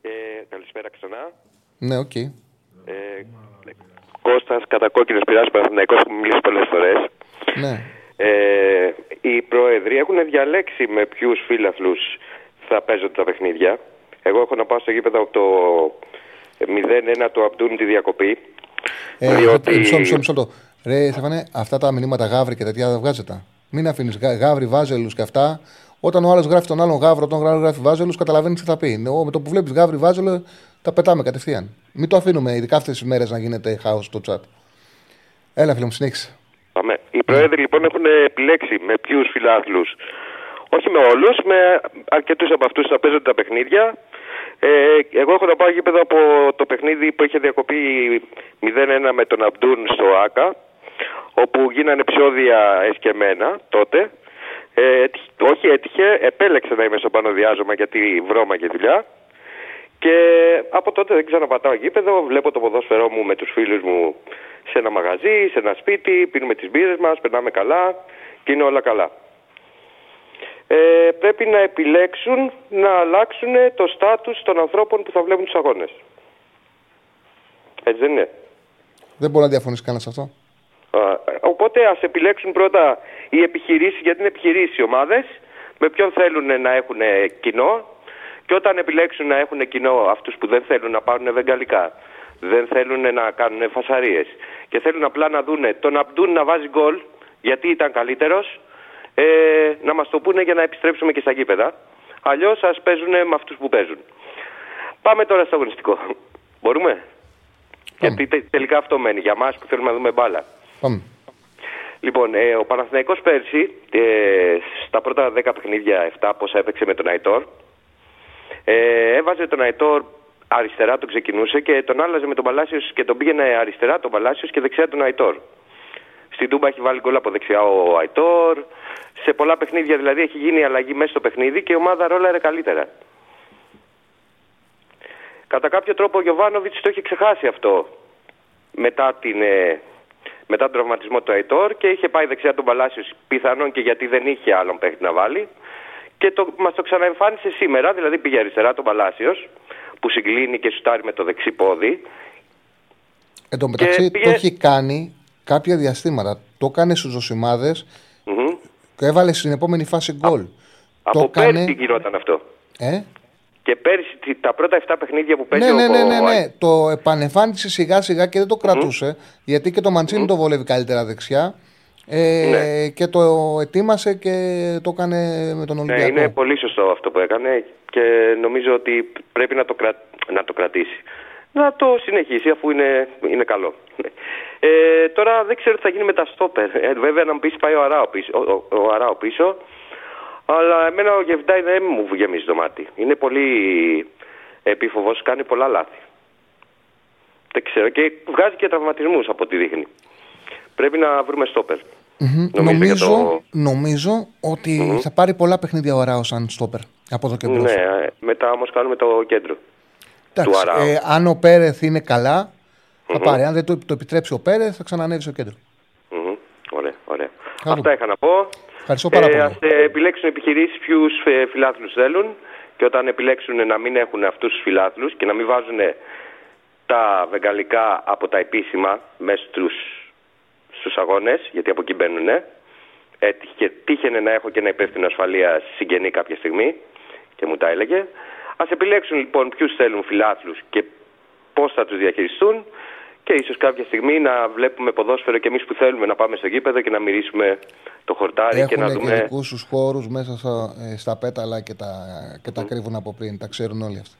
[SPEAKER 13] Ε, καλησπέρα ξανά.
[SPEAKER 1] Ναι, ok. Okay.
[SPEAKER 13] Κώστας Κατακόκκινος πειράζει Παναθηναϊκός που μιλήσει πολλές φορές.
[SPEAKER 1] Ναι.
[SPEAKER 13] Ε, οι πρόεδροι έχουν διαλέξει με ποιους φίλαθλους θα παίζονται τα παιχνίδια. Εγώ έχω να πάω στο γήπεδο από το 0-1 του Αμπντούν τη διακοπή.
[SPEAKER 1] Ε, διότι... Μισό, μισό, μισό, Ρε Στεφανέ, αυτά τα μηνύματα γάβρι και τέτοια δεν βγάζετε. Μην αφήνεις γάβρι, βάζελους και αυτά. Όταν ο άλλος γράφει τον άλλον γάβρο, τον άλλος γράφει βάζελους, καταλαβαίνεις τι θα πει. με το που βλέπεις γάβρι, βάζελο, τα πετάμε κατευθείαν. Μην το αφήνουμε, ειδικά αυτές τις μέρες, να γίνεται χάος στο chat. Έλα, φίλο μου, συνέχισε.
[SPEAKER 13] Πάμε. Οι πρόεδροι λοιπόν έχουν επιλέξει με ποιους φιλάθλους. Όχι με όλους, με αρκετούς από αυτούς θα παίζονται τα παιχνίδια. Ε, εγώ έχω να πάω γήπεδο από το παιχνίδι που είχε διακοπεί 0-1 με τον Αμπτούν στο ΑΚΑ, όπου γίνανε επεισόδια εσκεμμένα τότε. Ε, όχι έτυχε, επέλεξε να είμαι στο πάνω διάζωμα γιατί βρώμα και δουλειά. Και από τότε δεν ξαναπατάω γήπεδο, βλέπω το ποδόσφαιρό μου με τους φίλους μου σε ένα μαγαζί, σε ένα σπίτι, πίνουμε τις μπύρες μας, περνάμε καλά και είναι όλα καλά. Ε, πρέπει να επιλέξουν να αλλάξουν το στάτους των ανθρώπων που θα βλέπουν τους αγώνες. Έτσι δεν είναι;
[SPEAKER 1] Δεν μπορεί να διαφωνήσει κανένας αυτό.
[SPEAKER 13] οπότε ας επιλέξουν πρώτα οι επιχειρήσεις, γιατί είναι επιχειρήσεις οι ομάδες, με ποιον θέλουν να έχουν κοινό και όταν επιλέξουν να έχουν κοινό αυτούς που δεν θέλουν να πάρουν βεγγαλικά, δεν θέλουν να κάνουν φασαρίες και θέλουν απλά να δουν τον Αμπτούν να βάζει γκολ γιατί ήταν καλύτερος, ε, να μας το πούνε για να επιστρέψουμε και στα γήπεδα. Αλλιώς ας παίζουν με αυτούς που παίζουν. Πάμε τώρα στο αγωνιστικό. Μπορούμε; Γιατί τελικά αυτό μένει για εμά που θέλουμε να δούμε μπάλα.
[SPEAKER 1] Πάμε.
[SPEAKER 13] Λοιπόν, ε, ο Παναθηναϊκός πέρσι, ε, στα πρώτα 10 παιχνίδια 7 πόσα έπαιξε με τον Αϊτόρ, ε, έβαζε τον Αϊτόρ αριστερά, τον ξεκινούσε και τον άλλαζε με τον Παλάσιος και τον πήγαινε αριστερά τον Παλάσιος και δεξιά τον Αϊτόρ. Στην Τούμπα έχει βάλει γκολ από δεξιά ο Αϊτόρ. Σε πολλά παιχνίδια δηλαδή έχει γίνει αλλαγή μέσα στο παιχνίδι και η ομάδα ρόλαρε καλύτερα. Κατά κάποιο τρόπο ο Γιωβάνοβιτς το είχε ξεχάσει αυτό μετά, την, ε, μετά τον τραυματισμό του Αϊτόρ και είχε πάει δεξιά τον Παλάσιος πιθανόν και γιατί δεν είχε άλλον παίχτη να βάλει και το, μας το ξαναεμφάνισε σήμερα, δηλαδή πήγε αριστερά τον Παλάσιος που συγκλίνει και σουτάρει με το δεξί πόδι.
[SPEAKER 1] Εν τω μεταξύ πήγε... το έχει κάνει κάποια διαστήματα. Το έκανε στους ζωσιμάδες mm-hmm. και έβαλε στην επόμενη φάση γκολ.
[SPEAKER 13] Από το πέρσι κάνει... γινόταν αυτό.
[SPEAKER 1] Ε;
[SPEAKER 13] Και πέρσι τα πρώτα 7 παιχνίδια που παίζει
[SPEAKER 1] ναι, ναι, ναι, ναι, ναι. Το επανεφάνισε σιγά σιγά και δεν το κρατούσε. Γιατί και το Μαντσίνη mm-hmm. το βολεύει καλύτερα δεξιά. Ε, ναι. Και το ετοίμασε και το έκανε με τον Ολυμπιακό.
[SPEAKER 13] Ναι, είναι πολύ σωστό αυτό που έκανε και νομίζω ότι πρέπει να το, κρα... να το κρατήσει. Να το συνεχίσει αφού είναι, είναι καλό. Ε, τώρα δεν ξέρω τι θα γίνει με τα στόπερ. Ε, βέβαια να μου πεις πάει ο Αράο πίσω, ο, ο Αράο πίσω. Αλλά εμένα ο Γεβντάι δεν μου γεμίζει το μάτι. Είναι πολύ επίφοβος, κάνει πολλά λάθη. Δεν ξέρω. Και βγάζει και τραυματισμούς από ό,τι δείχνει. Πρέπει να βρούμε στόπερ.
[SPEAKER 1] Νομίζω, το... νομίζω ότι θα πάρει πολλά παιχνίδια ο Αράο σαν στόπερ από εδώ και μπρος.
[SPEAKER 13] Ναι, μετά όμως κάνουμε το κέντρο.
[SPEAKER 1] Εντάξει, του ε, αν ο Πέρεθ είναι καλά, θα πάρει. Αν δεν το, το επιτρέψει ο Πέρεθ, θα ξανανεύει στο κέντρο.
[SPEAKER 13] Mm-hmm. Ωραία, ωραία. Αυτά είχα να πω.
[SPEAKER 1] Ευχαριστώ πάρα πολύ.
[SPEAKER 13] Ε, ας επιλέξουν επιχειρήσεις ποιους ε, φιλάθλους θέλουν και όταν επιλέξουν να μην έχουν αυτούς τους φιλάθλους και να μην βάζουν τα βεγγαλικά από τα επίσημα μέσα στους, στους αγώνες, γιατί από εκεί μπαίνουν. Έτυχε, τύχαινε να έχω και ένα υπεύθυνο ασφαλεία συγγενή κάποια στιγμή και μου τα έλεγε. Ας επιλέξουν λοιπόν ποιους θέλουν φιλάθλους και πώς θα τους διαχειριστούν και ίσως κάποια στιγμή να βλέπουμε ποδόσφαιρο και εμείς που θέλουμε να πάμε στο γήπεδο και να μυρίσουμε το χορτάρι
[SPEAKER 1] Έχουν
[SPEAKER 13] και να
[SPEAKER 1] δούμε... Έχουν και στους χώρους μέσα στα, ε, στα πέταλα και τα, και τα κρύβουν από πριν, τα ξέρουν όλοι αυτά.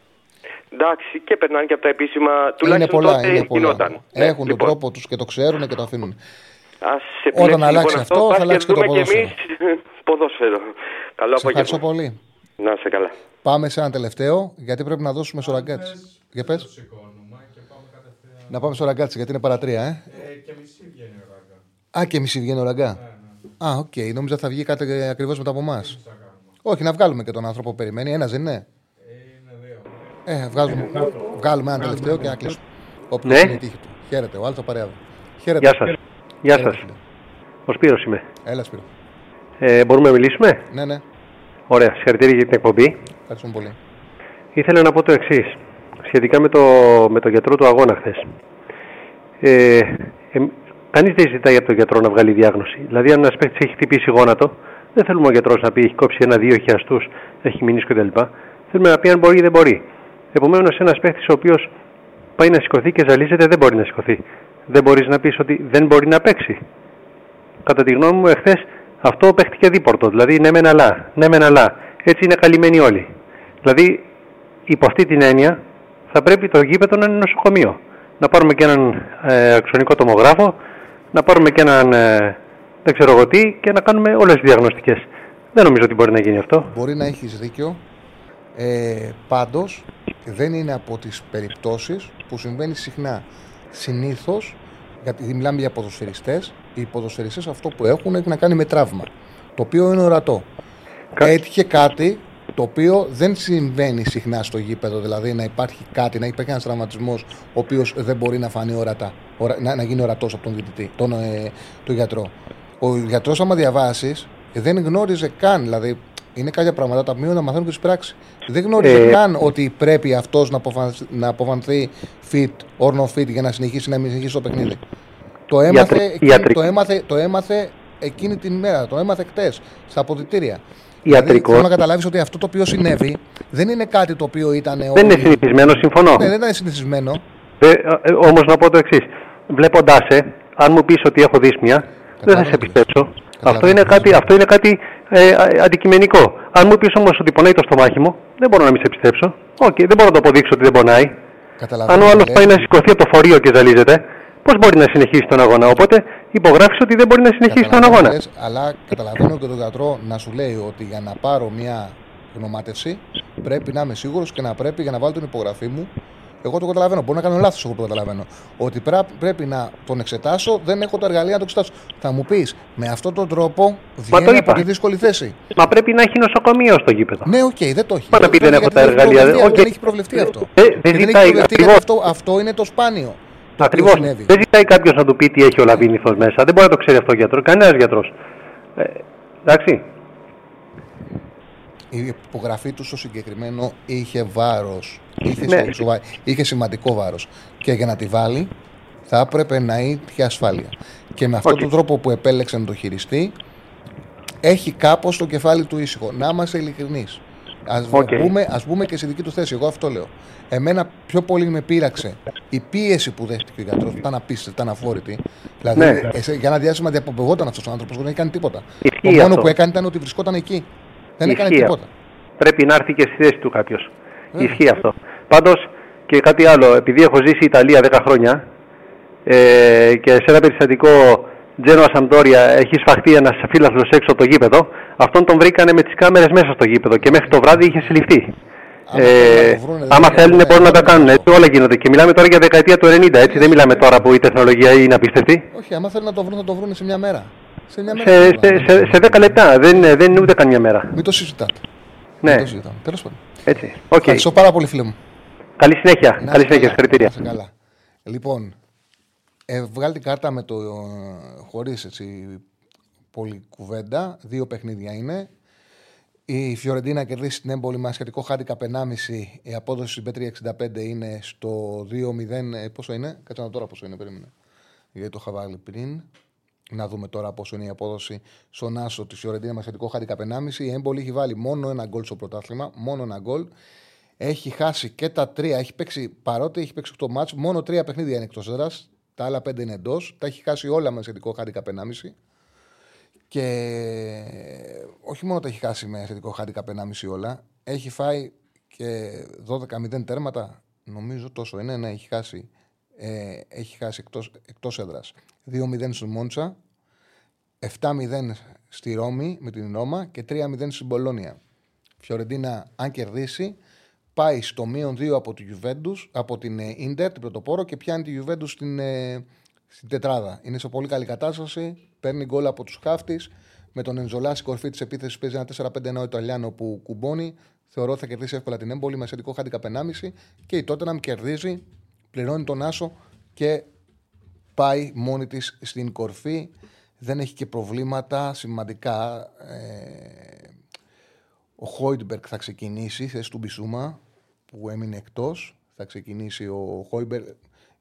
[SPEAKER 13] Εντάξει, και περνάνε και από τα επίσημα. Τουλάχιστον
[SPEAKER 1] είναι πολλά,
[SPEAKER 13] τότε
[SPEAKER 1] είναι πολλά.
[SPEAKER 13] γινόταν.
[SPEAKER 1] Έχουν
[SPEAKER 13] ναι,
[SPEAKER 1] τον τρόπο τους και το ξέρουν και το αφήνουν.
[SPEAKER 13] Ας
[SPEAKER 1] Όταν αλλάξει αυτό, αυτό θα αλλάξει και το ποδόσφαιρο.
[SPEAKER 13] Και εμείς ποδόσφαιρο. Καλό
[SPEAKER 1] σε ευχαριστώ πολύ.
[SPEAKER 13] Να είσαι καλά.
[SPEAKER 1] Πάμε σε ένα τελευταίο, γιατί πρέπει να δώσουμε στο ραγκάτσι. Για πες. Να πάμε στο ραγκάτσι, γιατί είναι παρατρία, ε.
[SPEAKER 2] ε και μισή βγαίνει ο ραγκα.
[SPEAKER 1] Α, και μισή βγαίνει ο ραγκά. Ναι, ναι. Α, ok. Okay. Νόμιζα θα βγει κάτι ακριβώς μετά από εμάς. Όχι, να βγάλουμε και τον άνθρωπο που περιμένει. Ένας δεν είναι; Ε, βγάζουμε, βγάλουμε ένα τελευταίο και να κλείσουμε. Όποιο
[SPEAKER 14] ναι.
[SPEAKER 1] είναι η τύχη του. Χαίρετε, ο Άλφα Παρέα.
[SPEAKER 14] Γεια σας. Γεια σας. Ο Σπύρος είμαι.
[SPEAKER 1] Έλα, Σπύρο.
[SPEAKER 14] Ε, μπορούμε να μιλήσουμε;
[SPEAKER 1] Ναι, ναι.
[SPEAKER 14] Ωραία. Συγχαρητήρια για την εκπομπή.
[SPEAKER 1] Ευχαριστούμε πολύ.
[SPEAKER 14] Ήθελα να πω το εξής. Σχετικά με το, με το γιατρό του αγώνα χθες. Ε, ε, Κανείς δεν ζητάει από τον γιατρό να βγάλει διάγνωση. Δηλαδή, αν ένας παίκτης έχει χτυπήσει γόνατο, δεν θέλουμε ο γιατρός να πει έχει κόψει ένα-δύο χιαστούς, έχει μηνύσκο κτλ. Θέλουμε να πει αν μπορεί ή δεν μπορεί. Επομένως, ένας παίχτη ο οποίος πάει να σηκωθεί και ζαλίζεται δεν μπορεί να σηκωθεί. Δεν μπορείς να πεις ότι δεν μπορεί να παίξει. Κατά τη γνώμη μου, εχθές αυτό παίχτηκε δίπορτο. Δηλαδή, ναι, μεν αλλά. Ναι, μεν αλλά. Έτσι είναι καλυμμένοι όλοι. Δηλαδή, υπό αυτή την έννοια, θα πρέπει το γήπεδο να είναι νοσοκομείο. Να πάρουμε και έναν ε, αξονικό τομογράφο, να πάρουμε και έναν ε, δεν ξέρω εγώ τι και να κάνουμε όλες τις διαγνωστικές. Δεν νομίζω ότι μπορεί να γίνει αυτό.
[SPEAKER 1] Μπορεί να έχεις δίκιο. Ε, πάντως δεν είναι από τις περιπτώσεις που συμβαίνει συχνά. Συνήθως, γιατί μιλάμε για ποδοσφαιριστές, οι ποδοσφαιριστές αυτό που έχουν έχει να κάνει με τραύμα, το οποίο είναι ορατό. Κα... Έτυχε κάτι το οποίο δεν συμβαίνει συχνά στο γήπεδο, δηλαδή να υπάρχει κάτι, να υπάρχει ένας τραυματισμός ο οποίος δεν μπορεί να φανεί ορατά, να, να γίνει ορατός από τον διαιτητή, τον, ε, τον γιατρό. Ο γιατρός, άμα διαβάσεις, δεν γνώριζε καν, δηλαδή είναι κάποια πράγματα τα οποία να μαθαίνουν και στην πράξη. Δεν γνώριζε ε... καν ότι πρέπει αυτός να, αποφανθεί, να αποφανθεί fit or no fit για να συνεχίσει να μην συνεχίσει το παιχνίδι. Το έμαθε, εκείνη, το έμαθε, το έμαθε εκείνη την μέρα, το έμαθε χτες στα αποδητήρια. Δηλαδή, θέλω να καταλάβεις ότι αυτό το οποίο συνέβη δεν είναι κάτι το οποίο ήταν.
[SPEAKER 14] Δεν είναι συνηθισμένο, συμφωνώ.
[SPEAKER 1] Ναι, δεν ήταν συνηθισμένο.
[SPEAKER 14] Ε, ε, Όμως να πω το εξής. Βλέποντάς σε, αν μου πεις ότι έχω δύσμια, δεν θα σε πιστέψω. Αυτό είναι, κάτι, αυτό είναι κάτι ε, αντικειμενικό. Αν μου πεις όμως ότι πονάει το στομάχι μου, δεν μπορώ να μην σε πιστέψω. Όχι, δεν μπορώ να το αποδείξω ότι δεν πονάει. Αν ο άλλος πάει να σηκωθεί από το φορείο και ζαλίζεται, πώς μπορεί να συνεχίσει τον αγώνα; Οπότε υπογράφεις ότι δεν μπορεί να συνεχίσει τον αγώνα.
[SPEAKER 1] Αλλά καταλαβαίνω και τον γιατρό να σου λέει ότι για να πάρω μια γνωμάτευση πρέπει να είμαι σίγουρος και να πρέπει για να βάλω την υπογραφή μου εγώ το καταλαβαίνω. Μπορεί να κάνω λάθος, εγώ το καταλαβαίνω. Ότι πρέπει να τον εξετάσω, δεν έχω τα εργαλεία να το εξετάσω. Θα μου πεις, με αυτόν τον τρόπο βγαίνει από τη δύσκολη θέση.
[SPEAKER 14] Μα πρέπει να έχει νοσοκομείο στο γήπεδο.
[SPEAKER 1] Ναι, ok, okay, δεν το έχει.
[SPEAKER 14] Μα να πει δεν έχω τα εργαλεία.
[SPEAKER 1] Δεν, okay. έχει προβλεφτεί αυτό.
[SPEAKER 14] Ε, δεν, δεν
[SPEAKER 1] ζητάει, έχει προβλεφτεί αυτό, αυτό είναι το σπάνιο.
[SPEAKER 14] Ακριβώς. Δεν ζητάει κάποιος να του πει τι έχει ο Λαβίνηθος μέσα. Δεν μπορεί να το ξέρει αυτό ο γιατρός. Κανένας γιατρός. Ε, εντάξει
[SPEAKER 1] η υπογραφή του στο συγκεκριμένο είχε βάρος. Είχε, ναι. είχε σημαντικό βάρος. Και για να τη βάλει θα έπρεπε να είχε ασφάλεια. Και με αυτόν τον τρόπο που επέλεξε να το χειριστεί, έχει κάπως το κεφάλι του ήσυχο. Να είμαστε ειλικρινείς. Α okay. πούμε, ας πούμε και στη δική του θέση. Εγώ αυτό λέω. Εμένα πιο πολύ με πείραξε η πίεση που δέχτηκε ο γιατρός. Ήταν απίστευτη, ήταν αφόρητη. Δηλαδή, ναι. για ένα διάστημα διαποπεγόταν αυτός ο άνθρωπος δεν έκανε τίποτα.
[SPEAKER 14] Ισχύει
[SPEAKER 1] το μόνο
[SPEAKER 14] αυτό.
[SPEAKER 1] που έκανε ήταν ότι βρισκόταν εκεί. Δεν έκανε τίποτα.
[SPEAKER 14] Πρέπει να έρθει και στη θέση του κάποιος. Ε. Ισχύει αυτό. Πάντως και κάτι άλλο, επειδή έχω ζήσει Ιταλία 10 χρόνια ε, και σε ένα περιστατικό Τζένοα Σαντόρια έχει σφαχτεί ένας φίλαθλο έξω από το γήπεδο, αυτόν τον βρήκανε με τις κάμερες μέσα στο γήπεδο και μέχρι το βράδυ είχε συλληφθεί. Άμα, ε, βρούνε, άμα θέλουν μπορούν να τα κάνουν. Έτσι όλα γίνονται. Και μιλάμε τώρα για δεκαετία του 90, έτσι. Δεν μιλάμε τώρα που η τεχνολογία είναι απίστευτη.
[SPEAKER 1] Όχι, άμα θέλουν να το βρουν, θα το βρουν σε μια μέρα.
[SPEAKER 14] Σε, μια μέρα, σε, σε, σε, σε 10 λεπτά. Δεν, δεν είναι ούτε καν μια μέρα.
[SPEAKER 1] Μην το συζητάτε.
[SPEAKER 14] Ναι.
[SPEAKER 1] Μην το συζητάμε. Τέλος πάντων.
[SPEAKER 14] Έτσι. Okay.
[SPEAKER 1] Ευχαριστώ πάρα πολύ, φίλε μου.
[SPEAKER 14] Καλή συνέχεια.
[SPEAKER 1] Να
[SPEAKER 14] Καλή
[SPEAKER 1] είστε
[SPEAKER 14] συνέχεια.
[SPEAKER 1] καλά.
[SPEAKER 14] Συγχαρητήρια.
[SPEAKER 1] Να είστε καλά. Λοιπόν, ε, βγάλει την κάρτα με το ε, χωρίς έτσι πολύ κουβέντα. Δύο παιχνίδια είναι. Η Φιωρεντίνα κερδίσει την έμπολη με ασχετικό χάντικα 1,5. Η απόδοση στην P365 είναι στο 2-0. Ε, πόσο είναι, κάτσε να δω τώρα πόσο είναι, περίμενε. Γιατί το είχα βάλει πριν. Να δούμε τώρα πόσο είναι η απόδοση στον Άσο της Φιωρεντίνα με ασχετικό χάντικα 1,5. Η έμπολη έχει βάλει μόνο ένα γκολ στο πρωτάθλημα. Μόνο ένα γκολ. Έχει χάσει και τα τρία. Έχει παίξει, παρότι έχει παίξει 8 μάτς, μόνο τρία παιχνίδια είναι εκτός έδρας. Τα άλλα πέντε είναι εντός. Τα έχει χάσει όλα με σχετικό χάντικα 1,5. Και όχι μόνο τα έχει χάσει με θετικό χάντικα 1,5 όλα, έχει φάει και 12-0 τέρματα. Νομίζω τόσο είναι. Ναι, έχει χάσει, ε, έχει χάσει εκτός, εκτός έδρας. 2-0 στο Μόντσα, 7-0 στη Ρώμη με την Ρώμα και 3-0 στην Μπολόνια. Φιωρεντίνα, αν κερδίσει, πάει στο μείον 2 από, τη Juventus, από την Ίντερ, την πρωτοπόρο και πιάνει τη Juventus στην, ε, στην τετράδα. Είναι σε πολύ καλή κατάσταση. Παίρνει γκολ από τους χάφτης. Με τον Ενζολά στην κορφή της επίθεσης παίζει ένα 4-5 ενώ Ιταλιάνο που κουμπώνει. Θεωρώ ότι θα κερδίσει εύκολα την έμπολη με σχετικό χάντικα 1,5 και η Τότεναμ κερδίζει, πληρώνει τον Άσο και πάει μόνη της στην κορφή. Δεν έχει και προβλήματα σημαντικά. Ε, ο Χόιντμπεργκ θα ξεκινήσει θέση του Μπισούμα που έμεινε εκτός. Θα ξεκινήσει ο Χόιντμπεργκ.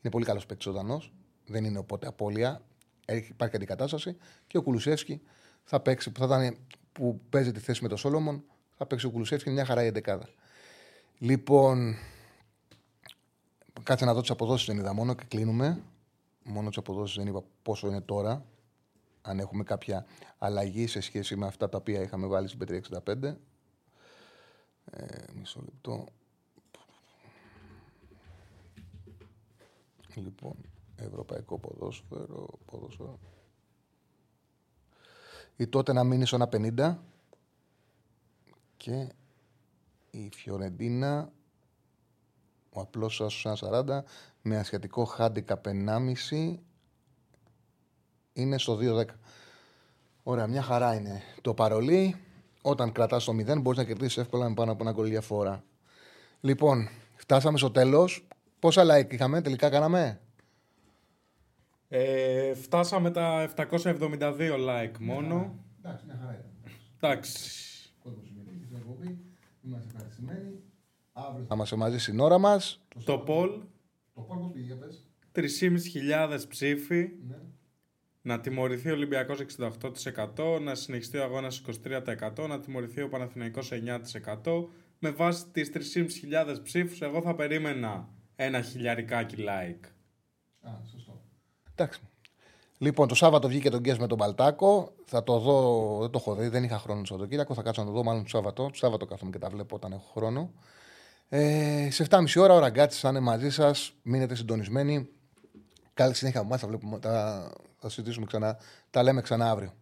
[SPEAKER 1] Είναι πολύ καλός παίκτης ο Δανός δεν είναι οπότε απώλεια. Έχει, υπάρχει αντικατάσταση. Και ο Κουλουσεύσκι θα παίξει, που, θα ήταν, που παίζει τη θέση με τον Σόλομον, θα παίξει ο Κουλουσεύσκι μια χαρά η εντεκάδα. Λοιπόν, κάτσε να δω τις αποδόσεις δεν είδα μόνο και κλείνουμε. Μόνο τις αποδόσεις δεν είπα πόσο είναι τώρα. Αν έχουμε κάποια αλλαγή σε σχέση με αυτά τα οποία είχαμε βάλει στην P365. Ε, μισό λεπτό. Λοιπόν, Ευρωπαϊκό ποδόσφαιρο. ποδόσφαιρο. Η τότε να μείνει στο 1,50 και η Φιωρεντίνα ο απλός άσος 1,40 με ασιατικό χάντικα 1,5 είναι στο 2,10. Ωραία, μια χαρά είναι το παρολί. Όταν κρατάς το 0 μπορείς να κερδίσεις εύκολα με πάνω από ένα γκολ διαφορά. Λοιπόν, φτάσαμε στο τέλος. Πόσα like είχαμε, τελικά κάναμε;
[SPEAKER 2] Ε, φτάσαμε τα 772 like μόνο.
[SPEAKER 1] Εντάξει, μια χαρά ήταν.
[SPEAKER 2] Εντάξει.
[SPEAKER 1] Είμαστε ευχαριστημένοι. Αύριο θα είμαστε μαζί στην ώρα μας.
[SPEAKER 2] Το Πολ.
[SPEAKER 1] Το Πολ πώ πήγε, πες.
[SPEAKER 2] 3.500 ψήφοι.
[SPEAKER 1] Ναι.
[SPEAKER 2] Να τιμωρηθεί ο Ολυμπιακός 68%, να συνεχιστεί ο αγώνας 23%, να τιμωρηθεί ο Παναθηναϊκός 9%. Με βάση τις 3.500 ψήφους, εγώ θα περίμενα ένα χιλιαρικάκι like.
[SPEAKER 1] Α, σωστό. Εντάξει. Λοιπόν, το Σάββατο βγήκε τον Γκέσ με τον Παλτάκο. Θα το δω, δεν το έχω δει, δεν είχα χρόνο το Σαββατοκύριακο. Θα κάτσω να το δω μάλλον το Σάββατο. Το Σάββατο κάθομαι και τα βλέπω όταν έχω χρόνο. Ε, σε 7.30 ώρα ο Ραγκάτσι θα είναι μαζί σας. Μείνετε συντονισμένοι. Καλή συνέχεια από εμάς. Θα, βλέπουμε, θα, θα συζητήσουμε ξανά. Τα λέμε ξανά αύριο.